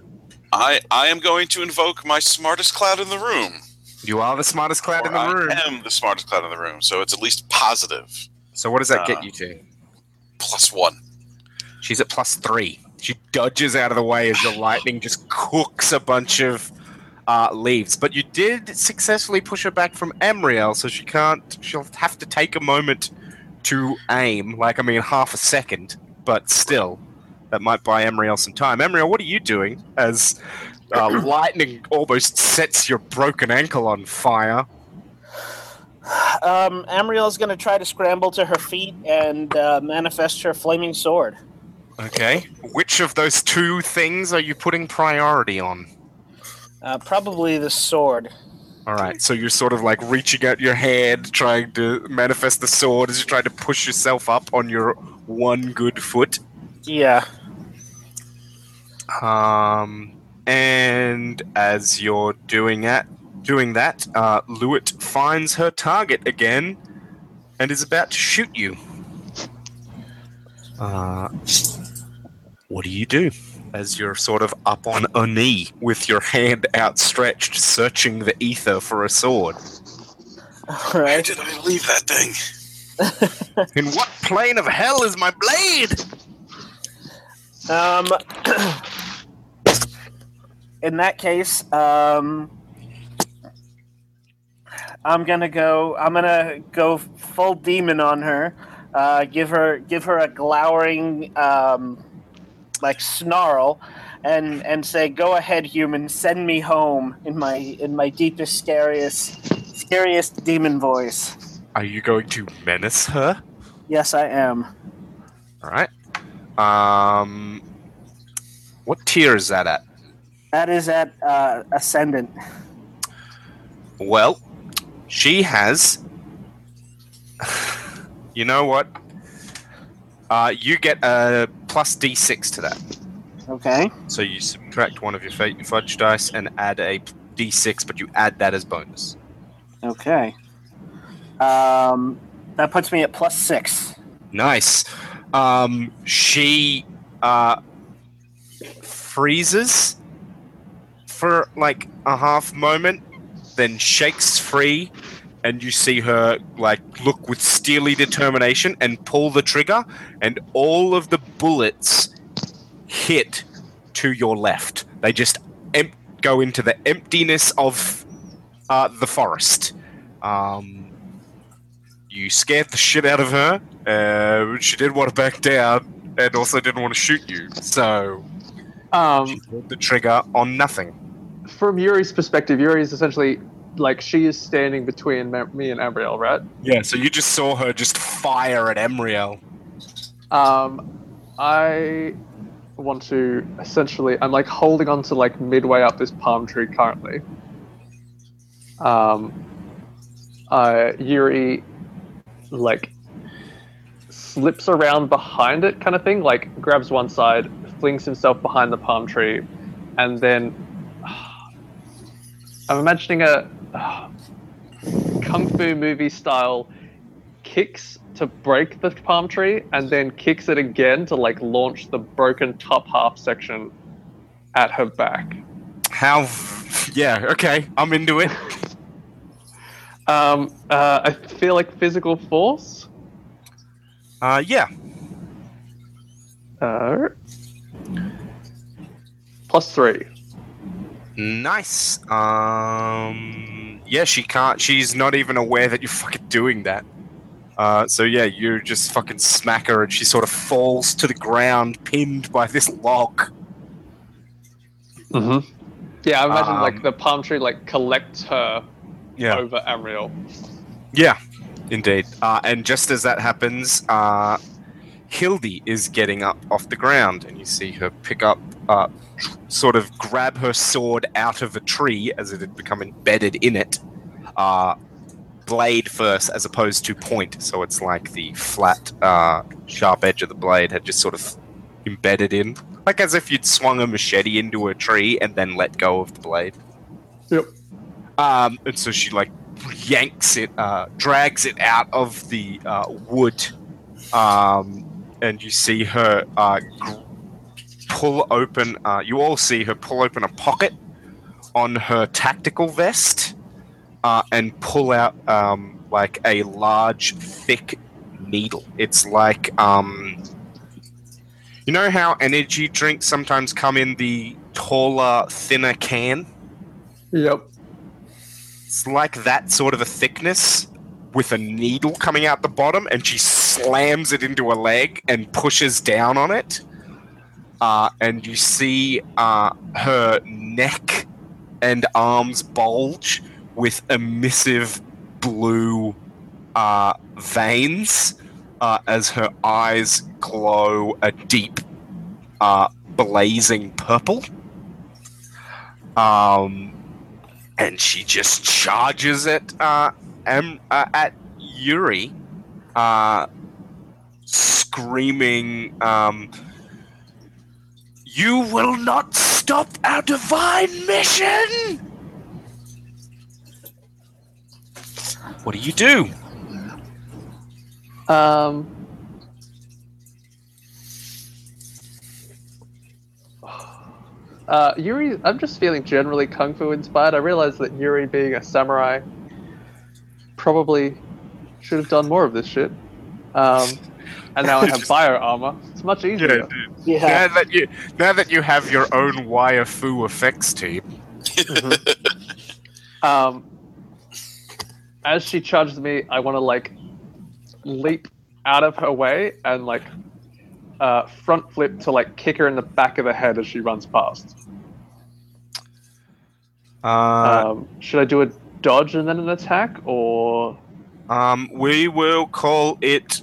I I am going to invoke my smartest cloud in the room. You are the smartest cloud in the room. I am the smartest cloud in the room, so it's at least positive. So what does that Uh, get you to? Plus one. She's at plus three. She dodges out of the way as the lightning just cooks a bunch of uh, leaves. But you did successfully push her back from Emriel, so she can't. She'll have to take a moment to aim. Like I mean, half a second, but still, that might buy Emriel some time. Emriel, what are you doing as uh, lightning almost sets your broken ankle on fire? Um, Amriel's going to try to scramble to her feet and uh, manifest her flaming sword. Okay. Which of those two things are you putting priority on? Uh, probably the sword. All right, so you're sort of like reaching out your hand, trying to manifest the sword as you try to push yourself up on your one good foot. Yeah. Um, and as you're doing that, doing that, uh, Lewitt finds her target again, and is about to shoot you. Uh, what do you do? As you're sort of up on a knee with your hand outstretched, searching the ether for a sword. All Where did I leave that thing? In what plane of hell is my blade? Um, in that case, um, I'm gonna go. I'm gonna go full demon on her. Uh, give her, give her a glowering, um, like snarl, and and say, "Go ahead, human. Send me home." In my in my deepest, scariest, scariest demon voice. Are you going to menace her? Yes, I am. All right. Um, what tier is that at? That is at uh, ascendant. Well, she has. You know what? Uh, you get a plus d6 to that. Okay. So you subtract one of your fudge dice and add a d6, but you add that as bonus. Okay. Um, that puts me at plus six. Nice. Um, she uh, freezes for like a half moment, then shakes free, and you see her like look with steely determination and pull the trigger, and all of the bullets hit to your left. They just em- go into the emptiness of uh, the forest. Um, you scared the shit out of her. Uh, she did want to back down and also didn't want to shoot you. So Um, she pulled the trigger on nothing. from Yuri's perspective, Yuri is essentially like she is standing between me and Ambriel, right? Yeah, so you just saw her just fire at Emriel. Um, I want to essentially. I'm like holding on to like midway up this palm tree currently. Um, uh, Yuri like slips around behind it, kind of thing. Like grabs one side, flings himself behind the palm tree, and then I'm imagining a kung fu movie style kicks to break the palm tree and then kicks it again to like launch the broken top half section at her back. How? Yeah, okay, I'm into it. Um, uh, I feel like physical force. Uh, yeah, Uh, plus three. nice. Um, yeah, she can't. She's not even aware that you're fucking doing that. Uh, so yeah, you just fucking smack her, and she sort of falls to the ground, pinned by this log. Mm-hmm. Yeah, I imagine Um, like the palm tree like collects her Yeah. over Amriel. Yeah, indeed. Uh, and just as that happens, uh, Hildy is getting up off the ground, and you see her pick up, uh, sort of grab her sword out of a tree as it had become embedded in it. Uh, blade first, as opposed to point, so it's like the flat, uh, sharp edge of the blade had just sort of embedded in, like as if you'd swung a machete into a tree and then let go of the blade. Yep. Um, and so she like yanks it, uh, drags it out of the uh, wood, um, and you see her uh, gr- pull open. Uh, you all see her pull open a pocket on her tactical vest uh, and pull out um, like a large, thick needle. It's like um, you know how energy drinks sometimes come in the taller, thinner can. Yep. It's like that sort of a thickness with a needle coming out the bottom, and she slams it into a leg and pushes down on it. Uh, and you see uh, her neck and arms bulge with emissive blue uh, veins uh, as her eyes glow a deep, uh, blazing purple. Um, and she just charges it uh, em- uh, at Yuri, uh, screaming, um, "You will not stop our divine mission!" What do you do? Um. Uh, Yuri, I'm just feeling generally kung fu inspired. I realize that Yuri, being a samurai, probably should have done more of this shit. Um, and now I have bio armor. It's much easier. dude. Yeah. Now that you now that you have your own wire fu effects team, Um, as she charges me, I want to like leap out of her way and like uh, front flip to like kick her in the back of the head as she runs past. uh, Um, should I do a dodge and then an attack, or Um, we will call it.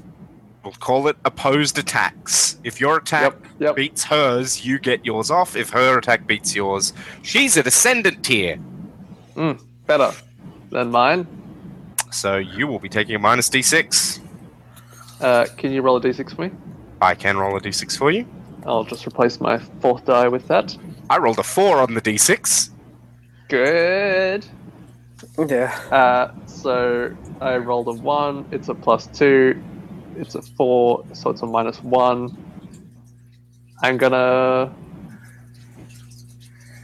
We'll call it opposed attacks. If your attack yep, yep. beats hers, you get yours off. If her attack beats yours, she's at ascendant tier, better than mine? so you will be taking a minus d6. Uh, can you roll a d6 for me? I can roll a d6 for you. I'll just replace my fourth die with that. I rolled a four on the d6. Good. Yeah. Uh, so I rolled a one. It's a plus two. It's a four, so it's a minus one. I'm gonna.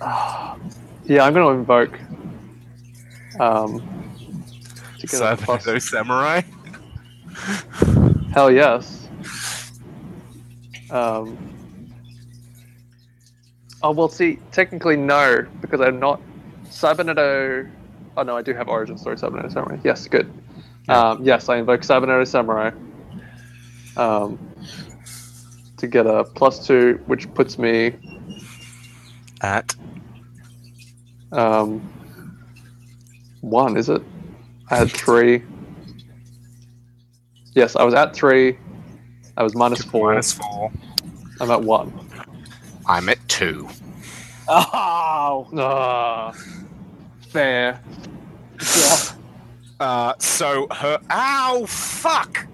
Ah, yeah, I'm gonna invoke. Um, to get So a plus- those samurai. Hell yes. Um. Oh well, see, technically no, because I'm not Cyberneto. Oh no, I do have Origin Story Cyberneto Samurai. Yes, good. Um, yes, I invoke Cyberneto Samurai. Um, to get a plus two, which puts me At um, one. Is it? I had three. Yes, I was at three. I was minus four. minus four. I'm at one. I'm at two. Oh. Ah, fair. Yeah. Uh, so her. Ow! Fuck!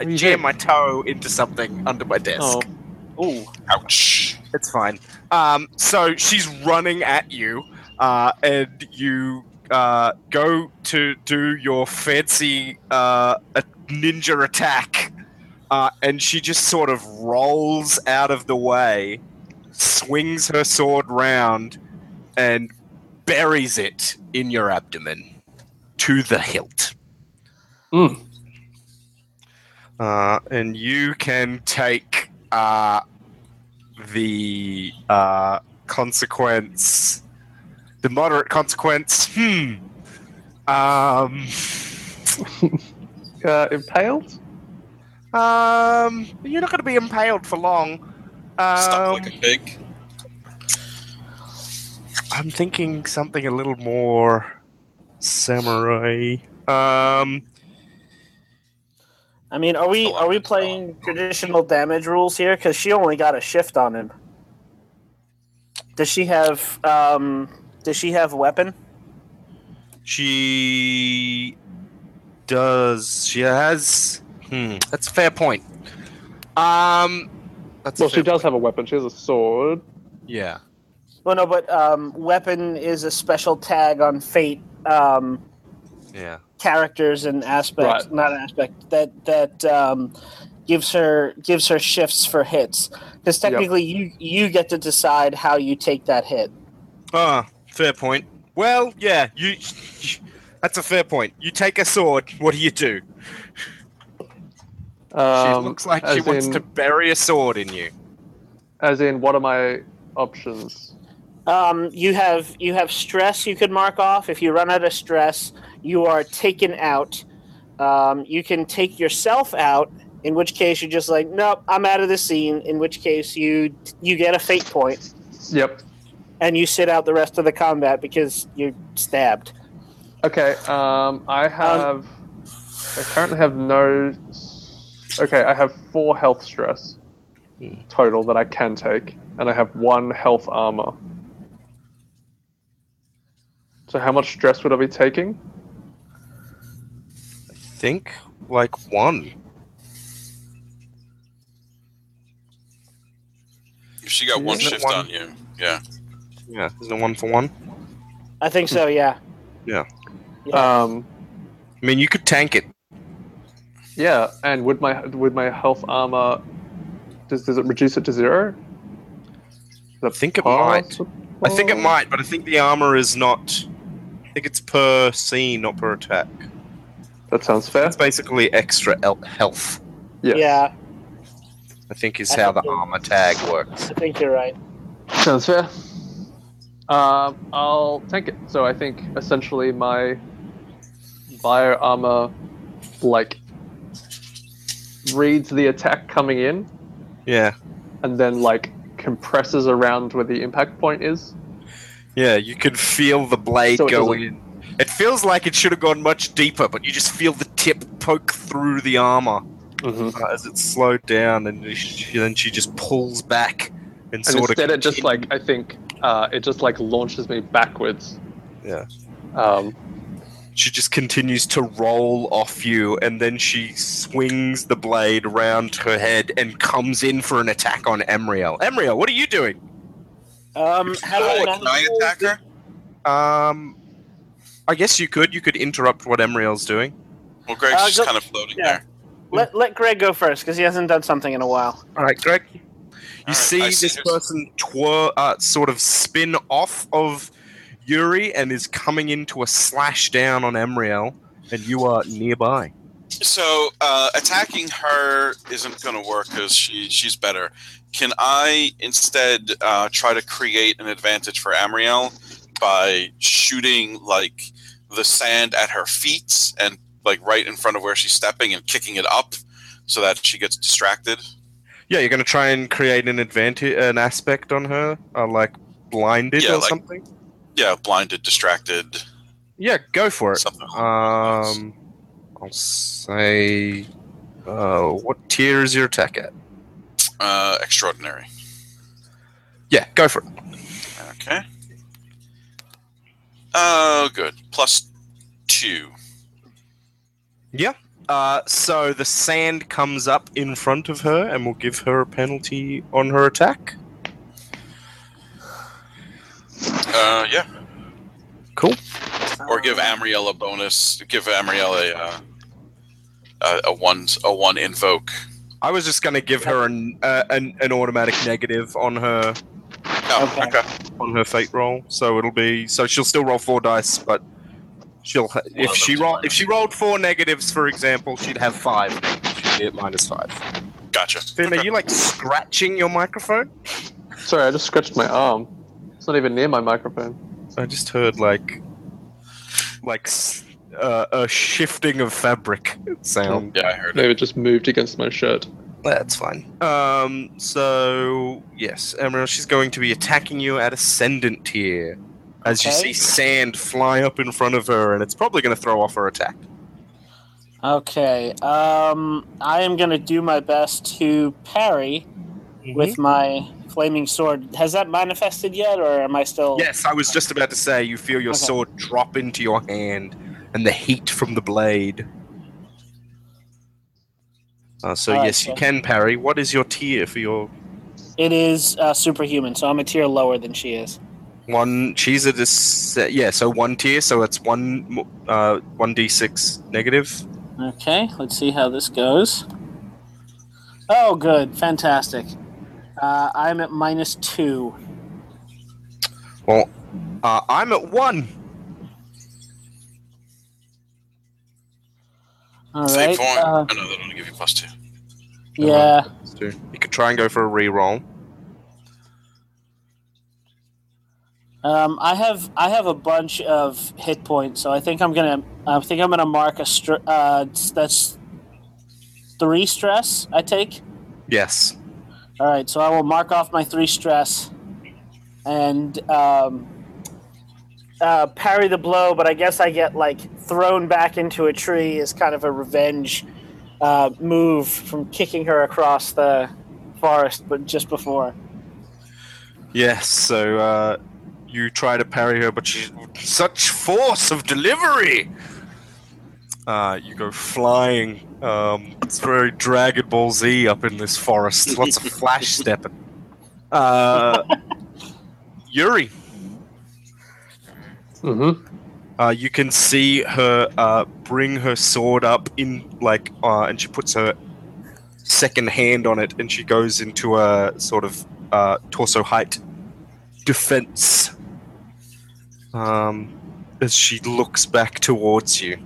I What you jammed did? my toe into something under my desk. Oh, Ooh. Ouch. It's fine. Um, so she's running at you, uh, and you uh, go to do your fancy uh, a ninja attack, uh, and she just sort of rolls out of the way, swings her sword round, and buries it in your abdomen to the hilt. Mm. Uh, and you can take uh, the uh, consequence, the moderate consequence. Hmm. Um. uh, impaled. Um. You're not going to be impaled for long. Stuck Um, like a pig. I'm thinking something a little more samurai. Um. I mean, are we are we playing traditional damage rules here? Because she only got a shift on him. Does she have um? Does she have a weapon? She does. She has. Hmm. That's a fair point. Um. That's Well, she does point. have a weapon. She has a sword. Yeah. Well, no, but um, weapon is a special tag on Fate um, Yeah. characters and aspects, Right. not an aspect that that um, gives her gives her shifts for hits. Because technically, you you get to decide how you take that hit. Ah, fair point. Well, yeah. You. That's a fair point. You take a sword. What do you do? She Um, looks like she wants in- to bury a sword in you. As in, what are my options? Um, you have you have stress you could mark off. If you run out of stress, you are taken out. Um, you can take yourself out, in which case you're just like, nope, I'm out of the scene. In which case you you get a fate point Yep. and you sit out the rest of the combat because you're stabbed. Okay. Um, I have. I currently have no. Okay, I have four health stress Hmm. total that I can take, and I have one health armor. So how much stress would I be taking? I think like one. If She got one Isn't it shift one? on you. Yeah. Yeah, isn't it one for one? I think so. Yeah. Yeah. Um, I mean, you could tank it. Yeah, and would my would my health armor does does it reduce it to zero? I think it might. I think it might, but I think the armor is not. I think it's per scene, not per attack. That sounds fair. It's basically extra el- health. Yes. Yeah. I think is I how the think it- armor tag works. I think you're right. Sounds fair. Um, I'll take it. So I think essentially my bio armor, like, reads the attack coming in Yeah, and then like compresses around where the impact point is. yeah. You can feel the blade So it go in. It feels like it should have gone much deeper, but you just feel the tip poke through the armor Mm-hmm. uh, as it's slowed down, and she, then she just pulls back and, And sort instead, of. it just like I think uh, it just like launches me backwards. Yeah. Um, She just continues to roll off you, and then she swings the blade around her head and comes in for an attack on Emriel. Emriel, what are you doing? Um, how do I Oh, manage- can I attack her? Um, I guess you could. You could interrupt what Emriel's doing. Well, Greg's Uh, just go- kind of floating yeah. there. Let let Greg go first because he hasn't done something in a while. All right, Greg. You right, see I this his- person twir- uh, sort of spin off of Yuri and is coming into a slash down on Emriel, and you are nearby. So uh, attacking her isn't going to work because she she's better. Can I instead uh, try to create an advantage for Amriel by shooting like the sand at her feet and like right in front of where she's stepping and kicking it up so that she gets distracted? Yeah, you're going to try and create an advantage, an aspect on her, uh, like blinded Yeah, or like- something. Yeah, blinded, distracted, Yeah, go for it. something. along those lines. Um, I'll say, uh, what tier is your attack at? uh, extraordinary. Yeah, go for it. Okay. Oh, good. Plus two. Yeah. Uh, so the sand comes up in front of her and will give her a penalty on her attack. Uh, yeah. Cool. Or give Amriel a bonus. Give Amriel a uh, a, a one a one invoke. I was just going to give her an, uh, an an automatic negative on her Oh, Okay. okay. on her fate roll, so it'll be so she'll still roll four dice, but she'll ha- if she roll if she rolled four negatives, for example, she'd have five. She'd be at minus five. Gotcha. Finn, are you like scratching your microphone? sorry, I just scratched my arm. It's not even near my microphone. I just heard like like uh, a shifting of fabric sound. Yeah, I heard it. Maybe it just moved against my shirt. That's fine. Um. So yes, Emerald, she's going to be attacking you at ascendant tier. As you Okay. see sand fly up in front of her, and it's probably going to throw off her attack. Okay. Um, I am gonna do my best to parry with my flaming sword. Has that manifested yet, or am I still? Yes, I was just about to say you feel your Okay. sword drop into your hand, and the heat from the blade. Uh, so yes, you can parry. What is your tier for your It is uh, superhuman, so I'm a tier lower than she is. One, she's at this. Yeah, so one tier, so it's one, uh, one d six negative. Okay, let's see how this goes. Oh, good, fantastic. Uh, I'm at minus two. Well, uh, I'm at one. All Save right. point. uh, oh, no, that only give you plus two. yeah. So you could try and go for a re-roll. Um, I have I have a bunch of hit points, so I think I'm gonna I think I'm gonna mark a str- uh, that's three stress. I take. Yes. All right, so I will mark off my three stress and um, uh, parry the blow, but I guess I get like thrown back into a tree as kind of a revenge uh, move from kicking her across the forest, but just before. Yes. So uh, you try to parry her, but she's such force of delivery. Uh, you go flying. Um, it's very Dragon Ball Z up in this forest. Lots of flash stepping. Uh, Yuri, Mm-hmm. uh, you can see her uh, bring her sword up in like, uh, and she puts her second hand on it, and she goes into a sort of uh, torso height defense. Um, as she looks back towards you,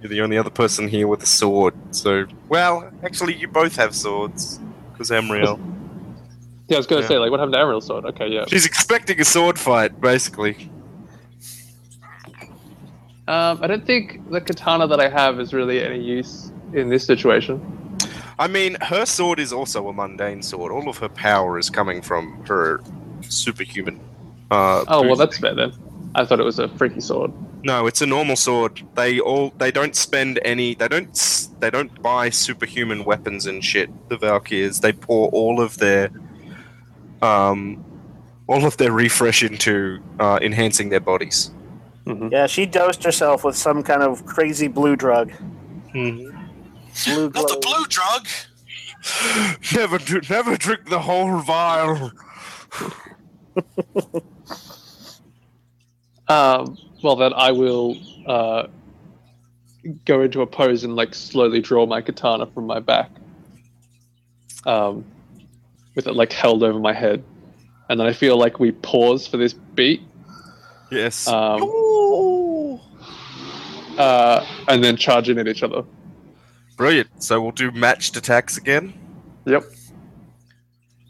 you're the only other person here with a sword. So, well, actually, you both have swords because Emriel. Yeah, I was gonna Yeah. say like, what happened to Emerald's sword? Okay, yeah. She's expecting a sword fight, basically. Um, I don't think the katana that I have is really any use in this situation. I mean, her sword is also a mundane sword. All of her power is coming from her superhuman. Uh, Oh well, boost. that's fair then. I thought it was a freaky sword. no, it's a normal sword. They all they don't spend any. They don't they don't buy superhuman weapons and shit. The Valkyrs they pour all of their um all of their refresh into uh, enhancing their bodies. Mm-hmm. Yeah, she dosed herself with some kind of crazy blue drug. Mm-hmm. Blue Not the blue drug. Never, do, never drink the whole vial. Um, well then I will uh, go into a pose and like slowly draw my katana from my back, um, with it like held over my head, and then I feel like we pause for this beat, Yes. um, uh, and then charging at each other. Brilliant. So we'll do matched attacks again. Yep.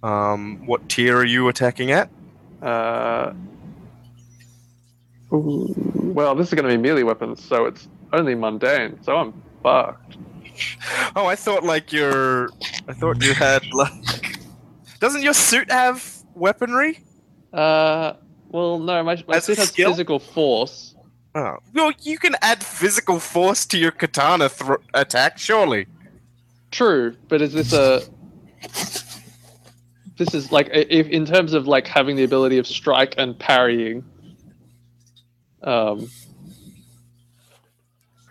Um, what tier are you attacking at? Uh, ooh, well, this is going to be melee weapons, so it's only mundane. So I'm fucked. Oh, I thought like your, I thought you had like. Doesn't your suit have weaponry? Uh, well, no, my, my As suit has skill? physical force. Oh, well, you can add physical force to your katana thr attack, surely. True, but is this a? This is like if in terms of like having the ability of strike and parrying. Um,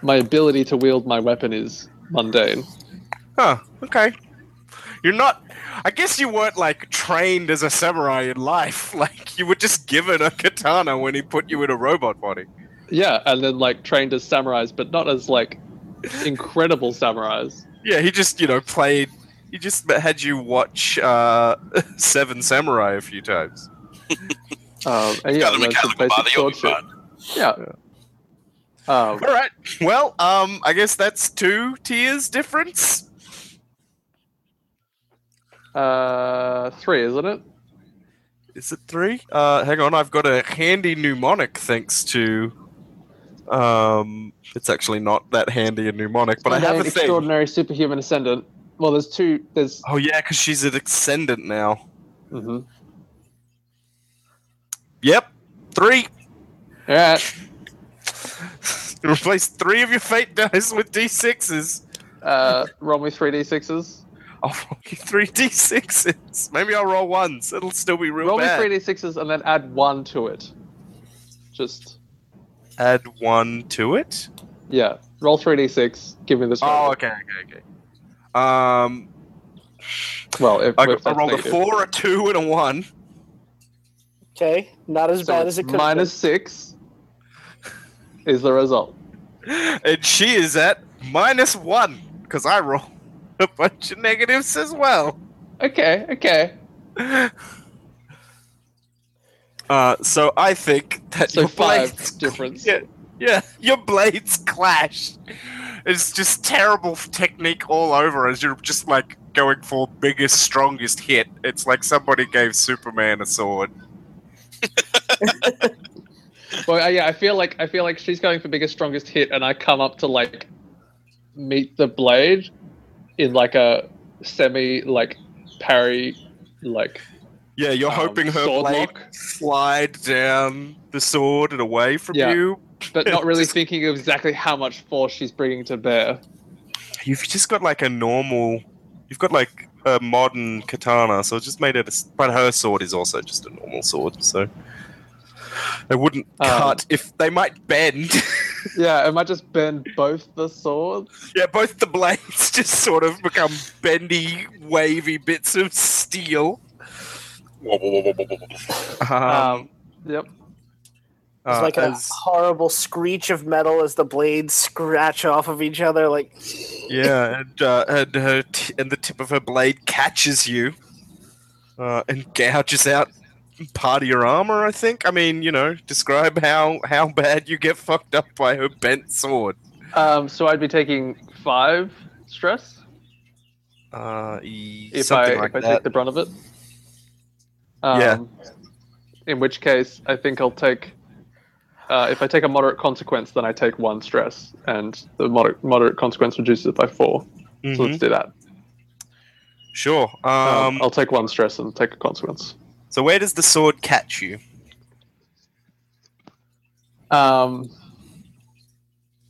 my ability to wield my weapon is mundane. Huh. Okay. You're not. I guess you weren't like trained as a samurai in life. Like you were just given a katana when he put you in a robot body. Yeah, and then like trained as samurais, but not as like incredible samurais. Yeah, he just you know played. He just had you watch uh, Seven Samurai a few times. Um, and yeah, Got a learn some mechanical basic body. You'll sword be shit. Fine. Yeah. Um, All right. Well, um, I guess that's two tiers difference. uh, three, isn't it? Is it three? Uh, hang on, I've got a handy mnemonic thanks to. Um, it's actually not that handy a mnemonic, but I have a Mundane, thing. extraordinary superhuman ascendant. Well, there's two. There's. Oh yeah, because she's an ascendant now. Mm-hmm. Yep, three. All right. Replace three of your fate dice with d6s. Uh, roll me three d sixes. I'll roll you three d6s. Maybe I'll roll ones. It'll still be real Roll me three d sixes and then add one to it. Just Add one to it. yeah. Roll three d six. Give me this. Oh, roll. okay, okay, okay. Um, Well, if, I, if I that's rolled a four, a two, and a one. Okay, not as So bad as it could minus six is the result. and she is at minus one because I rolled a bunch of negatives as well. Okay. Okay. Uh, so I think that So your five blades, difference. yeah, yeah, your blades clash. It's just terrible technique all over as you're just like going for biggest, strongest hit. It's like somebody gave Superman a sword. Well, uh, yeah. I feel like I feel like she's going for biggest, strongest hit, and I come up to like meet the blade in like a semi like parry like Yeah, you're um, hoping her blade lock, slide down the sword and away from Yeah. you. but not really thinking of exactly how much force she's bringing to bear. You've just got like a normal. You've got like a modern katana, so it just made it. A, but her sword is also just a normal sword. So, They wouldn't Um, cut if they might bend. Yeah, it might just bend both the swords. yeah, both the blades just sort of become bendy, wavy bits of steel. Um, Um, yep. It's uh, like a as- horrible screech of metal as the blades scratch off of each other. Like, yeah, and uh, and her t- and the tip of her blade catches you, uh, and gouges out part of your armor. I think. I mean, you know, describe how how bad you get fucked up by her bent sword. Um, so I'd be taking five stress Uh, e- if I like if I that. take the brunt of it. Um, Yeah. In which case, I think I'll take. Uh, if I take a moderate consequence, then I take one stress, and the moderate moderate consequence reduces it by 4 So Mhm. let's do that. Sure. Um, Um, I'll take one stress and take a consequence. So where does the sword catch you? Um,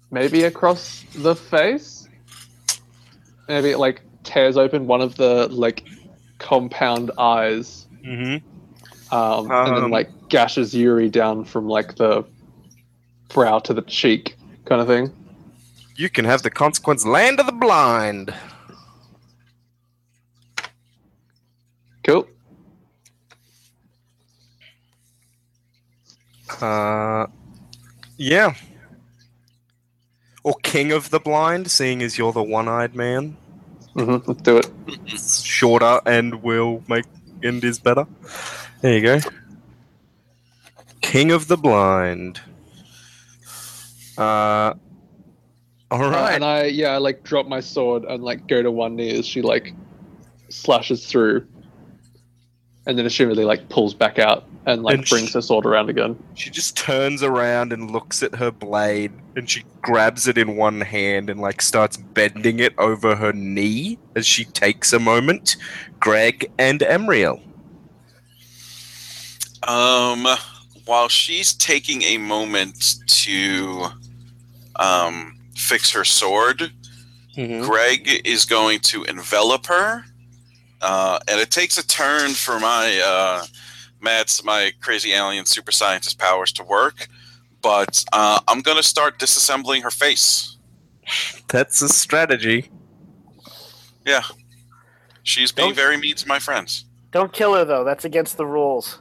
maybe across the face. Maybe it like tears open one of the like compound eyes, Mm-hmm. um, and then Um, like gashes Yuri down from like the brow to the cheek, kind of thing. You can have the consequence land of the blind. Cool. Uh, yeah. Or king of the blind, seeing as you're the one-eyed man. Mm-hmm, let's do it. It's shorter and will make end is better. There you go. King of the blind. Uh. all right. Uh, and I yeah, I like drop my sword and like go to one knee as she like slashes through, and then assumedly like pulls back out and like And sh- brings her sword around again. She just turns around and looks at her blade, and she grabs it in one hand and like starts bending it over her knee as she takes a moment. Greg and Emriel. Um, while she's taking a moment to um, fix her sword, Greg is going to envelop her, uh, and it takes a turn for my uh, Matt's my crazy alien super scientist powers to work. But uh, I'm gonna start disassembling her face. That's a strategy. Yeah, she's being Don't- very mean to my friends. don't kill her though. That's against the rules.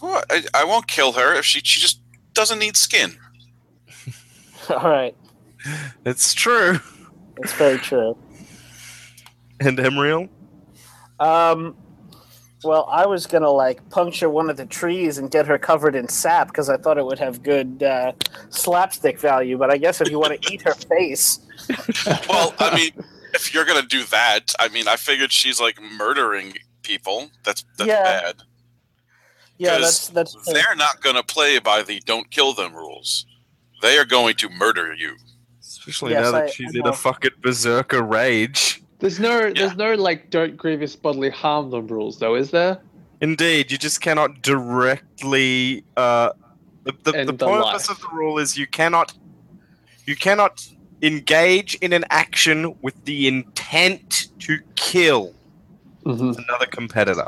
What? I, I won't kill her if she she just doesn't need skin. All right, It's true. It's very true. And Emriel? Um, well, I was gonna like puncture one of the trees and get her covered in sap because I thought it would have good uh, slapstick value. But I guess if you want to eat her face, Well, I mean, if you're gonna do that, I mean, I figured she's like murdering people. That's that's Yeah. bad. yeah, 'Cause that's that's They're not gonna play by the "don't kill them" rules. They are going to murder you. Especially Yes, now that I- she's I in a fucking berserker rage. There's no Yeah. there's no like don't grievous bodily harm them rules though, is there? Indeed, you just cannot directly. Uh, the the, the the purpose life. of the rule is you cannot, you cannot engage in an action with the intent to kill Mm-hmm. another competitor.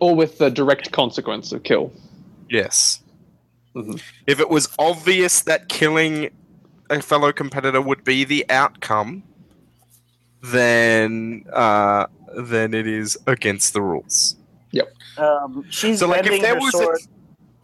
Or with the direct consequence of kill. Yes. Mhm. If it was obvious that killing a fellow competitor would be the outcome, then uh, then it is against the rules. um, she's So, like, if there her was a-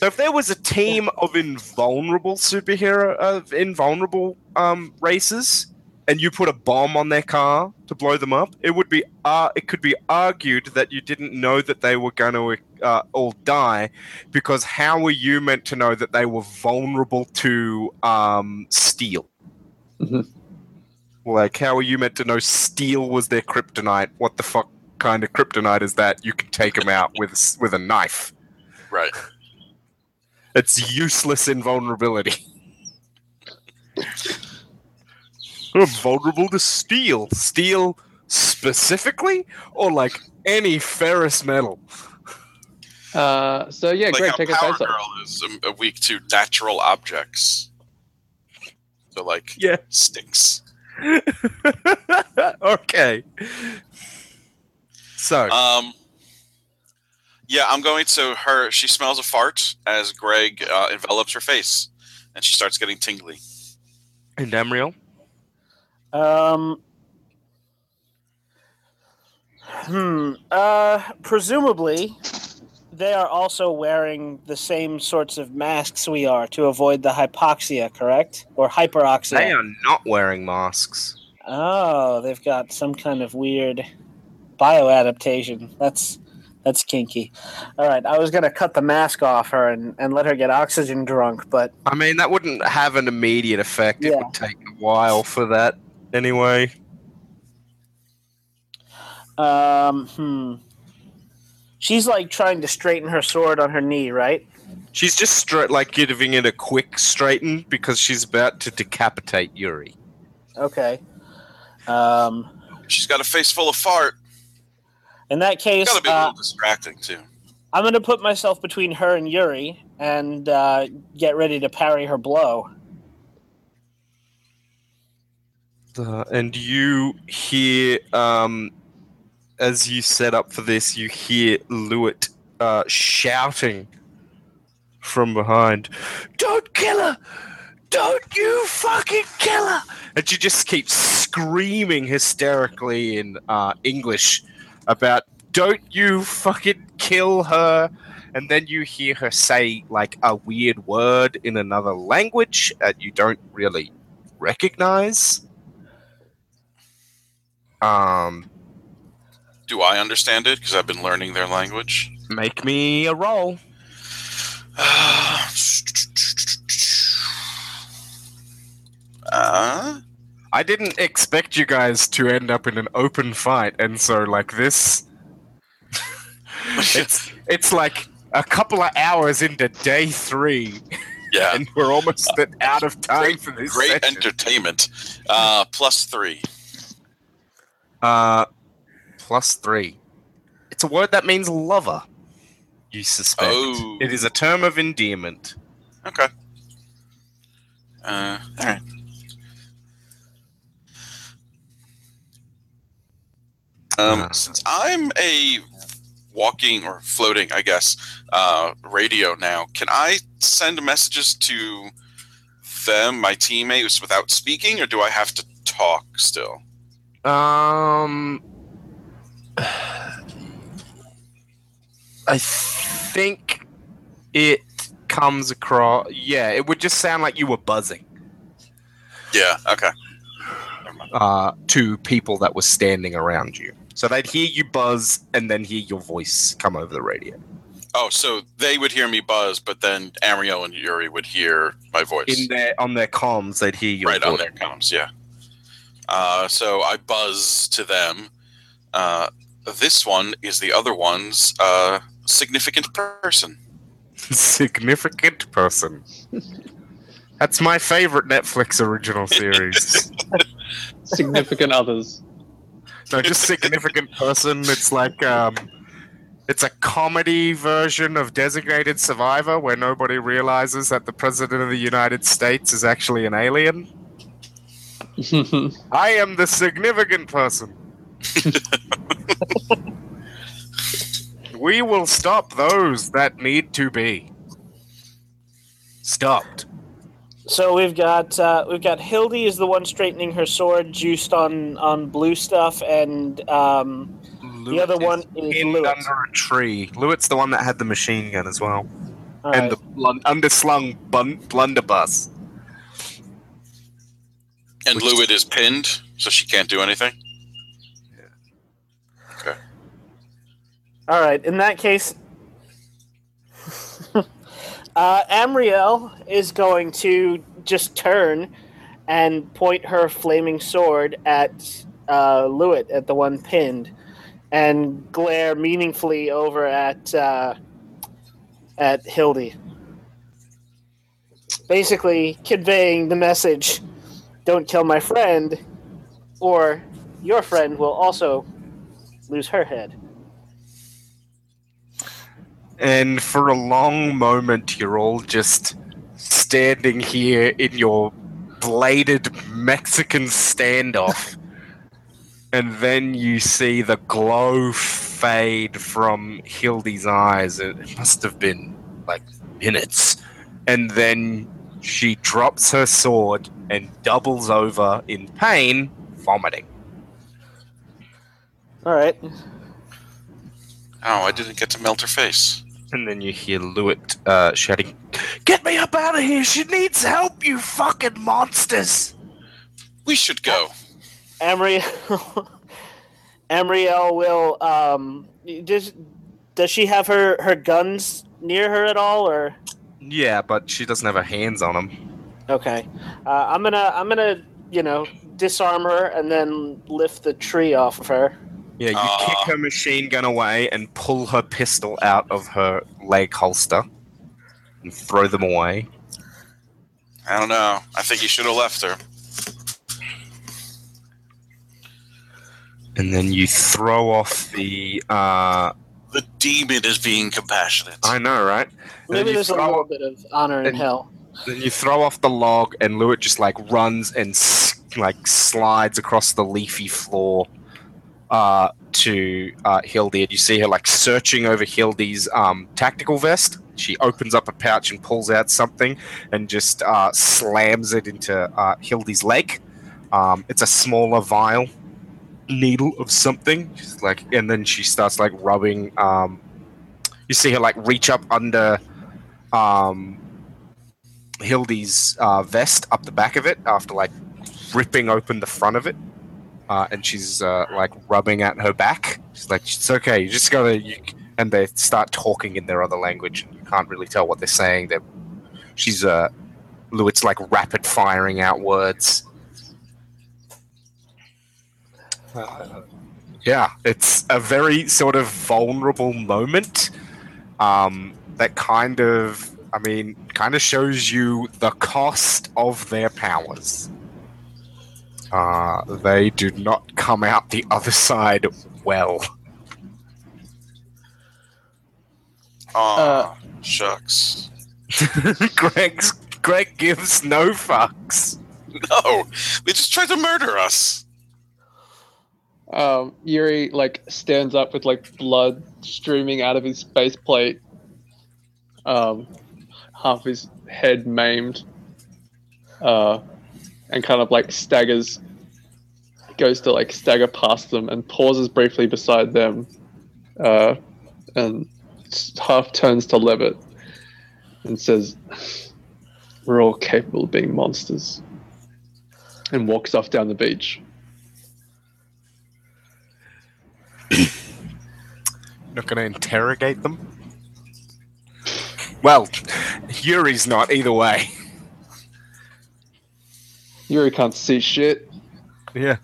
So if there was a team of invulnerable superhero of invulnerable um, races, and you put a bomb on their car to blow them up, it would be uh, it could be argued that you didn't know that they were going to uh, all die, because how were you meant to know that they were vulnerable to um, steel? Mhm. Like, how are you meant to know steel was their kryptonite? What the fuck kind of kryptonite is that? You can take them out with with a knife. Right. It's useless invulnerability. I'm vulnerable to steel. Steel specifically, or like any ferrous metal. Uh, so yeah, like Greg, take a Power face off. Girl is um, uh, weak to natural objects. So like Yeah. sticks. okay. So, Um. Yeah, I'm going to her. She smells a fart as Greg uh, envelops her face, and she starts getting tingly. And Amriel? Um. Hmm. Uh. Presumably, they are also wearing the same sorts of masks we are to avoid the hypoxia, correct? Or hyperoxia. They are not wearing masks. Oh, they've got some kind of weird bioadaptation. That's that's kinky. All right, I was gonna cut the mask off her and, and let her get oxygen drunk, but I mean, that wouldn't have an immediate effect. It Yeah. would take a while for that anyway. um, hmm. She's like trying to straighten her sword on her knee, right? She's just straight, like giving it a quick straighten because she's about to decapitate Yuri. Okay. Um, She's got a face full of fart. in that case, Gotta be a uh, little distracting too. I'm going to put myself between her and Yuri and uh, get ready to parry her blow. Uh, and you hear, um, as you set up for this, you hear Lewitt uh, shouting from behind, Don't kill her! Don't you fucking kill her! And she just keeps screaming hysterically in uh, English about, Don't you fucking kill her! And then you hear her say, like, a weird word in another language that you don't really recognize. Um, Do I understand it? Because I've been learning their language. make me a roll. Uh, I didn't expect you guys to end up in an open fight, and so like this, it's it's like a couple of hours into day three, yeah. and we're almost out of time Great- for this. Great session. entertainment. Uh, plus three. Uh, plus three. It's a word that means lover. You suspect Oh. it is a term of endearment. Okay. Uh, all right. Um, since I'm a walking or floating, I guess, uh, radio now, can I send messages to them, my teammates, without speaking, or do I have to talk still? Um, I think it comes across. Yeah, it would just sound like you were buzzing Yeah. Okay. uh, to people that were standing around you. So they'd hear you buzz and then hear your voice come over the radio. Oh, so they would hear me buzz, but then Amriel and Yuri would hear my voice. In their on their comms, they'd hear your right on their comms yeah uh, so i buzz to them uh, this one is the other one's uh, significant person Significant person. That's my favorite Netflix original series. Significant others. No, just significant person. It's like um, it's a comedy version of Designated Survivor, where nobody realizes that the president of the United States is actually an alien. I am the significant person. we will stop those that need to be stopped. So we've got uh, we've got Hildy is the one straightening her sword, juiced on on blue stuff, and um, the other one is pinned Lewis. under a tree. Lewitt's the one that had the machine gun as well, All and right. the blun- underslung bun- blunderbuss. and Which- Lewitt is pinned so she can't do anything All right. In that case, uh, Amriel is going to just turn and point her flaming sword at uh, Lewitt, at the one pinned, and glare meaningfully over at uh, at Hildy. Basically, conveying the message: "Don't kill my friend, or your friend will also lose her head." And for a long moment, you're all just standing here in your bladed Mexican standoff. and then you see the glow fade from Hildy's eyes. It must have been like minutes. And then she drops her sword and doubles over in pain, vomiting. All right. Oh, I didn't get to melt her face. And then you hear Lewitt uh, shouting, Get me up out of here! She needs help, you fucking monsters! We should go. Amriel, Amriel will. Um, does does she have her her guns near her at all, or Yeah, but she doesn't have her hands on them. okay? Uh, I'm gonna I'm gonna you know disarm her and then lift the tree off of her. Yeah, you Aw. kick her machine gun away and pull her pistol out of her leg holster and throw them away. I don't know. I think you should have left her. And then you throw off the. Uh, The demon is being compassionate. I know, right? And Maybe you there's a little bit of honor in and- hell. Then you throw off the log, and Lewitt just like runs and like slides across the leafy floor uh, to uh, Hildy, and you see her like searching over Hildy's um, tactical vest. She opens up a pouch and pulls out something, and just uh, slams it into uh, Hildy's leg. Um, it's a smaller vial needle of something. She's like, and then she starts like rubbing. Um, you see her like reach up under. Um, Hildy's uh, vest up the back of it after like ripping open the front of it, uh, and she's uh, like rubbing at her back. She's like, "It's okay. You just gotta." You, and they start talking in their other language. and You can't really tell what they're saying. They're, she's uh, Lewitt's like rapid firing out words. Uh, yeah, it's a very sort of vulnerable moment. Um, that kind of I mean, kind of shows you the cost of their powers. Uh, they do not come out the other side well. Aw, shucks. Greg's Greg gives no fucks. No, they just tried to murder us. Um, Yuri like stands up with like blood streaming out of his faceplate. Um, half his head maimed. Uh, and kind of like staggers, goes to like stagger past them and pauses briefly beside them, uh, and half turns to Levitt and says, "We're all capable of being monsters," and walks off down the beach. Not going to interrogate them. Well, Yuri's not either way. Yuri can't see shit. Yeah.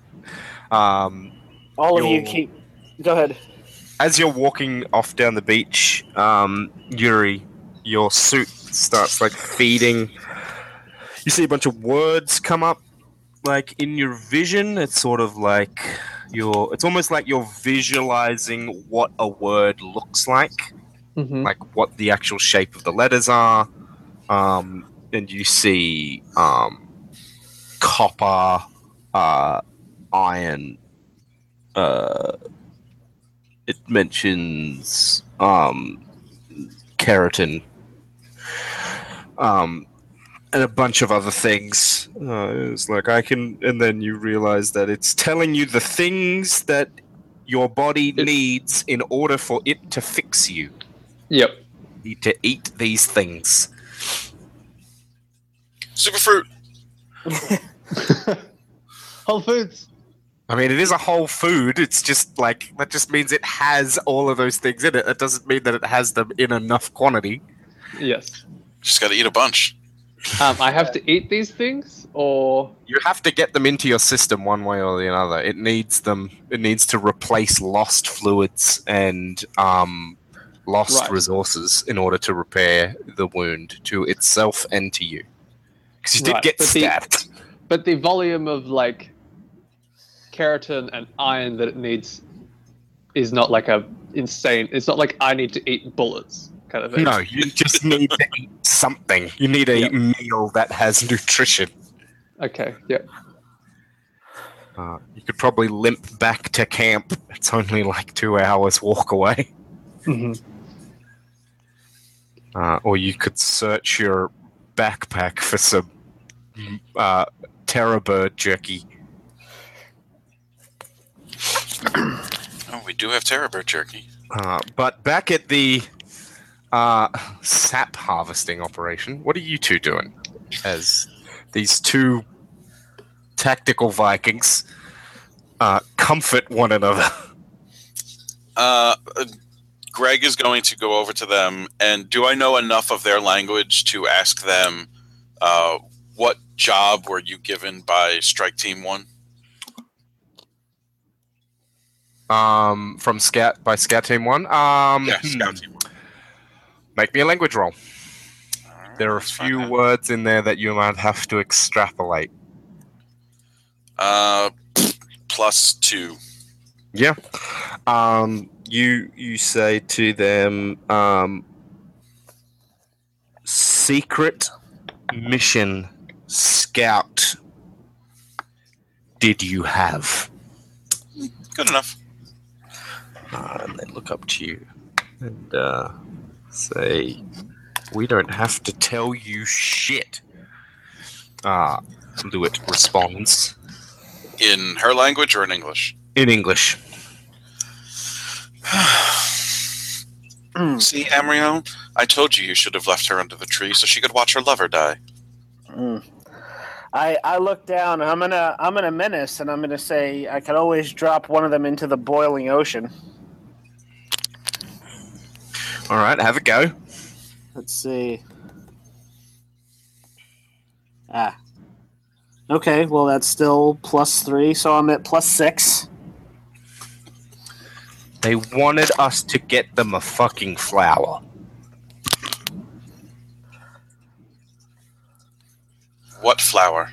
Um, All of you keep. Go ahead. as you're walking off down the beach, um, Yuri, your suit starts like feeding. You see a bunch of words come up, like in your vision. It's sort of like you're. It's almost like you're visualizing what a word looks like, Mm-hmm. like what the actual shape of the letters are. Um, and you see um, copper, uh, iron. Uh, it mentions um, keratin, um, and a bunch of other things. Uh, it's like I can, and then you realize that it's telling you the things that your body It- needs in order for it to fix you. Yep. You need to eat these things. Superfruit. Whole Foods. I mean, it is a whole food. It's just like that. Just means it has all of those things in it. That doesn't mean that it has them in enough quantity. Yes. Just got to eat a bunch. Um, I have to eat these things, or You have to get them into your system one way or the other. It needs them. It needs to replace lost fluids and um, lost Right. resources in order to repair the wound to itself and to you. Because you did Right, get but the- stabbed. but the volume of like keratin and iron that it needs is not like a insane. It's not like I need to eat bullets kind of thing. No, you just need to eat something. You need a Yep. meal that has nutrition. Okay. Yeah. Uh, you could probably limp back to camp. It's only like two hours walk away. Mhm. Uh, or you could search your backpack for some uh, terror bird jerky. Oh, we do have terror bird jerky. Uh, but back at the uh, sap harvesting operation, what are you two doing as these two tactical Vikings uh, comfort one another? Uh, uh, Greg is going to go over to them, and do I know enough of their language to ask them uh, what job were you given by Strike Team One? Um, from Scout by Scout Team One. Um, Yeah, hmm, Scout Team One. Make me a language roll. Alright, There are a few words in there that you might have to extrapolate. Uh, plus two. Yeah. Um, you you say to them, um, secret mission scout. Did you have? Good enough. Uh, and they look up to you and uh, say, "We don't have to tell you shit." Uh, Lewitt responds In her language or in English? in English. See, Amriel, I told you you should have left her under the tree so she could watch her lover die. Mm. I I look down. I'm gonna I'm gonna menace, and I'm gonna say I could always drop one of them into the boiling ocean. All right, have a go. Let's see. Ah. Okay, well that's still plus three, so I'm at plus six. They wanted us to get them a fucking flower. What flower?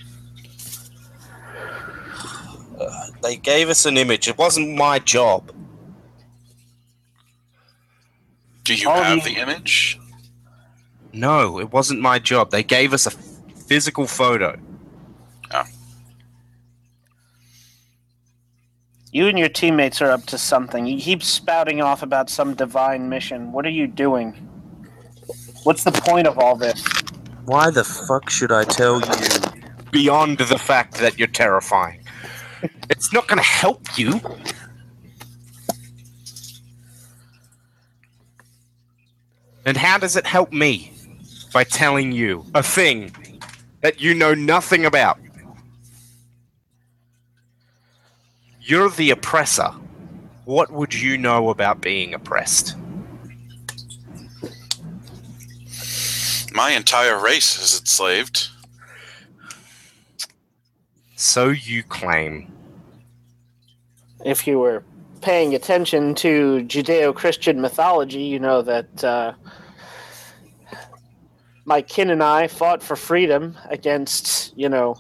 They gave us an image. It wasn't my job. Do you Oh, have the- the image? No, it wasn't my job. They gave us a physical photo. Oh. You and your teammates are up to something. You keep spouting off about some divine mission. What are you doing? What's the point of all this? Why the fuck should I tell you? Beyond the fact that you're terrifying. it's not going to help you. And how does it help me? By telling you a thing that you know nothing about. You're the oppressor. What would you know about being oppressed? My entire race is enslaved. So you claim. If you were paying attention to Judeo Christian mythology, you know that uh, my kin and I fought for freedom against, you know,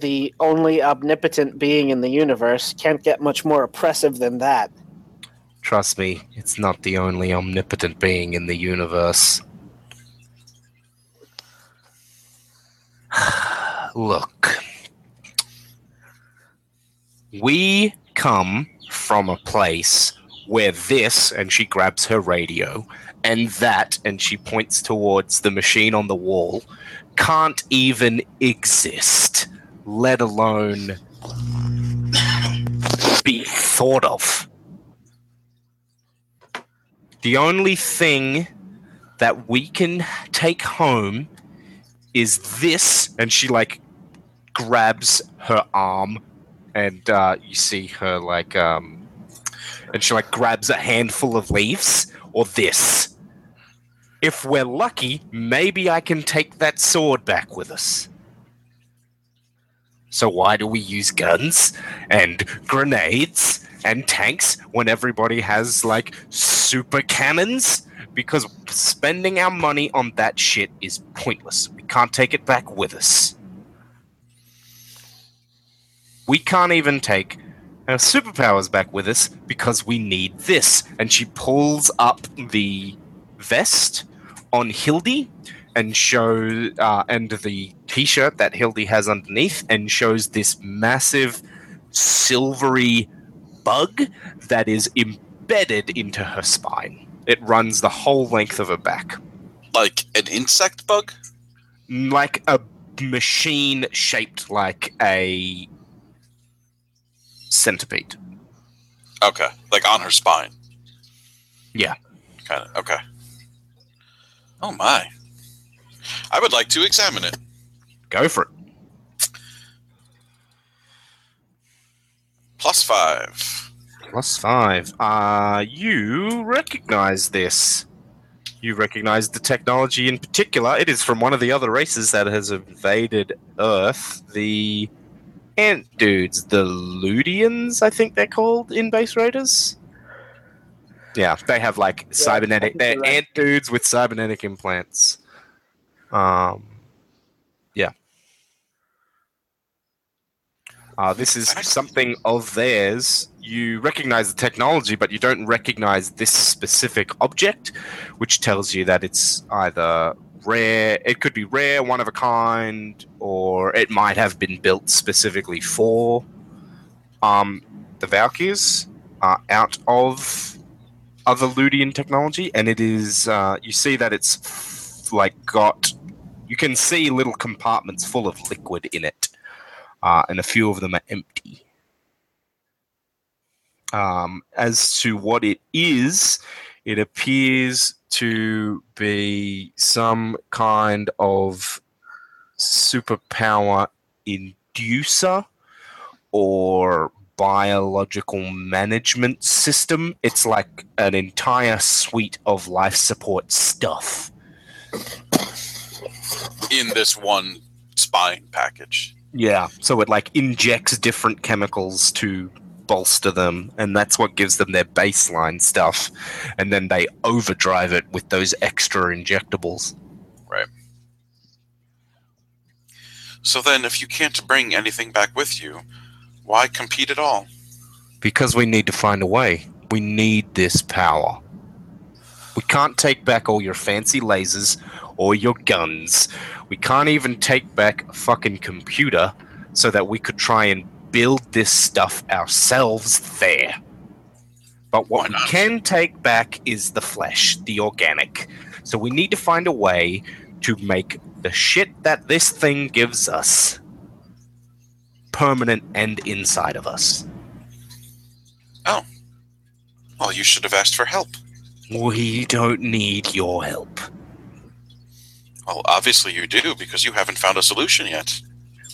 the only omnipotent being in the universe. Can't get much more oppressive than that. Trust me, it's not the only omnipotent being in the universe. Look. We come from a place where this, and she grabs her radio, and that, and she points towards the machine on the wall, can't even exist, let alone be thought of. The only thing that we can take home is this, and she like grabs her arm, and uh, you see her like um, and she like grabs a handful of leaves, or this. If we're lucky, maybe I can take that sword back with us. So why do we use guns and grenades and tanks when everybody has like super cannons? Because spending our money on that shit is pointless. Can't take it back with us. We can't even take our superpowers back with us because we need this. And she pulls up the vest on Hildy and show uh, and the t-shirt that Hildy has underneath and shows this massive silvery bug that is embedded into her spine. It runs the whole length of her back, Like an insect bug? Like a machine shaped like a centipede. Okay. Like on her spine. Yeah. Kind of. Okay. Oh my. I would like to examine it. Go for it. Plus five. Plus five. Uh, you recognize this. You recognize the technology in particular. It is from one of the other races that has invaded Earth. The ant dudes, the Ludians, I think they're called in Base Raiders. Yeah, they have like cybernetic. They're right. ant dudes with cybernetic implants. Um, yeah. Uh, this is something of theirs. You recognize the technology, but you don't recognize this specific object, which tells you that it's either rare, it could be rare, one of a kind, or it might have been built specifically for um, the Valkyries uh, out of other Ludian technology, and it is, uh, you see that it's like got, you can see little compartments full of liquid in it uh, and a few of them are empty. Um, as to what it is, it appears to be some kind of superpower inducer or biological management system. It's like an entire suite of life support stuff. in this one spine package. Yeah, so it like injects different chemicals to bolster them, and that's what gives them their baseline stuff. And then they overdrive it with those extra injectables. Right. So then, if you can't bring anything back with you, why compete at all? Because we need to find a way. We need this power. We can't take back all your fancy lasers or your guns. We can't even take back a fucking computer so that we could try and build this stuff ourselves there. But what we can take back is the flesh, the organic. So we need to find a way to make the shit that this thing gives us permanent and inside of us. Oh. Well, you should have asked for help. We don't need your help. Well, obviously you do, because you haven't found a solution yet.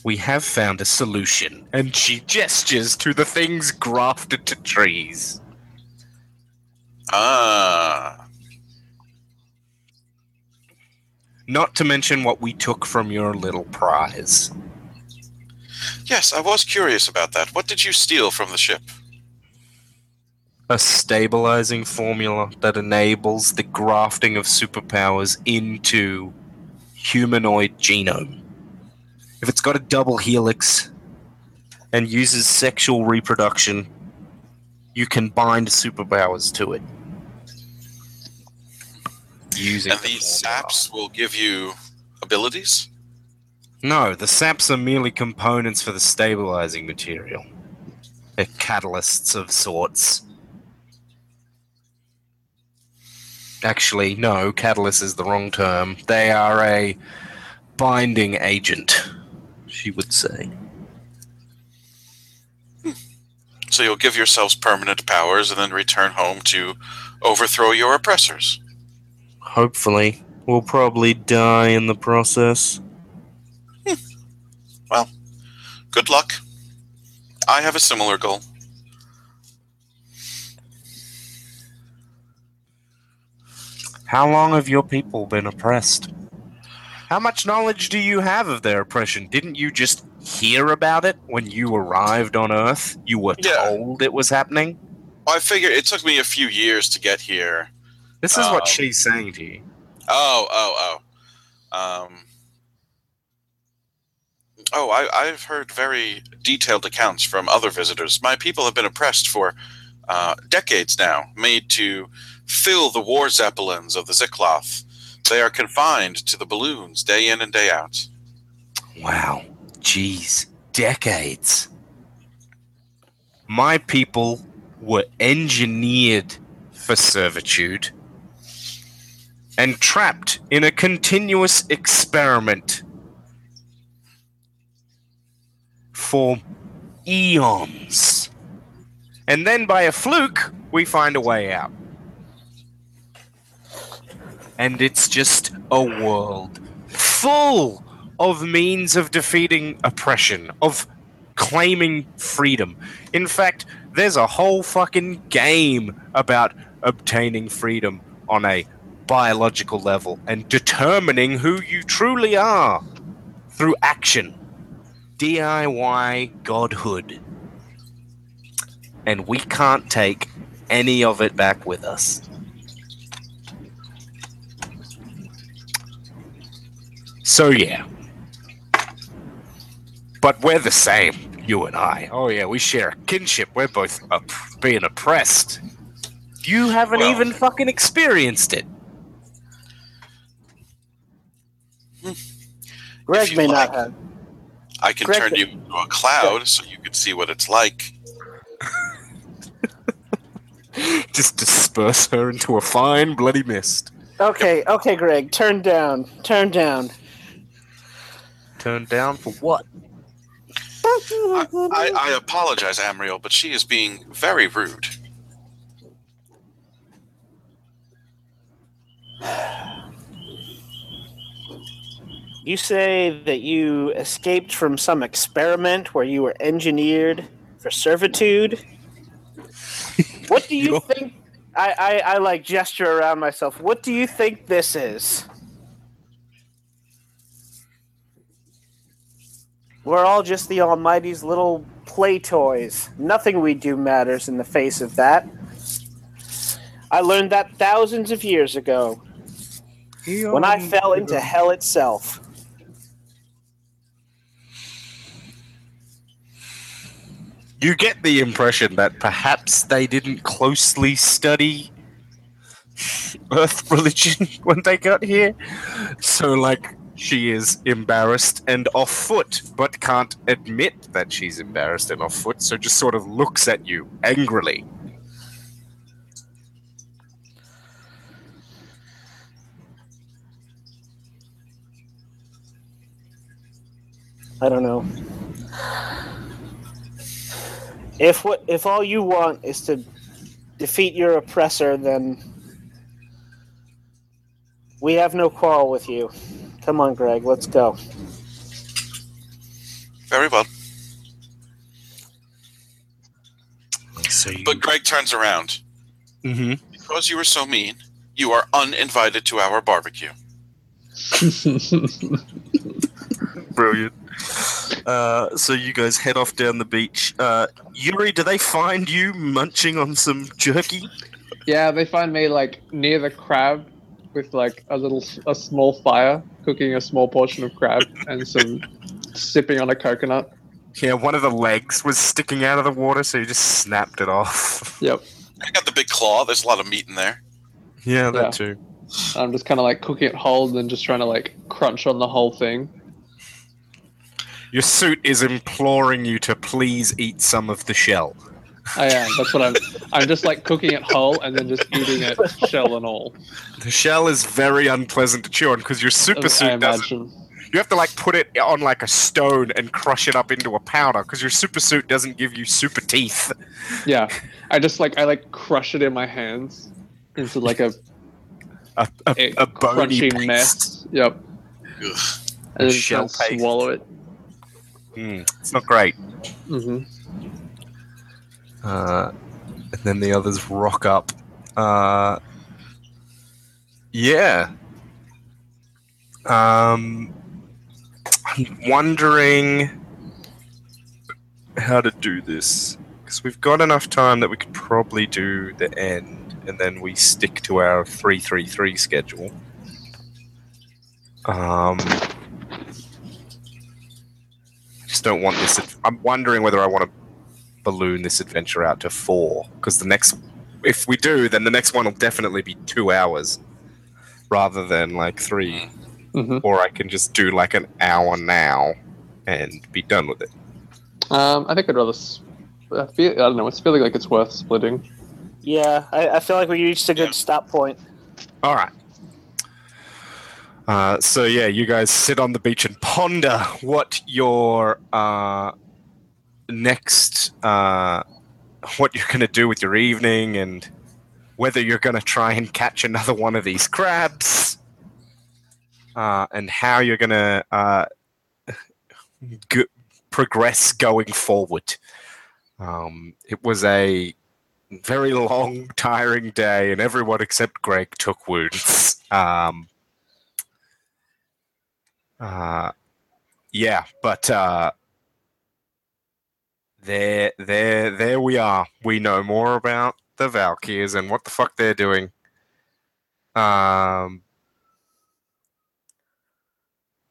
We have found a solution. And she gestures to the things grafted to trees. Ah. Not to mention what we took from your little prize. Yes, I was curious about that. What did you steal from the ship? A stabilizing formula that enables the grafting of superpowers into humanoid genome. If it's got a double helix and uses sexual reproduction, you can bind superpowers to it. Using And the these saps will give you abilities? No, the saps are merely components for the stabilizing material. They're catalysts of sorts. Actually, no, catalyst is the wrong term. They are a binding agent, she would say. So you'll give yourselves permanent powers and then return home to overthrow your oppressors. Hopefully. We'll probably die in the process. Hmm. Well, good luck. I have a similar goal. How long have your people been oppressed? How much knowledge do you have of their oppression? Didn't you just hear about it when you arrived on Earth? You were Yeah. told it was happening? I figure it took me a few years to get here. This is what Um, she's saying to you. Oh, oh, oh. Um, oh, I, I've heard very detailed accounts from other visitors. My people have been oppressed for uh, decades now, made to fill the war zeppelins of the Zikloth. They are confined to the balloons day in and day out. Wow. Jeez. Decades. my people were engineered for servitude and trapped in a continuous experiment for eons. And then by a fluke, we find a way out. And it's just a world full of means of defeating oppression, of claiming freedom. In fact, there's a whole fucking game about obtaining freedom on a biological level and determining who you truly are through action. DIY godhood. And we can't take any of it back with us. So, yeah. But we're the same, you and I. Oh, yeah, we share a kinship. We're both op- being oppressed. You haven't Well- even fucking experienced it. Greg may like. not have. I can Correct turn it. you into a cloud so you can see what it's like. Just disperse her into a fine bloody mist. Okay, okay, Greg, turn down, turn down. Turn down for what? I, I, I apologize, Amriel, but she is being very rude. You say that you escaped from some experiment where you were engineered for servitude. What do you Yo. think? I, I, I like gesture around myself. What do you think this is? We're all just the Almighty's little play toys. Nothing we do matters in the face of that. I learned that thousands of years ago when I fell into hell itself. You get the impression that perhaps they didn't closely study Earth religion when they got here. So, like, she is embarrassed and off foot, but can't admit that she's embarrassed and off foot, so just sort of looks at you angrily. I don't know. If what if all you want is to defeat your oppressor, then we have no quarrel with you. Come on, Greg, let's go. Very well. So you, But Greg turns around. hmm Because you were so mean, you are uninvited to our barbecue. Brilliant. Uh, so you guys head off down the beach. Uh, Yuri, do they find you munching on some jerky? yeah, they find me like near the crab with like a little, a small fire, cooking a small portion of crab and some sipping on a coconut. Yeah, one of the legs was sticking out of the water, so you just snapped it off. Yep. I got the big claw. There's a lot of meat in there. yeah, that Yeah. too. I'm just kind of like cooking it whole and then just trying to like crunch on the whole thing. Your suit is imploring you to please eat some of the shell. I am. That's what I'm. I'm just like cooking it whole and then just eating it shell and all. The shell is very unpleasant to chew on because your super I suit doesn't. You have to like put it on like a stone and crush it up into a powder because your super suit doesn't give you super teeth. Yeah, I just like I like crush it in my hands into like a, A, a, a, a bony crunchy paste. mess. Yep. Ugh. And then Shell just paste. swallow it. Mm, it's not great. hmm Uh, and then the others rock up. Uh, yeah. Um, I'm wondering how to do this because we've got enough time that we could probably do the end, and then we stick to our three three three schedule. Um, I just don't want this. I'm wondering whether I want to balloon this adventure out to four because the next if we do then the next one will definitely be two hours rather than like three hmm or i can just do like an hour now and be done with it Um, I think I'd rather s- I feel I don't know. It's feeling like it's worth splitting. Yeah, I, I feel like we reached a good Yeah. stop point. All right. Uh, so yeah, you guys sit on the beach and ponder what your uh, next, uh, what you're going to do with your evening, and whether you're going to try and catch another one of these crabs, uh, and how you're going to uh, g- progress going forward. Um, it was a very long, tiring day, and everyone except Greg took wounds. Um, uh, yeah, but uh, there, there, there we are. We know more about the Valkyrs and what the fuck they're doing. Um.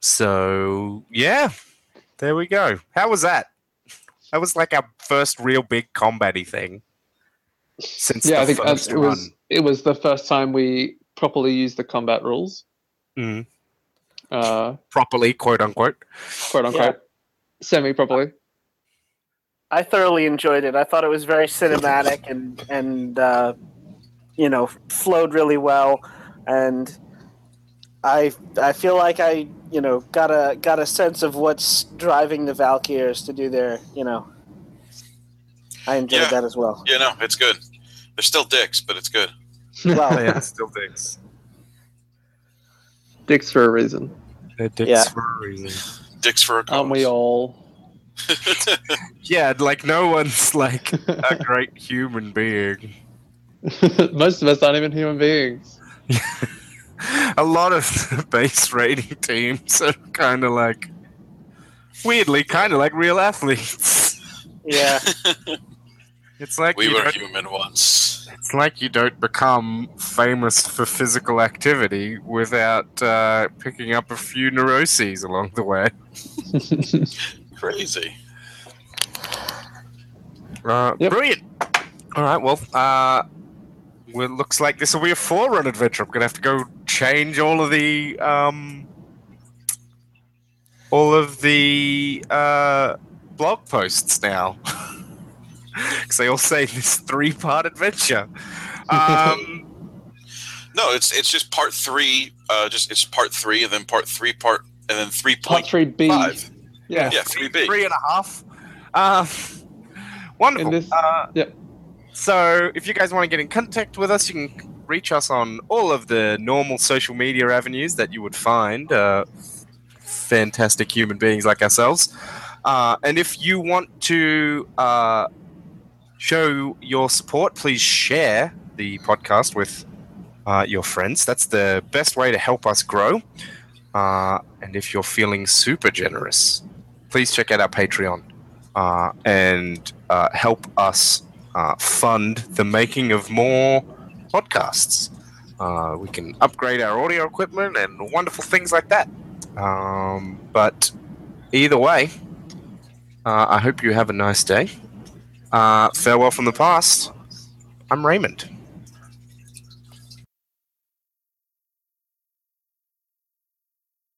So yeah, there we go. How was that? That was like our first real big combat-y thing since yeah, the I think first it was it was the first time we properly used the combat rules, Mm, uh, properly, quote unquote. quote unquote, semi properly. I thoroughly enjoyed it. I thought it was very cinematic and and uh, you know flowed really well, and I I feel like I you know got a got a sense of what's driving the Valkyrs to do their you know. I enjoyed Yeah. that as well. Yeah, no, it's good. They're still dicks, but it's good. Well, yeah, still dicks. Dicks for a reason, They're dicks Yeah. for a reason. Dicks for a cause. aren't we all? Yeah, like no one's like a great human being. Most of us aren't even human beings. a lot of base raiding teams are kind of like weirdly kind of like real athletes. yeah, It's like we were human once. It's like you don't become famous for physical activity without uh, picking up a few neuroses along the way. Crazy. Uh, Yep. Brilliant. All right. Well, uh, well, it looks like this will be a four-run adventure. I'm gonna have to go change all of the um, all of the uh, blog posts now because they all say this three-part adventure. Um, No, it's it's just part three. Uh, just it's part three, and then part three, part and then three Part point three B. five. Yeah. Yeah, three B. three and a half. Uh, wonderful. And this- uh, yep. So, if you guys want to get in contact with us, you can reach us on all of the normal social media avenues that you would find uh, fantastic human beings like ourselves. Uh, and if you want to uh, show your support, please share the podcast with uh, your friends. That's the best way to help us grow. Uh, and if you're feeling super generous, please check out our Patreon uh, and uh, help us uh, fund the making of more podcasts. Uh, we can upgrade our audio equipment and wonderful things like that. Um, but either way, I hope you have a nice day. Uh, farewell from the past. I'm Raymond.